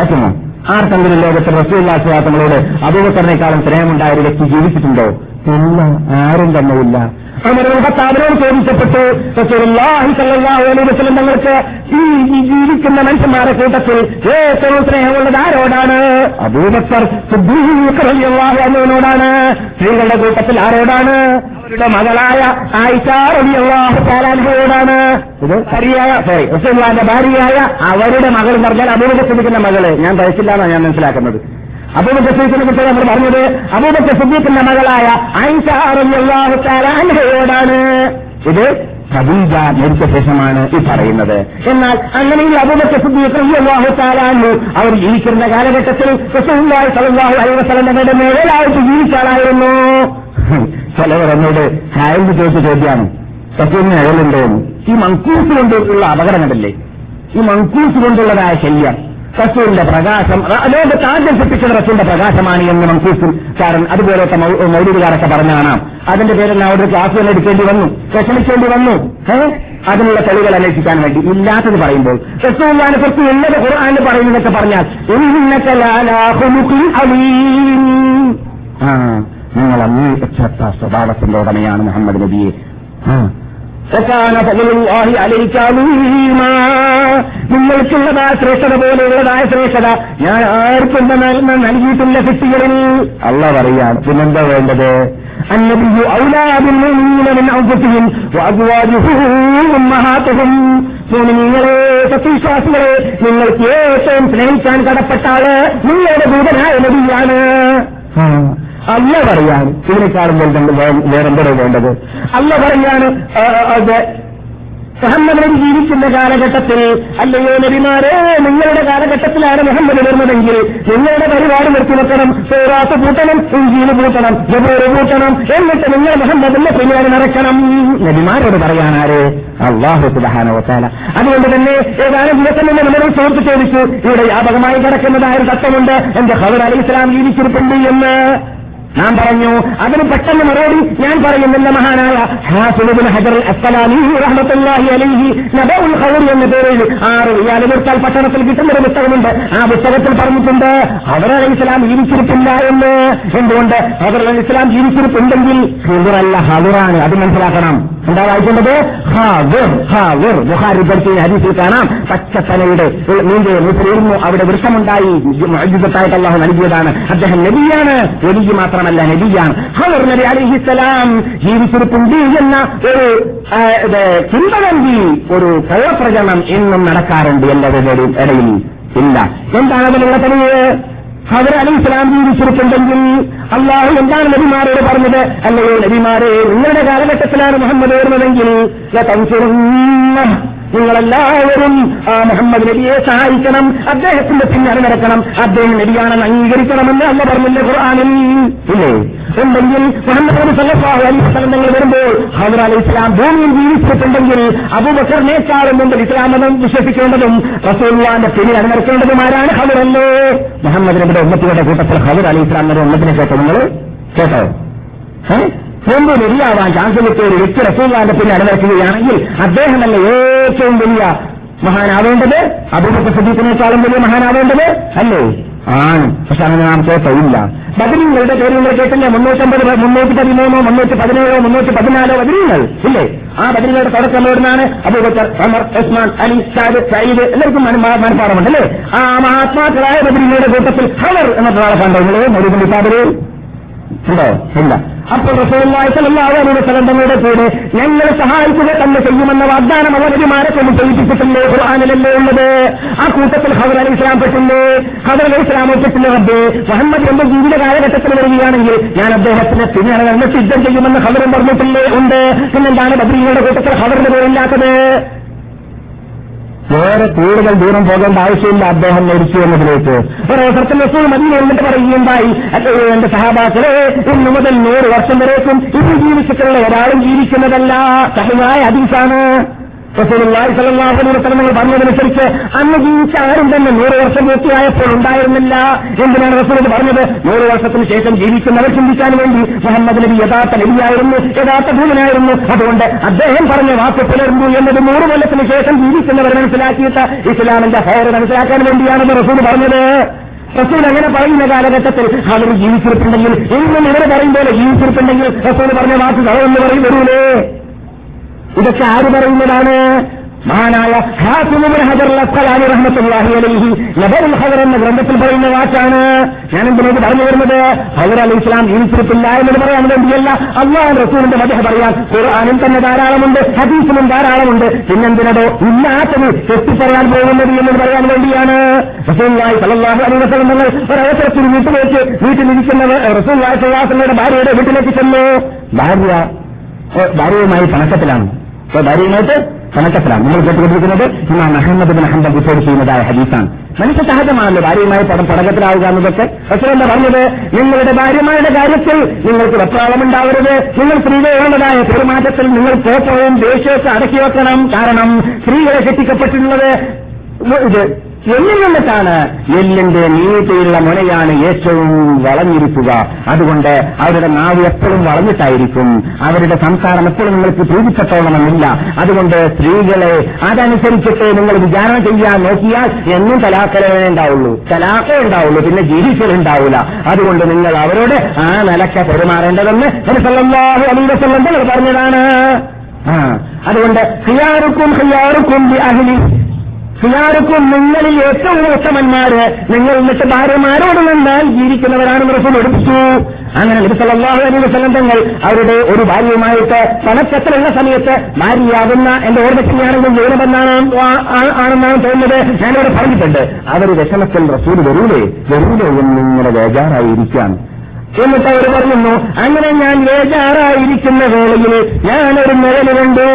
പറ്റുമോ? ആർക്കെങ്കിലും ലോകത്തിൽ റസൂല്ലാസ്വാത്തങ്ങളോട് അബൂബക്കറിനേക്കാളും സ്നേഹമുണ്ടായ ഒരു വ്യക്തി ജീവിച്ചിട്ടുണ്ടോ? ഇല്ല ആരും തന്നെ ഇല്ല. അവരോട് ചോദിച്ചപ്പെട്ടു റസൂലുള്ളാഹി സ്വല്ലല്ലാഹു അലൈഹി വസല്ലം തങ്ങൾക്ക് ഈ ജീവിക്കുന്ന മനുഷ്യന്മാരെ കൂട്ടത്തിൽ ഏറ്റവും സ്നേഹമുള്ളത് ആരോടാണ്? അബൂബക്കർ അൻഹുവിനോടാണ്. സ്ത്രീകളുടെ കൂട്ടത്തിൽ ആരോടാണ്? അവരുടെ മകളായ ആയിഷ റളിയല്ലാഹു തആലാൻഹയോടാണ് ഇത് ഭാര്യയായ സോറി റസൂലുള്ളാഹിന്റെ ഭാര്യയായ അവരുടെ മകൾ എന്ന് പറഞ്ഞാൽ അബൂബക്കർ സിദ്ദീഖിന്റെ മകൾ. ഞാൻ തയ്ച്ചില്ല എന്നാണ് ഞാൻ മനസ്സിലാക്കുന്നത്. അബൂബക്കർ സിദ്ദീഖിനെ കുറിച്ച് നമ്മൾ പറഞ്ഞത് അബൂബക്കർ സിദ്ദീഖിന്റെ മകളായ ആയിഷ റളിയല്ലാഹു തആലാൻഹയോടാണ് ഇത് ഖദീജ മരിച്ച ശേഷമാണ് ഈ പറയുന്നത്. എന്നാൽ അങ്ങനെയുള്ള അബൂബക്കർ സിദ്ദീഖ് റളിയല്ലാഹു അവർ ജീവിച്ചിരുന്ന കാലഘട്ടത്തിൽ അലൈഹി വസല്ലമയുടെ മേലായിട്ട് ജീവിച്ച ആളായിരുന്നു. ചിലവർ എന്നോട് ഹാൻഡ് ചോദിച്ച ചോദ്യമാണ്. സത്യം അയലുണ്ടോന്ന് ഈ മങ്കൂസ് കൊണ്ടുള്ള അപകടം കണ്ടല്ലേ ഈ മങ്കൂസ് കൊണ്ടുള്ളതായ ശല്യം. റസൂലിന്റെ പ്രകാശം ലോകത്ത് ആദ്യം സൃഷ്ടിച്ചത് റസൂലിന്റെ പ്രകാശമാണ് എന്ന് അതുപോലത്തെ അതുപോലെ മൗലികാരൊക്കെ പറഞ്ഞു കാണാം. അതിന്റെ പേരിൽ അവിടെ ക്ലാസ് തന്നെ എടുക്കേണ്ടി വന്നു. വിഷമിക്കേണ്ടി വന്നു? അതിനുള്ള തെളിവുകൾ അന്വേഷിക്കാൻ വേണ്ടി ഇല്ലാത്തത് പറയുമ്പോൾ റസൂലിനെ കുറിച്ച് ഉള്ളത് ഖുർആാനിൽ പറയുന്നതൊക്കെ പറഞ്ഞാൽ ഇന്നക ലാലാ ഖുലുഖിൻ അലീം. ആ നിങ്ങൾ അങ്ങേയറ്റ സ്വഭാവത്തിന്റെ ഉടമയാണ് മുഹമ്മദ് നബിയെ ആ وكان فضل الله عليك عظيما നിങ്ങൾക്കുള്ളതായ ശ്രേഷ്ഠത പോലെയുള്ളതായ ശ്രേഷ്ഠത ഞാൻ ആർക്കും നൽ- നൽകിയിട്ടില്ല കുട്ടികളിൽ അല്ല പറയാണ് പിന്നെന്താ വേണ്ടത് النبي أولى بالمؤمنين من أنفسهم وأزواجه أمهاتهم മുഅ്മിനീങ്ങളെ സത്യവിശ്വാസികളെ നിങ്ങൾക്ക് ഏറ്റവും സ്നേഹിക്കാൻ കടപ്പെട്ട ആള് നിങ്ങളുടെ ദൂതനായ നബിയാണ് അല്ല പറയാണ് ഇതിനേക്കാളും വേണ്ട വേറെന്തോ വേണ്ടത്. അല്ല പറയാണ് അത് മുഹമ്മദ് ജീവിക്കുന്ന കാലഘട്ടത്തിൽ അല്ലയോ നബിമാരെ നിങ്ങളുടെ കാലഘട്ടത്തിലാണ് മുഹമ്മദ് വരുന്നതെങ്കിൽ നിങ്ങളുടെ പരിപാടി നിർത്തി വെക്കണം സോറാത്ത് പൂട്ടണം ഇഞ്ചീന് പൂട്ടണം ജബൂർ പൂട്ടണം എന്നിട്ട് നിങ്ങൾ മുഹമ്മദിന്റെ പിന്നാലെ നടക്കണം. നബിമാരോട് പറയാനാര് അള്ളാഹു സുബാനോത്താല അതുകൊണ്ട് തന്നെ ഏതാനും ദിവസം തന്നെ നമ്മൾ സുഹൃത്ത് ചോദിച്ചു ഇവിടെ വ്യാപകമായി കിടക്കുന്നതായ ഒരു തത്വമുണ്ട് എന്റെ ഖബർ അലി ഇസ്ലാം ജീവിച്ചിരിപ്പുണ്ട് എന്ന്. നാം പറഞ്ഞു അതിന് പെട്ടെന്ന് മറുപടി ഞാൻ പറയുന്നില്ല മഹാനായ ഹാസുബിൻ ഹജർ അസ്സലാമി റഹ്മത്തുള്ളാഹി അലൈഹി നബഉൽ ഖൗർ എന്ന പേരിൽ ആറ് റിയാലുകൾക്കാൽ പട്ടണത്തിൽ കിട്ടുന്ന ഒരു പുസ്തകമുണ്ട്. ആ പുസ്തകത്തിൽ പറഞ്ഞിട്ടുണ്ട് ഹദർ അലൈഹി ഇസ്ലാം ജീവിച്ചിരിപ്പില്ല എന്ന്. എന്തുകൊണ്ട്? ഹദർ അലൈഹി ഇസ്ലാം ജീവിച്ചിരിപ്പുണ്ടെങ്കിൽ ഹിദറല്ല ഹദുറാണ് അത് മനസ്സിലാക്കണം. എന്താ വായിക്കേണ്ടത്? ഹാവിർ ഹാവിർ. ബുഹാരി പഠിച്ച ഹരീസിൽ കാണാം. പച്ചത്തനയുടെ നീന്തുന്നു അവിടെ വൃക്ഷമുണ്ടായി. മജിദത്തായിട്ട് അള്ളാഹു നൽകിയതാണ്. അദ്ദേഹം നബിയാണ്. എനിക്ക് മാത്രമല്ല നബിയാണ്. ഹവർ നബി അലിഹിസലാം ജീവിച്ചിരിപ്പുണ്ട് എന്ന ഒരു ചിന്തകന്തി ഒരു കള്ളപ്രചരണം എന്നും നടക്കാറുണ്ട് എല്ലാവരുടെ ഇടയിൽ ഇല്ല. എന്താണ് അതിനുള്ള തെളിവ്? അവർ അലി ഇസ്ലാം ജീവിച്ചിരിപ്പുണ്ടെങ്കിൽ അള്ളാഹു എന്താണ് നബിമാരോട് പറഞ്ഞത്? അല്ലയോ നബിമാരെ നിങ്ങളുടെ കാലഘട്ടത്തിലാണ് മുഹമ്മദ് ലതൻസുറുന്ന നിങ്ങളെല്ലാവരും ആ മുഹമ്മദ് നബിയെ സഹായിക്കണം അദ്ദേഹത്തിന്റെ പിന്നാലെ നടക്കണം അദ്ദേഹം നബിയാണെന്ന് അംഗീകരിക്കണമെന്ന് അല്ല പറഞ്ഞില്ലേ ഖുർആാനിൽ? ഇല്ലേ? ഉണ്ടെങ്കിൽ മുഹമ്മദ് അലൈഹി വസല്ലം നിങ്ങൾ വരുമ്പോൾ ഹദർ അലി ഇസ്ലാം ഭൂമിയിൽ ജീവിച്ചിട്ടുണ്ടെങ്കിൽ അബൂബക്കറിനേക്കാളും മുമ്പിൽ ഇസ്ലാം മതം വിശ്വസിക്കേണ്ടതും റസൂല്ലാന്റെ പിന്നിൽ അണിനിരക്കേണ്ടതുമാരാണ് ആരാണ് അല്ലേ മുഹമ്മദ് നബിയുടെ ഉമ്മത്തിയുടെ കൂട്ടത്തിൽ ഹദർ അലൈഹി ഇസ്ലാമിന്റെ ഉമ്മത്തിനെ കേട്ടോ നിങ്ങൾ? കേട്ടോ? ഏ? മുമ്പ് നെരിയാവാൻ ചാൻസ് കിട്ടിയ ഒരു വ്യക്തി റസൂല്ലാന്റെ പിന്നെ അണിനിരക്കുകയാണെങ്കിൽ അദ്ദേഹമല്ല ഏറ്റവും വലിയ മഹാനാവേണ്ടത് അബൂബക്കർ സദീഖിനേക്കാളും വലിയ മഹാനാവേണ്ടത് അല്ലേ? ആണ്. പക്ഷെ അങ്ങനെ നാം കേട്ടില്ല ബദരീങ്ങളുടെ പേര് നിങ്ങൾ കേട്ടില്ലേ. മുന്നൂറ്റമ്പത് മുന്നൂറ്റി പതിമൂന്നോ മുന്നൂറ്റി പതിനേഴോ മുന്നൂറ്റി പതിനാലോ ബദരീങ്ങൾ ഇല്ലേ? ആ ബദരീങ്ങളുടെ തുടക്കം എവിടുന്നാണ്? അബൂബക്കർ സമർ ഉസ്മാൻ അലി സാദ് സയ്യിദ് എല്ലാവർക്കും മനഃപ്പാടമുണ്ട് അല്ലേ? ആ മഹാത്മാക്കളായ ബദരീങ്ങളുടെ കൂട്ടത്തിൽ ഹവർ എന്നൊരാളെ കണ്ടോ നിങ്ങൾ സാബര് ഉണ്ടോ? ഇല്ല. അപ്പോൾ റസൂലുള്ളാഹി സ്വല്ലല്ലാഹു അലൈഹി വസല്ലം തങ്ങളുടെ കൂടെ ഞങ്ങൾ സഹായിക്കുക തന്നെ ചെയ്യുമെന്ന വാഗ്ദാനം അവർ നബിമാരെ കൊണ്ട് ചെയ്യിപ്പിച്ചിട്ടില്ലേ? ഖുർആാനിലല്ലേ ഉള്ളത്? ആ കൂട്ടത്തിൽ ഖബർ അലി ഇസ്ലാം പറ്റില്ലേ ഖബർ അലി ഇസ്ലാം പെട്ടില്ലേ റബ്ബേ? മുഹമ്മദ് എന്റെ ജീവിത കാലഘട്ടത്തിൽ വരികയാണെങ്കിൽ ഞാൻ അദ്ദേഹത്തിന് പിന്നെ സിദ്ധം ചെയ്യുമെന്ന് ഖബറും പറഞ്ഞിട്ടില്ലേ? ഉണ്ട്. പിന്നെന്താണ് ബദ്രീങ്ങളുടെ കൂട്ടത്തിൽ ഖബറിന്റെ പേരില്ലാത്തത്? വേറെ കൂടുതൽ ദൂരം പോകേണ്ട ആവശ്യമില്ല. അദ്ദേഹം മരിച്ചു എന്നതിലേക്ക്. ഒരവസരത്തിൽ റസൂൽ മദീന എന്നിട്ട് പറയുകയുണ്ടായി എന്റെ സഹാബാക്കളെ ഇന്നു മുതൽ നൂറ് വർഷം വരേക്കും ഇത് ജീവിച്ചിട്ടുള്ള ഒരാളും ജീവിക്കുന്നതല്ല. സഹയായ ഹദീസാണ് റസൂലുള്ളാഹി അലൈഹി വസല്ലം നിങ്ങൾ പറഞ്ഞതനുസരിച്ച് അന്ന് ജീവിച്ച ആരും തന്നെ നൂറ് വർഷം പൂർത്തിയായപ്പോൾ ഉണ്ടായിരുന്നില്ല എന്തിനാണ് റസൂൽ പറഞ്ഞത്? നൂറ് വർഷത്തിന് ശേഷം ജീവിക്കുന്നവർ ചിന്തിക്കാൻ വേണ്ടി മുഹമ്മദ് നബി യഥാർത്ഥ നബിയായിരുന്നു യഥാർത്ഥ ഭൂമനായിരുന്നു അതുകൊണ്ട് അദ്ദേഹം പറഞ്ഞ വാക്ക് പുലർന്നു എന്നത് നൂറ് കൊല്ലത്തിന് ശേഷം ജീവിക്കുന്നവർ മനസ്സിലാക്കിയിട്ട് ഇസ്ലാമിന്റെ ഹയർ മനസ്സിലാക്കാൻ വേണ്ടിയാണെന്ന് റസൂൽ പറഞ്ഞത്. റസൂൽ അങ്ങനെ പറയുന്ന കാലഘട്ടത്തിൽ അവർ ജീവിച്ചിരിപ്പുണ്ടെങ്കിൽ ഇന്നും ഇവരെ പറയും പോലെ ജീവിച്ചിരിപ്പുണ്ടെങ്കിൽ റസൂൽ പറഞ്ഞ വാക്ക് കളവെന്ന് പറയും വരൂലേ. ഇതൊക്കെ ആര് പറയുന്നതാണ്? മഹാനായ ഹാസിമുബിൻ ഹജർ അലൈഹി നബറുൽ ഹജർ എന്ന ഗ്രന്ഥത്തിൽ പറയുന്ന വാക്കാണ്. ഞാൻ എന്തിനോട് പറഞ്ഞു വരുന്നത്? ഹജർ അലി ഇസ്ലാം ജീവിച്ചിട്ടില്ല എന്ന് പറയാൻ വേണ്ടിയല്ല. അള്ളാഹു റസൂലിന്റെ മതഹ പറയാൻ ഖുർആാനും തന്നെ ധാരാളമുണ്ട് ഹദീസിനും ധാരാളമുണ്ട്. പിന്നെന്തിനടോ ഇല്ലാത്തത് തെറ്റിപ്പറയാൻ പോകുന്നത് എന്നത് പറയാൻ വേണ്ടിയാണ്. റസൂല്ലായി സലല്ലാഹു അലൈഹി വസല്ലം തങ്ങൾ ഒരവസരത്തിൽ വീട്ടിലേക്ക് വീട്ടിലിരിക്കുന്ന റസൂല്ലായി സല്ലാസങ്ങളുടെ ഭാര്യയുടെ വീട്ടിലേക്ക് ചെന്നു. ഭാര്യ ഭാര്യയുമായി പണക്കത്തിലാണ്. ഏ, ഭാര്യയുമായിട്ട് കണക്കത്തിലാണ് നമ്മൾ കേട്ടുകൊണ്ടിരിക്കുന്നത് ഇമാം അഹമ്മദ് ബിൻ അഹമ്മദ് റിപ്പോർട്ട് ചെയ്യുന്നതായ ഹദീസാണ്. മനുഷ്യ സഹജമാണല്ലോ ഭാര്യയുമായി പടം പടകത്തിലാവുക എന്നതൊക്കെ. പക്ഷേ എന്താ പറഞ്ഞത്? നിങ്ങളുടെ ഭാര്യമാരുടെ കാര്യത്തിൽ നിങ്ങൾക്ക് വെപ്രാളമുണ്ടാവരുത് നിങ്ങൾ സ്ത്രീകളുള്ളതായ പെരുമാറ്റത്തിൽ നിങ്ങൾ കോപ്പവും ദേഷ്യമൊക്കെ അടക്കി വെക്കണം കാരണം സ്ത്രീകളെ കെട്ടിക്കപ്പെട്ടിട്ടുള്ളത് ഇത് എല്ലിൽ നിന്നിട്ടാണ് എല്ലിന്റെ നീട്ടിയുള്ള മുനയാണ് ഏറ്റവും വളഞ്ഞിരിക്കുക. അതുകൊണ്ട് അവരുടെ നാവ് എപ്പോഴും വളഞ്ഞിട്ടായിരിക്കും. അവരുടെ സംസാരം എപ്പോഴും നിങ്ങൾക്ക് പ്രീതിപ്പെട്ടോളണമെന്നില്ല അതുകൊണ്ട് സ്ത്രീകളെ അതനുസരിച്ചിട്ട് നിങ്ങൾ വിചാരണ ചെയ്യാൻ നോക്കിയാൽ എന്നും തലാക്കലേ ഉണ്ടാവുള്ളൂ. തലാക്കേ ഉണ്ടാവുള്ളൂ പിന്നെ ജീവിക്കലുണ്ടാവില്ല അതുകൊണ്ട് നിങ്ങൾ അവരോട് ആ നിലക്ക പെരുമാറേണ്ടതെന്ന് പറഞ്ഞതാണ്. അതുകൊണ്ട് ഹിയാറുക്കും ഹിയാറുക്കും ഹിയാറുക്കും നിങ്ങളിൽ ഏറ്റവും ഉത്തമന്മാര് നിങ്ങൾ എന്നിട്ട് ഭാര്യമാരോട് നിന്നാൽ ജീവിക്കുന്നവരാണ് റസൂൽ എടുപ്പിച്ചു അങ്ങനെ നബി സല്ലല്ലാഹു അലൈഹി വസല്ലം തങ്ങൾ അവരുടെ ഒരു ഭാര്യയുമായിട്ട് പണക്കത്തിലുള്ള സമയത്ത് ഭാര്യയാകുന്ന എന്റെ ഓർമ്മയ്ക്കാണെങ്കിൽ ആ- ആണെന്നാണ് തോന്നുന്നത്. ഞാനിവിടെ പറഞ്ഞിട്ടുണ്ട്. അവർ വിഷമത്തിൽ റസൂൽ വരൂലേ? വരൂലേ എന്ന് നിങ്ങളുടെ ബേജാറായിരിക്കാൻ എന്നിട്ട് അവർ പറയുന്നു അങ്ങനെ ഞാൻ വേജാറായിരിക്കുന്ന വേളയിൽ ഞാനൊരു നിഴൽ കണ്ടു.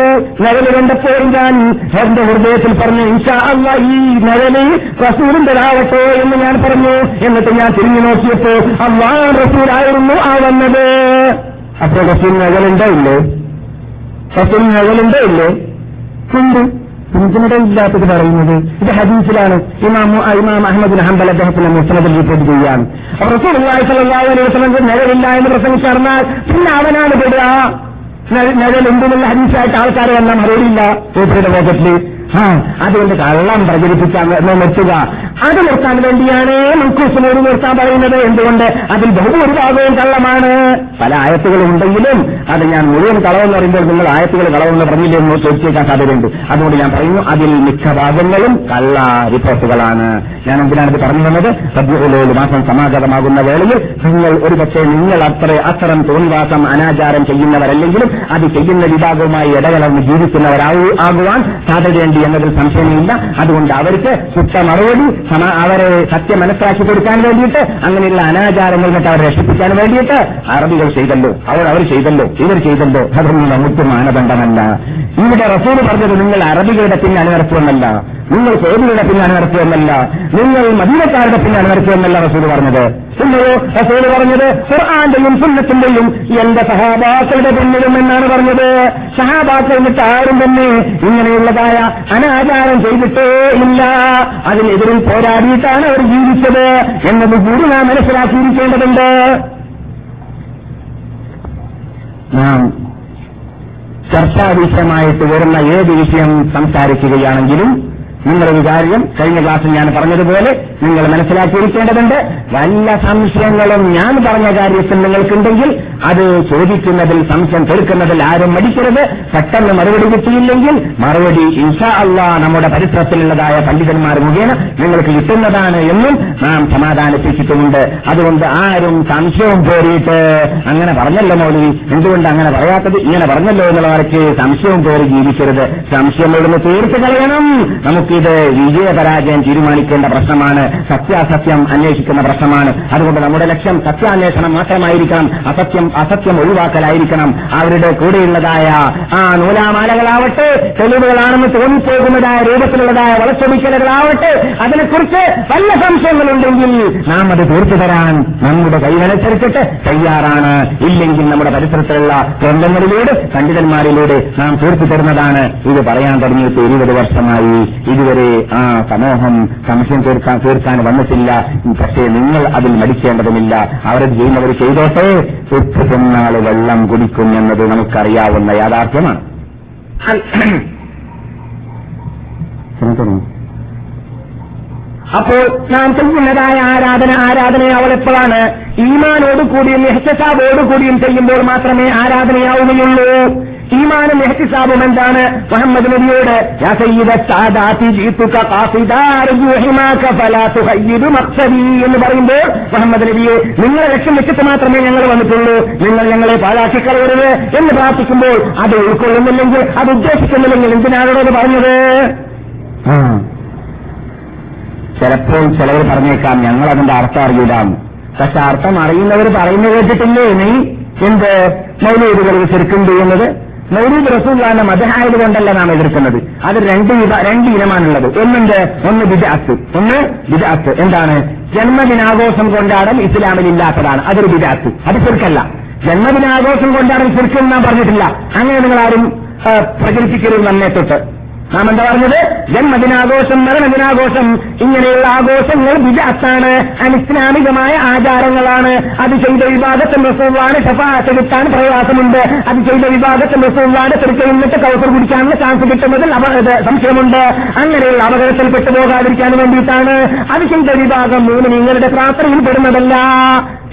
നിഴൽ കണ്ടപ്പോൾ ഞാൻ എന്റെ ഹൃദയത്തിൽ പറഞ്ഞു ഇൻഷാ അല്ല ഈ നിഴൽ റസൂലിന്റെതാവട്ടെ എന്ന് ഞാൻ പറഞ്ഞു. എന്നിട്ട് ഞാൻ തിരിഞ്ഞു നോക്കിയപ്പോ അള്ളാ റസൂലായിരുന്നു ആ വന്നത്. അപ്പോൾ റസൂൽ നിഴലുണ്ടോ ഇല്ലേ? റസൂൽ നിഴലുണ്ടോ ഇല്ലേ? ഉണ്ട്. പിന്തുണ ഇല്ലാത്തത് പറയുന്നത് ഇത് ഹദീസിലാണ്. ഇമാം ഇമാം അഹമ്മദ് ഹംബൽ അദ്ദേഹത്തിന്റെ മുസ്ലിം റിപ്പോർട്ട് ചെയ്യാൻ. അപ്പൊ നിഴലില്ല എന്ന് പ്രസംഗിച്ചു പറഞ്ഞാൽ പിന്നെ അവനാണ് പെടുക. നിഴൽ നിഴലുണ്ടെന്നുള്ള ഹദീസായിട്ട് ആൾക്കാരെ പേപ്പറുടെ പോക്കറ്റിൽ ആ അതുകൊണ്ട് കള്ളം പ്രചരിപ്പിക്കാൻ നിർത്തുക. അത് നിർത്താൻ വേണ്ടിയാണ് മുൻകൂസിനോട് നിർത്താൻ പറയുന്നത്. എന്തുകൊണ്ട്? അതിൽ ബഹുഭൂരിഭാഗവും കള്ളമാണ്. പല ആയത്തുകളും ഉണ്ടെങ്കിലും അത് ഞാൻ മുഴുവൻ കളവെന്ന് പറയുമ്പോൾ നിങ്ങൾ ആയത്തുകൾ കളവെന്ന് പറഞ്ഞില്ലേ എന്ന് ചോദിച്ചേക്കാൻ സാധ്യതയുണ്ട്. അതുകൊണ്ട് ഞാൻ പറയുന്നു അതിൽ മിക്ക ഭാഗങ്ങളും കള്ള റിപ്പോർട്ടുകളാണ്. ഞാൻ എന്തിനാണ് ഇത് പറഞ്ഞു തന്നത് റബ്ബുലോട് മാസം സമാഗതമാകുന്ന വേളയിൽ നിങ്ങൾ ഒരുപക്ഷെ നിങ്ങൾ അത്ര അത്തരം തോന്നിവാസം അനാചാരം ചെയ്യുന്നവരല്ലെങ്കിലും അത് ചെയ്യുന്ന വിഭാഗവുമായി ഇടകലർന്ന് ജീവിക്കുന്നവരാകുവാൻ സാധ്യതയുണ്ട് എന്നതിൽ സംശയമില്ല. അതുകൊണ്ട് അവർക്ക് ശുദ്ധ മറുപടി അവരെ സത്യം മനസ്സിലാക്കി കൊടുക്കാൻ വേണ്ടിയിട്ട് അങ്ങനെയുള്ള അനാചാരങ്ങൾ തൊട്ട് അവരെ രക്ഷിപ്പിക്കാൻ വേണ്ടിയിട്ട് അറബികൾ ചെയ്തല്ലോ. അവർ അവർ ചെയ്തല്ലോ. ഇവർ ചെയ്തല്ലോ. അതൊന്നും നമുക്ക് മാനദണ്ഡമല്ല. ഇവിടെ റസൂൽ പറഞ്ഞത് നിങ്ങൾ അറബികളുടെ പിന്നെ നടത്തുമെന്നല്ല നിങ്ങൾ സേബികളുടെ പിന്നാണ് നടത്തിയെന്നല്ല നിങ്ങൾ മദീനക്കാരുടെ പിന്നാണ് നടത്തിയെന്നല്ല റസൂൽ പറഞ്ഞത്. സുന്നയോ റസൂൽ പറഞ്ഞത് ഖുർആാന്റെയും സുന്നത്തിന്റെയും എന്റെ സഹാബാക്കളുടെ പിന്നിലും എന്നാണ് പറഞ്ഞത്. സഹാബാക്കൾ എന്നിട്ട് ആരും തന്നെ ഇങ്ങനെയുള്ളതായ അനാചാരം ചെയ്തിട്ടേ ഇല്ല. അതിനെതിരിൽ പോരാടിയിട്ടാണ് അവർ ജീവിച്ചത് എന്നത് കൂടി നാം മനസ്സിലാക്കിയിരിക്കേണ്ടതുണ്ട്. നാം ചർച്ചാ വിഷയമായിട്ട് വരുന്ന ഏത് വിഷയം സംസാരിക്കുകയാണെങ്കിലും നിങ്ങളൊരു കാര്യം കഴിഞ്ഞ ക്ലാസ്സിൽ ഞാൻ പറഞ്ഞതുപോലെ നിങ്ങൾ മനസ്സിലാക്കിയിരിക്കേണ്ടതുണ്ട്. വല്ല സംശയങ്ങളും ഞാൻ പറഞ്ഞ കാര്യത്തിൽ നിങ്ങൾക്കുണ്ടെങ്കിൽ അത് ചോദിക്കുന്നതിൽ സംശയം തീർക്കുന്നതിൽ ആരും മടിക്കരുത്. പെട്ടെന്ന് മറുപടി കിട്ടിയില്ലെങ്കിൽ മറുപടി ഇൻഷാ അള്ളാ നമ്മുടെ പരിസരത്തിലുള്ളതായ പണ്ഡിതന്മാർ മുഖേന നിങ്ങൾക്ക് കിട്ടുന്നതാണ് എന്നും നാം സമാധാനിപ്പിച്ചിട്ടുമുണ്ട്. അതുകൊണ്ട് ആരും സംശയവും പേറിയിട്ട് അങ്ങനെ പറഞ്ഞല്ലോ മോദി എന്തുകൊണ്ട് അങ്ങനെ പറയാത്തത്? ഇങ്ങനെ പറഞ്ഞല്ലോ എന്നുള്ളവർക്ക് സംശയവും പേറി ജീവിക്കരുത്. സംശയം ഇവിടുന്ന് തീർത്ത് കളയണം. നമുക്കിത് വിജയപരാജയം തീരുമാനിക്കേണ്ട പ്രശ്നമാണ്. സത്യാസത്യം അന്വേഷിക്കുന്ന പ്രശ്നമാണ്. അതുകൊണ്ട് നമ്മുടെ ലക്ഷ്യം സത്യാന്വേഷണം മാത്രമായിരിക്കണം. അസത്യം അസത്യം ഒഴിവാക്കലായിരിക്കണം. അവരുടെ കൂടെയുള്ളതായ ആ നൂലാമാലകളാവട്ടെ തെളിവുകളാണെന്ന് തോന്നിപ്പോകുന്നതായ രൂപത്തിലുള്ളതായ വളച്ചൊടിക്കലുകളാവട്ടെ അതിനെക്കുറിച്ച് പല സംശയങ്ങളുണ്ടെങ്കിൽ നാം അത് തീർത്തു തരാൻ നമ്മുടെ കൈവനുസരിച്ചിട്ട് തയ്യാറാണ്. ഇല്ലെങ്കിൽ നമ്മുടെ പരിസരത്തിലുള്ള ഗ്രന്ഥങ്ങളിലൂടെ പണ്ഡിതന്മാരിലൂടെ നാം തീർത്തു തരുന്നതാണ്. ഇത് പറയാൻ തുടങ്ങിയിട്ട് ഇരുപത് വർഷമായി. ഇതുവരെ ആ സമൂഹം സംശയം തീർക്കാൻ തീർക്കാൻ വന്നിട്ടില്ല. പക്ഷേ നിങ്ങൾ അതിൽ മടിക്കേണ്ടതുമില്ല. അവരെ ചെയ്യുന്നവർ ചെയ്തോട്ടെ. ഉപ്പ് തിന്നാൾ വെള്ളം കുടിക്കും എന്നത് നമുക്കറിയാവുന്ന യാഥാർത്ഥ്യമാണ്. അപ്പോൾ നാം ചെയ്യുന്നതായ ആരാധന ആരാധന അവളെപ്പോഴാണ് ഈമാനോട് കൂടിയും ചെയ്യുമ്പോൾ മാത്രമേ ആരാധനയാവുകയുള്ളൂ. ഈമാനും എഹ്സാബും എന്താണ്? മുഹമ്മദ് നബിയോട് എന്ന് പറയുമ്പോൾ മുഹമ്മദ് നബിയെ നിങ്ങളെ ലക്ഷ്യം വെച്ചിട്ട് മാത്രമേ ഞങ്ങൾ വന്നിട്ടുള്ളൂ. നിങ്ങൾ ഞങ്ങളെ പാഴാക്കി കളയരുത് എന്ന് പ്രാർത്ഥിക്കുമ്പോൾ അത് ഉൾക്കൊള്ളുന്നില്ലെങ്കിൽ അത് ഉദ്ദേശിക്കുന്നില്ലെങ്കിൽ എന്തിനാണോട് പറഞ്ഞത്? ചിലപ്പോൾ ചിലവർ പറഞ്ഞേക്കാം ഞങ്ങൾ അതിന്റെ അർത്ഥം അറിയില്ലാന്ന് പക്ഷെ അർത്ഥം അറിയുന്നവർ പറയുന്നത് കേട്ടിട്ടില്ലേ? നീ എന്ത്? മൗലൂദുകൾ ശരിക്കും ചെയ്യുന്നത്? മൗലൂദ് റസൂല്ലാന്റെ മതഹായത് കൊണ്ടല്ല നാം എതിർക്കുന്നത്. അത് രണ്ട് രണ്ട് ഇനമാണുള്ളത്. ഒന്നുണ്ട് ഒന്ന് ബിജാത്ത് ഒന്ന് ബിജാത്ത് എന്താണ്? ജന്മദിനാഘോഷം കൊണ്ടാടൽ ഇസ്ലാമിൽ ഇല്ലാത്തതാണ് അതൊരു ബിജാത്ത് അത് ചെറുക്കല്ല ജന്മദിനാഘോഷം കൊണ്ടാടൽ ചെറുക്കെന്ന് നാം പറഞ്ഞിട്ടില്ല. അങ്ങനെ നിങ്ങൾ ആരും പ്രചരിപ്പിക്കരുത് നമ്മെ തൊട്ട് നാം എന്താ പറഞ്ഞത്? ജന്മദിനാഘോഷം മരണദിനാഘോഷം ഇങ്ങനെയുള്ള ആഘോഷങ്ങൾ വിജാത്താണ്. അനിസ്ലാമികമായ ആചാരങ്ങളാണ്. അത് ചെയ്ത വിഭാഗത്തിൽ റസൂള്ളാണ് ഷഫാത്ത് കിട്ടാൻ പ്രയാസമുണ്ട്. അത് ചെയ്ത വിഭാഗത്തിൽ റസൂള്ളാണ് തിരിച്ചു നിന്നിട്ട് കൗസർ കുടിക്കാനുള്ള ചാൻസ് കിട്ടുന്നതിൽ സംശയമുണ്ട്. അങ്ങനെയുള്ള അപകടത്തിൽ പെട്ടുപോകാതിരിക്കാൻ വേണ്ടിയിട്ടാണ് അത് ചെയ്ത വിഭാഗം മൂന്ന് നിങ്ങളുടെ പ്രാർത്ഥനയിൽ പെടുന്നതല്ല.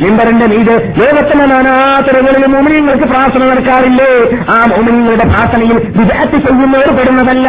മിമ്പറിന്റെ മീത് ലോകത്തിന്റെ നാനാതരങ്ങളിൽ മോമിനിയങ്ങൾക്ക് പ്രാർത്ഥന നടക്കാറില്ലേ? ആ മോമിനിയങ്ങളുടെ പ്രാർത്ഥനയിൽ വിജയത്ത് ചെയ്യുന്നവർ പെടുന്നതല്ല.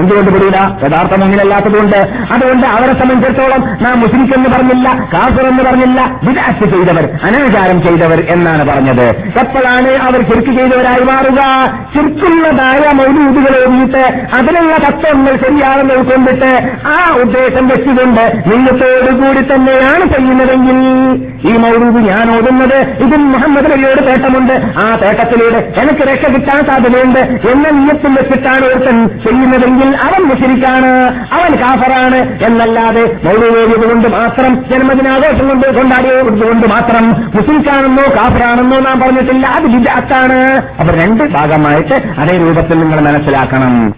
എന്തുകൊണ്ട് പെടില്ല യഥാർത്ഥം അങ്ങനെയല്ലാത്തതുകൊണ്ട്. അതുകൊണ്ട് അവരെ സംബന്ധിച്ചിടത്തോളം നാം മുസ്ലിം എന്ന് പറഞ്ഞില്ല കാഫർ എന്ന് പറഞ്ഞില്ല വിദാസ് ചെയ്തവർ അനാചാരം ചെയ്തവർ എന്നാണ് പറഞ്ഞത്. എപ്പോഴാണ് അവർ ചെറുക്ക് ചെയ്തവരായി മാറുക? ചെറുക്കുള്ളതായ മൗലൂദികൾ എഴുതിയിട്ട് അതിനുള്ള തത്വങ്ങൾ ശരിയാണെന്ന് ഉൾക്കൊണ്ടിട്ട് ആ ഉദ്ദേശം വെച്ചുകൊണ്ട് നിങ്ങൾക്കോടുകൂടി തന്നെയാണ് ചെയ്യുന്നതെങ്കിൽ ഈ മൗലൂദ് ഞാൻ ഓതുന്നത് ഇതും മുഹമ്മദ് നബിയോട് തേട്ടമുണ്ട്. ആ തേട്ടത്തിലൂടെ എനിക്ക് രക്ഷ കിട്ടാൻ സാധ്യതയുണ്ട് എന്ന നിയത്തിൽ വെച്ചിട്ടാണ് ഒരുത്തൻ ചെയ്യുന്നതെങ്കിൽ അവൻ മുഷരിക്കാണ് അവൻ കാഫറാണ് എന്നല്ലാതെ മൗലൂദ് കൊണ്ട് മാത്രം ജന്മദിനാഘോഷം കൊണ്ട് കൊണ്ടാടിയതുകൊണ്ട് മാത്രം മുസ്ലിക്കാണെന്നോ കാഫറാണെന്നോ നാം പറഞ്ഞിട്ടില്ല. അത് ജിജാത്താണ് അവർ രണ്ട് ഭാഗമായിട്ട് അതേ രൂപത്തിൽ നിങ്ങൾ മനസ്സിലാക്കണം.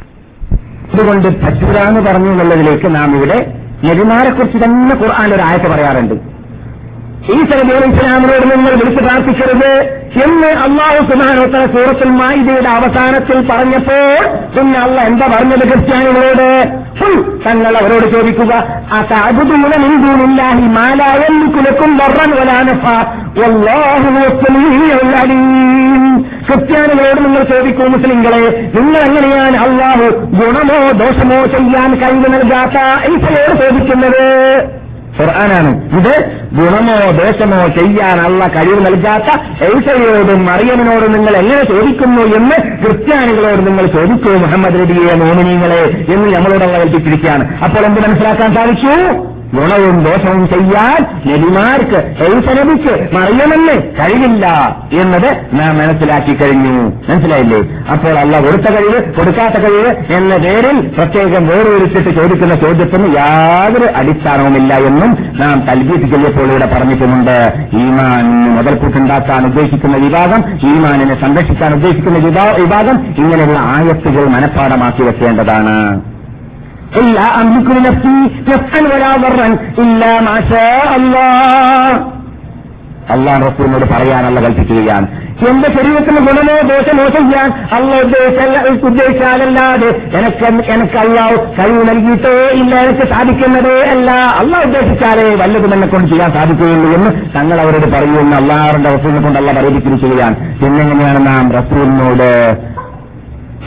അതുകൊണ്ട് പറ്റൂരാന്ന് പറഞ്ഞു എന്നുള്ളതിലേക്ക് നാം ഇവിടെ നബിമാരെ തന്നെ ഖുർആൻ ഒരു ആയത്ത് പറയാറുണ്ട്. ഈശ്വര ഇസ്ലാമിനോട് നിങ്ങൾ വിളിച്ചു പ്രാർത്ഥിക്കരുത് എന്ന് അള്ളാഹു സുബാനോത്തര സൂറത്തുൽ മായിദയുടെ അവസാനത്തിൽ പറഞ്ഞപ്പോൾ പിന്നെ അള്ള എന്താ പറഞ്ഞത് ക്രിസ്ത്യാനികളോട്? തങ്ങൾ അവരോട് ചോദിക്കുക ക്രിസ്ത്യാനികളോട് നിങ്ങൾ ചോദിക്കൂ മുസ്ലിങ്ങളെ നിങ്ങൾ എങ്ങനെയാണ് അള്ളാഹു ഗുണമോ ദോഷമോ ചെയ്യാൻ കഴിവ് നൽകാത്ത ഈശ്വരയോട് ചോദിക്കുന്നത്? ഖുർആനാണ്. ഇത് ഗുണമോ ദോഷമോ ചെയ്യാൻ അള്ള കഴിവ് നൽകാത്ത ഏഷയോടും മറിയമിനോടും നിങ്ങൾ എങ്ങനെ ചോദിക്കുന്നു എന്ന് ക്രിസ്ത്യാനികളോട് നിങ്ങൾ ചോദിക്കൂ മുഹമ്മദ് നബിയെ മോമിനിങ്ങളെ എന്ന് നമ്മളോടുള്ള കൽപ്പിച്ചിരിക്കുകയാണ് അപ്പോൾ എന്ത് മനസ്സിലാക്കാൻ സാധിച്ചു? ഗുണവും ദോഷവും ചെയ്യാൻ നബിമാർക്ക് ഐസ മറിയണമെന്ന് കഴിവില്ല എന്നത് നാം മനസ്സിലാക്കി കഴിഞ്ഞു. മനസ്സിലായില്ലേ? അപ്പോൾ അല്ല കൊടുത്ത കഴിവ് കൊടുക്കാത്ത കഴിവ് എന്ന പേരിൽ പ്രത്യേകം വേറൊരുത്തിട്ട് ചോദിക്കുന്ന ചോദ്യത്തിന് യാതൊരു അടിസ്ഥാനവുമില്ല എന്നും നാം തൽബീത്ത് ചെയ്യപ്പോൾ ഇവിടെ പറഞ്ഞിട്ടുമുണ്ട്. ഈമാനിന് മുതൽക്കൂട്ടുണ്ടാക്കാൻ ഉദ്ദേശിക്കുന്ന വിഭാഗം ഈമാനിനെ സംരക്ഷിക്കാൻ ഉദ്ദേശിക്കുന്ന വിഭാ- വിഭാഗം ഇങ്ങനെയുള്ള ആയത്തുകൾ മനഃപ്പാടമാക്കി വെക്കേണ്ടതാണ്. إلا أملك لنفسي نفعا ولا ضرا إلا ما شاء الله അള്ളാൻ റസൂലിനോട് പറയാനുള്ള കൽപ്പിക്കുകയാണ് എന്റെ ശരീരത്തിന് ഗുണമോ ദോഷമോ ചെയ്യാൻ അള്ള ഉദ്ദേശിച്ചല്ല ഉദ്ദേശിച്ചാലല്ലാതെ എനിക്ക് എനിക്ക് അള്ളാഹ് കഴിവ് നൽകിയിട്ടേ ഇല്ല എനിക്ക് സാധിക്കുന്നതേ അല്ല അള്ളാഹ് ഉദ്ദേശിച്ചാലേ വല്ലതും എന്നെ കൊണ്ട് ചെയ്യാൻ സാധിക്കുകയുള്ളൂ എന്ന് തങ്ങൾ അവരോട് പറയുമെന്ന് അള്ളാഹറിന്റെ റസൂലിനെ കൊണ്ട് അള്ള പറയിപ്പിച്ചിരിക്കുകയാണ് പിന്നെങ്ങനെയാണ് നാം റസൂലിനോട്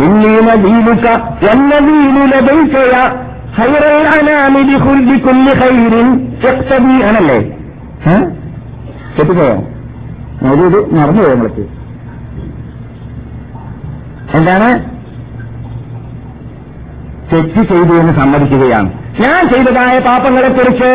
إني نذيرك والنذير لديك يا خير الأنام بكل بكل خير اقتدي أنا ليه തെറ്റിപ്പോയോ മൗലൂദ് മറന്നുപോയോ നിങ്ങൾക്ക് എന്താണ് തെറ്റ് ചെയ്തു എന്ന് സമ്മതിക്കുകയാണ് ഞാൻ ചെയ്തതായ പാപങ്ങളെക്കുറിച്ച്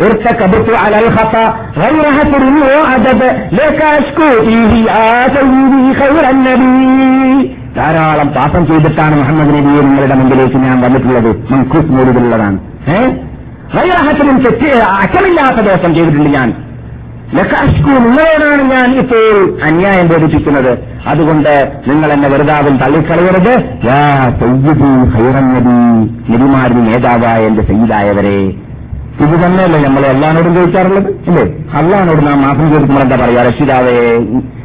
ارتكبت على الخطا غير هتر وعدد لك اشكو فيه يا سيدي خير النبي ധാരാളം പാപം ചെയ്തിട്ടാണ് മുഹമ്മദ് നബിയെ നിങ്ങളുടെ മുമ്പിലേക്ക് ഞാൻ വന്നിട്ടുള്ളത് മൻഖൂസ് മൂലിലുള്ളതാണ് ഏഹ് വൈറാഹത്തിനും തെറ്റ് അറ്റമില്ലാത്ത ദോഷം ചെയ്തിട്ടുണ്ട് ഞാൻ. ലക്കാഷ്കു നിങ്ങളോടാണ് ഞാൻ ഇപ്പോൾ അന്യായം ബോധിപ്പിക്കുന്നത് അതുകൊണ്ട് നിങ്ങൾ എന്നെ വെറുതാവിൽ തള്ളിക്കളയരുത്. യാ സയ്യിദി ഖൈറൻ നബി. നബിമാരിൽ നേതാവായ എന്റെ സയ്യിദായവരെ. ഇത് തന്നെയല്ലേ നമ്മൾ എല്ലാവരോടും ചോദിക്കാറുള്ളത്? അല്ലേ അല്ലാനോട് നാം മാസം ചോദിക്കുമ്പോൾ എന്താ പറയുക? രക്ഷിതാവേ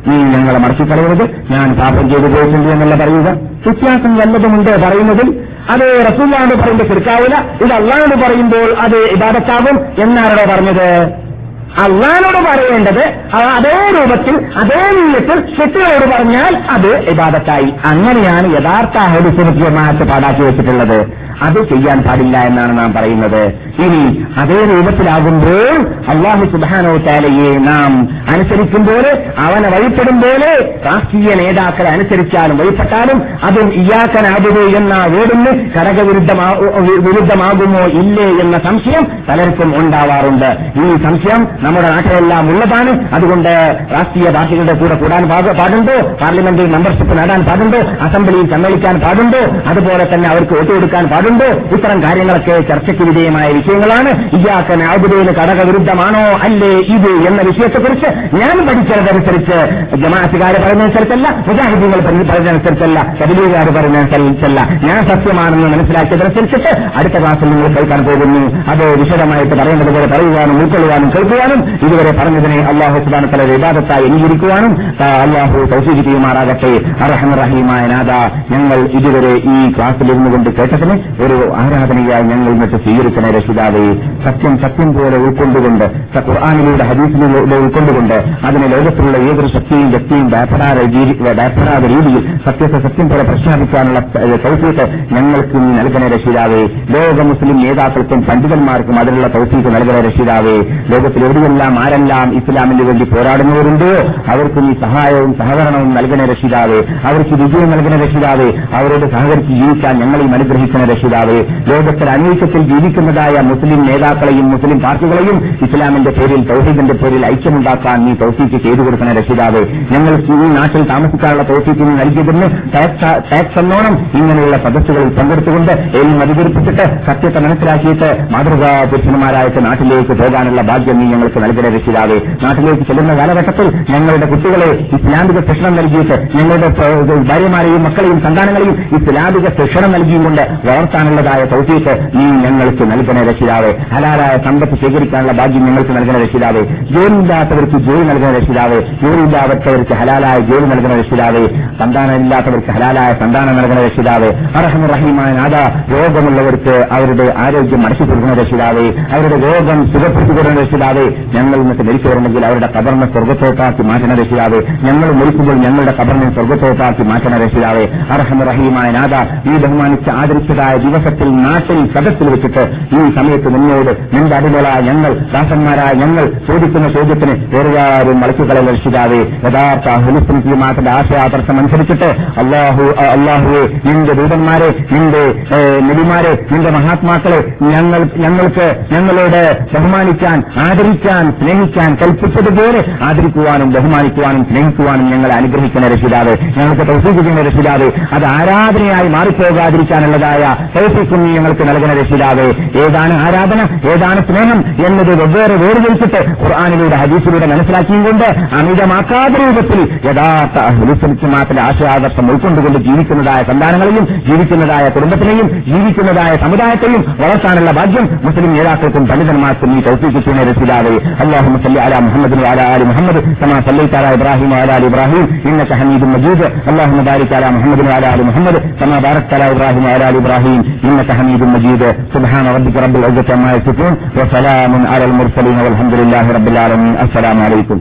നീ ഞങ്ങളെ മടക്കിക്കളയരുത് ഞാൻ പാപം ചെയ്തു പോയിട്ടുണ്ട് എന്നല്ല പറയുക. വ്യത്യാസം വല്ലതുമുണ്ട് പറയുന്നതിൽ? അത് റസൂല്ലാണ്ട് പറയുമ്പോൾ ശരിക്കാവില്ല ഇത് അള്ളഹാനോട് പറയുമ്പോൾ അത് ഇബാദത്താകും. എന്നാരോടോ പറഞ്ഞത്? അള്ളാനോട് പറയേണ്ടത് അതേ രൂപത്തിൽ അതേ നീയത്തിൽ ശക്തിയോട് പറഞ്ഞാൽ അത് ഇബാദത്തായി. അങ്ങനെയാണ് യഥാർത്ഥ ഹരിസുനമായിട്ട് പാടാക്കി വെച്ചിട്ടുള്ളത്. അത് ചെയ്യാൻ പാടില്ല എന്നാണ് നാം പറയുന്നത്. ഇനി അതേ രൂപത്തിലാകുമ്പോൾ അള്ളാഹു സുബാനോ താലയെ നാം അനുസരിക്കുമ്പോൾ അവനെ വഴിപ്പെടുമ്പോൾ രാഷ്ട്രീയ നേതാക്കളെ അനുസരിച്ചാലും വഴിപ്പെട്ടാലും അതും ഇയാക്കനാകുമോ എന്ന വീടിന് കടകവിരുദ്ധമാ വിരുദ്ധമാകുമോ ഇല്ലേ എന്ന സംശയം പലർക്കും ഉണ്ടാവാറുണ്ട്. ഈ സംശയം നമ്മുടെ നാട്ടിലെല്ലാം ഉള്ളതാണ്. അതുകൊണ്ട് രാഷ്ട്രീയ പാർട്ടികളുടെ കൂടെ കൂടാൻ പാടുണ്ടോ? പാർലമെന്റിൽ മെമ്പർഷിപ്പ് നേടാൻ പാടുണ്ടോ? അസംബ്ലിയിൽ സമ്മേളിക്കാൻ പാടുണ്ടോ? അതുപോലെ തന്നെ അവർക്ക് വോട്ട് കൊടുക്കാൻ പാടുണ്ടോ? ഇത്തരം കാര്യങ്ങളൊക്കെ ചർച്ചയ്ക്ക് വിധേയമായ വിഷയങ്ങളാണ്. ഇയാക്കൻ ആബുദയിൽ ഘടകവിരുദ്ധമാണോ അല്ലേ ഇത് എന്ന വിഷയത്തെക്കുറിച്ച് ഞാൻ പഠിച്ചതനുസരിച്ച് ജമാഅത്തുകാർ പറയുന്നതനുസരിച്ചല്ല മുജാഹിദീങ്ങൾ പറഞ്ഞതനുസരിച്ചല്ല കബിലീകാർ പറഞ്ഞതനുസരിച്ചല്ല. ഞാൻ സത്യമാണെന്ന് മനസ്സിലാക്കിയതനുസരിച്ചിട്ട് അടുത്ത ക്ലാസ്സിൽ നിങ്ങൾ കേൾക്കാൻ പോകുന്നു. അത് വിശദമായിട്ട് പറയേണ്ടതുപോലെ പറയുവാനും ഉൾക്കൊള്ളുവാനും കേൾക്കുവാനും ഇതുവരെ പറഞ്ഞതിനെ അള്ളാഹു സുബാനത്തല വിവാദത്തായി അംഗീകരിക്കുവാനും അള്ളാഹു സൗശീകരിക്കുമാറാകട്ടെ അർഹം റഹീമായ നാഥ ഞങ്ങൾ ഇതുവരെ ഈ ക്ലാസ്സിൽ ഇരുന്നുകൊണ്ട് കേട്ടതിന് ഒരു ആരാധനയായി ഞങ്ങൾ ഇന്നത്തെ സ്വീകരിക്കണേ രക്ഷിതാവേ സത്യം സത്യം പോലെ ഉൾക്കൊണ്ടുകൊണ്ട് ഖുർആാനിലൂടെ ഹദീസിലൂടെ ഉൾക്കൊണ്ടുകൊണ്ട് അതിനെ ലോകത്തിലുള്ള ഏതൊരു ശക്തിയും വ്യക്തിയും ഭയപ്പെടാതെ രീതിയിൽ സത്യത്തെ സത്യം പോലെ പ്രഖ്യാപിക്കാനുള്ള തൗഫീക്ക് ഞങ്ങൾക്ക് നീ നൽകണേ രക്ഷിതാവേ. ലോക മുസ്ലിം നേതാക്കൾക്കും പണ്ഡിതന്മാർക്കും അതിനുള്ള തൗഫീക്ക് നൽകണേ രക്ഷിതാവേ. ലോകത്തിൽ എവിടെയെല്ലാം ആരെല്ലാം ഇസ്ലാമിന് വേണ്ടി പോരാടുന്നവരുണ്ടോ അവർക്ക് നീ സഹായവും സഹകരണവും നൽകണേ രക്ഷിതാവേ. അവർക്ക് വിജയം നൽകണ രക്ഷിതാവേ. അവരോട് സഹകരിച്ച് ജീവിക്കാൻ ഞങ്ങളെയും അനുഗ്രഹിക്കണ രക്ഷിതാവേ. ലോകത്തിൽ അനേകത്തിൽ ജീവിക്കുന്നതായ മുസ്ലിം നേതാക്കളെയും മുസ്ലിം പാർട്ടികളെയും ഇസ്ലാമിന്റെ പേരിൽ തൗഹീദിന്റെ പേരിൽ ഐക്യമുണ്ടാക്കാൻ നീ തൗഫീക്ക് ചെയ്തു കൊടുക്കണ രക്ഷിതാവ്. ഞങ്ങൾ ഈ നാട്ടിൽ താമസിക്കാനുള്ള തൗഫീക്ക് നൽകിയതിന് ടാക്സ് എന്നോണം ഇങ്ങനെയുള്ള സദസ്സുകളിൽ പങ്കെടുത്തുകൊണ്ട് എല്ലാം അധികരിപ്പിച്ചിട്ട് സത്യത്തെ മനസ്സിലാക്കിയിട്ട് മാതൃകാ പുരുഷന്മാരായിട്ട് നാട്ടിലേക്ക് പോകാനുള്ള ഭാഗ്യം നീ ഞങ്ങൾക്ക് നൽകണ രക്ഷിതാവേ. നാട്ടിലേക്ക് ചെല്ലുന്ന കാലഘട്ടത്തിൽ ഞങ്ങളുടെ കുട്ടികളെ ഇസ്ലാമിക ശിക്ഷണം നൽകിയിട്ട് ഞങ്ങളുടെ ഭാര്യമാരെയും മക്കളെയും സന്താനങ്ങളെയും ഇസ്ലാമിക ശിക്ഷണം നൽകിയും കൊണ്ട് വളർത്താനുള്ളതായ തൗഫീക്ക് നീ ഞങ്ങൾക്ക് നൽകണ രക്ഷിതാവ്. ഹലാലായ സമ്പത്ത് സ്വീകരിക്കാനുള്ള ഭാഗ്യം ഞങ്ങൾക്ക് നൽകുന്ന രക്ഷിതാവ്. ജോലിയില്ലാത്തവർക്ക് ജോലി നൽകുന്ന രക്ഷിതാവ്. ജോലിയില്ലാത്തവർക്ക് ഹലാലായ ജോലി നൽകുന്ന രക്ഷിതാവ്. സന്താനമില്ലാത്തവർക്ക് ഹലാലായ സന്താനം നൽകുന്ന രക്ഷിതാവ്. അറഹമുറഹീമായ നാഥ രോഗമുള്ളവർക്ക് അവരുടെ ആരോഗ്യം മടക്കി കൊടുക്കുന്ന രക്ഷിതാവ്. അവരുടെ രോഗം സുഖപ്പെടുത്തി കൊടുക്കുന്ന രക്ഷിതാവ്. ഞങ്ങൾ ഇന്നത്തെ മരിച്ചവരുണ്ടെങ്കിൽ അവരുടെ കബറിനെ സ്വർഗത്തോട്ടാക്കി മാറ്റുന്ന രക്ഷിതാവ്. ഞങ്ങൾ മരിക്കുമ്പോൾ ഞങ്ങളുടെ കബറിനെ സ്വർഗത്തോട്ടാക്കി മാറ്റുന്ന രക്ഷിതാവ്. അറഹമുറഹീമായ നാഥ ഈ ബഹുമാനിച്ച് ആദരിച്ചതായ ദിവസത്തിൽ നാട്ടിൽ സദസ്സിൽ വെച്ചിട്ട് ഈ സമയത്ത് നിന്നോട് നിന്റെ അടിമകളായ ഞങ്ങൾ ദാസന്മാരായ ഞങ്ങൾ ചോദിക്കുന്ന ചോദ്യത്തിന് വേറെയാരും മലക്കുകളെ രക്ഷിതാവേ യഥാർത്ഥ ഹുലിസ്ലിമാത്തിന്റെ ആശയാദർശം അനുസരിച്ചിട്ട് അള്ളാഹു അള്ളാഹുവെ നിന്റെ ദൂതന്മാരെ നിന്റെ നബിമാരെ നിന്റെ മഹാത്മാക്കളെ ഞങ്ങൾ ഞങ്ങൾക്ക് ഞങ്ങളോട് ബഹുമാനിക്കാൻ ആദരിക്കാൻ സ്നേഹിക്കാൻ കൽപ്പിച്ചതുപോലെ ആദരിക്കുവാനും ബഹുമാനിക്കുവാനും സ്നേഹിക്കുവാനും ഞങ്ങളെ അനുഗ്രഹിക്കുന്ന രക്ഷിതാവ് ഞങ്ങൾക്ക് പ്രസിദ്ധിക്കുന്ന രക്ഷിതാവ് അത് ആരാധനയായി മാറിപ്പോകാതിരിക്കാനുള്ളതായ തൗസീക്കും ഞങ്ങൾക്ക് നൽകുന്ന രക്ഷിതാവ് ഏതാണ് ഏതാണ് ആരാധന ഏതാണ് സ്നേഹം എന്നത് വെവ്വേറെ വേർതിരിച്ചിട്ട് ഖുർആാനിലൂടെ ഹദീസിലൂടെ മനസ്സിലാക്കിയും കൊണ്ട് അമിതമാക്കാത്ത രൂപത്തിൽ യഥാർത്ഥ ഹുലിസലിമാത്തിന്റെ ആശയാദർശം ഉൾക്കൊണ്ടുകൊണ്ട് ജീവിക്കുന്നതായ സന്താനങ്ങളെയും ജീവിക്കുന്നതായ കുടുംബത്തിനെയും ജീവിക്കുന്നതായ സമുദായത്തെയും വളർത്താനുള്ള ഭാഗ്യം മുസ്ലിം നേതാക്കൾക്കും പണ്ഡിതന്മാർക്കും ഈ തൗപ്പിക്കുന്ന രസിതാവേ അള്ളാഹു മുസ്ലി അല മുഹമ്മദിന് അല അലി മുഹമ്മദ് സമാ സല്ലൈത്താല ഇബ്രാഹിം അല അലി ഇബ്രാഹിം. ഇന്നക ഹമീദ് മജീദ്. അള്ളാഹു മുബാരിക് അല മുഹമ്മദിന് അല അലി മുഹമ്മദ് സമാ ബാരക് ഇബ്രാഹിം അല അലി ഇബ്രാഹിം. ഇന്നക ഹമീദ് മജീദ്. സുബ്ഹാന റബ്ബിക റബ്ബിൽ العزة عما يصفون وسلام على المرسلين والحمد لله رب العالمين السلام عليكم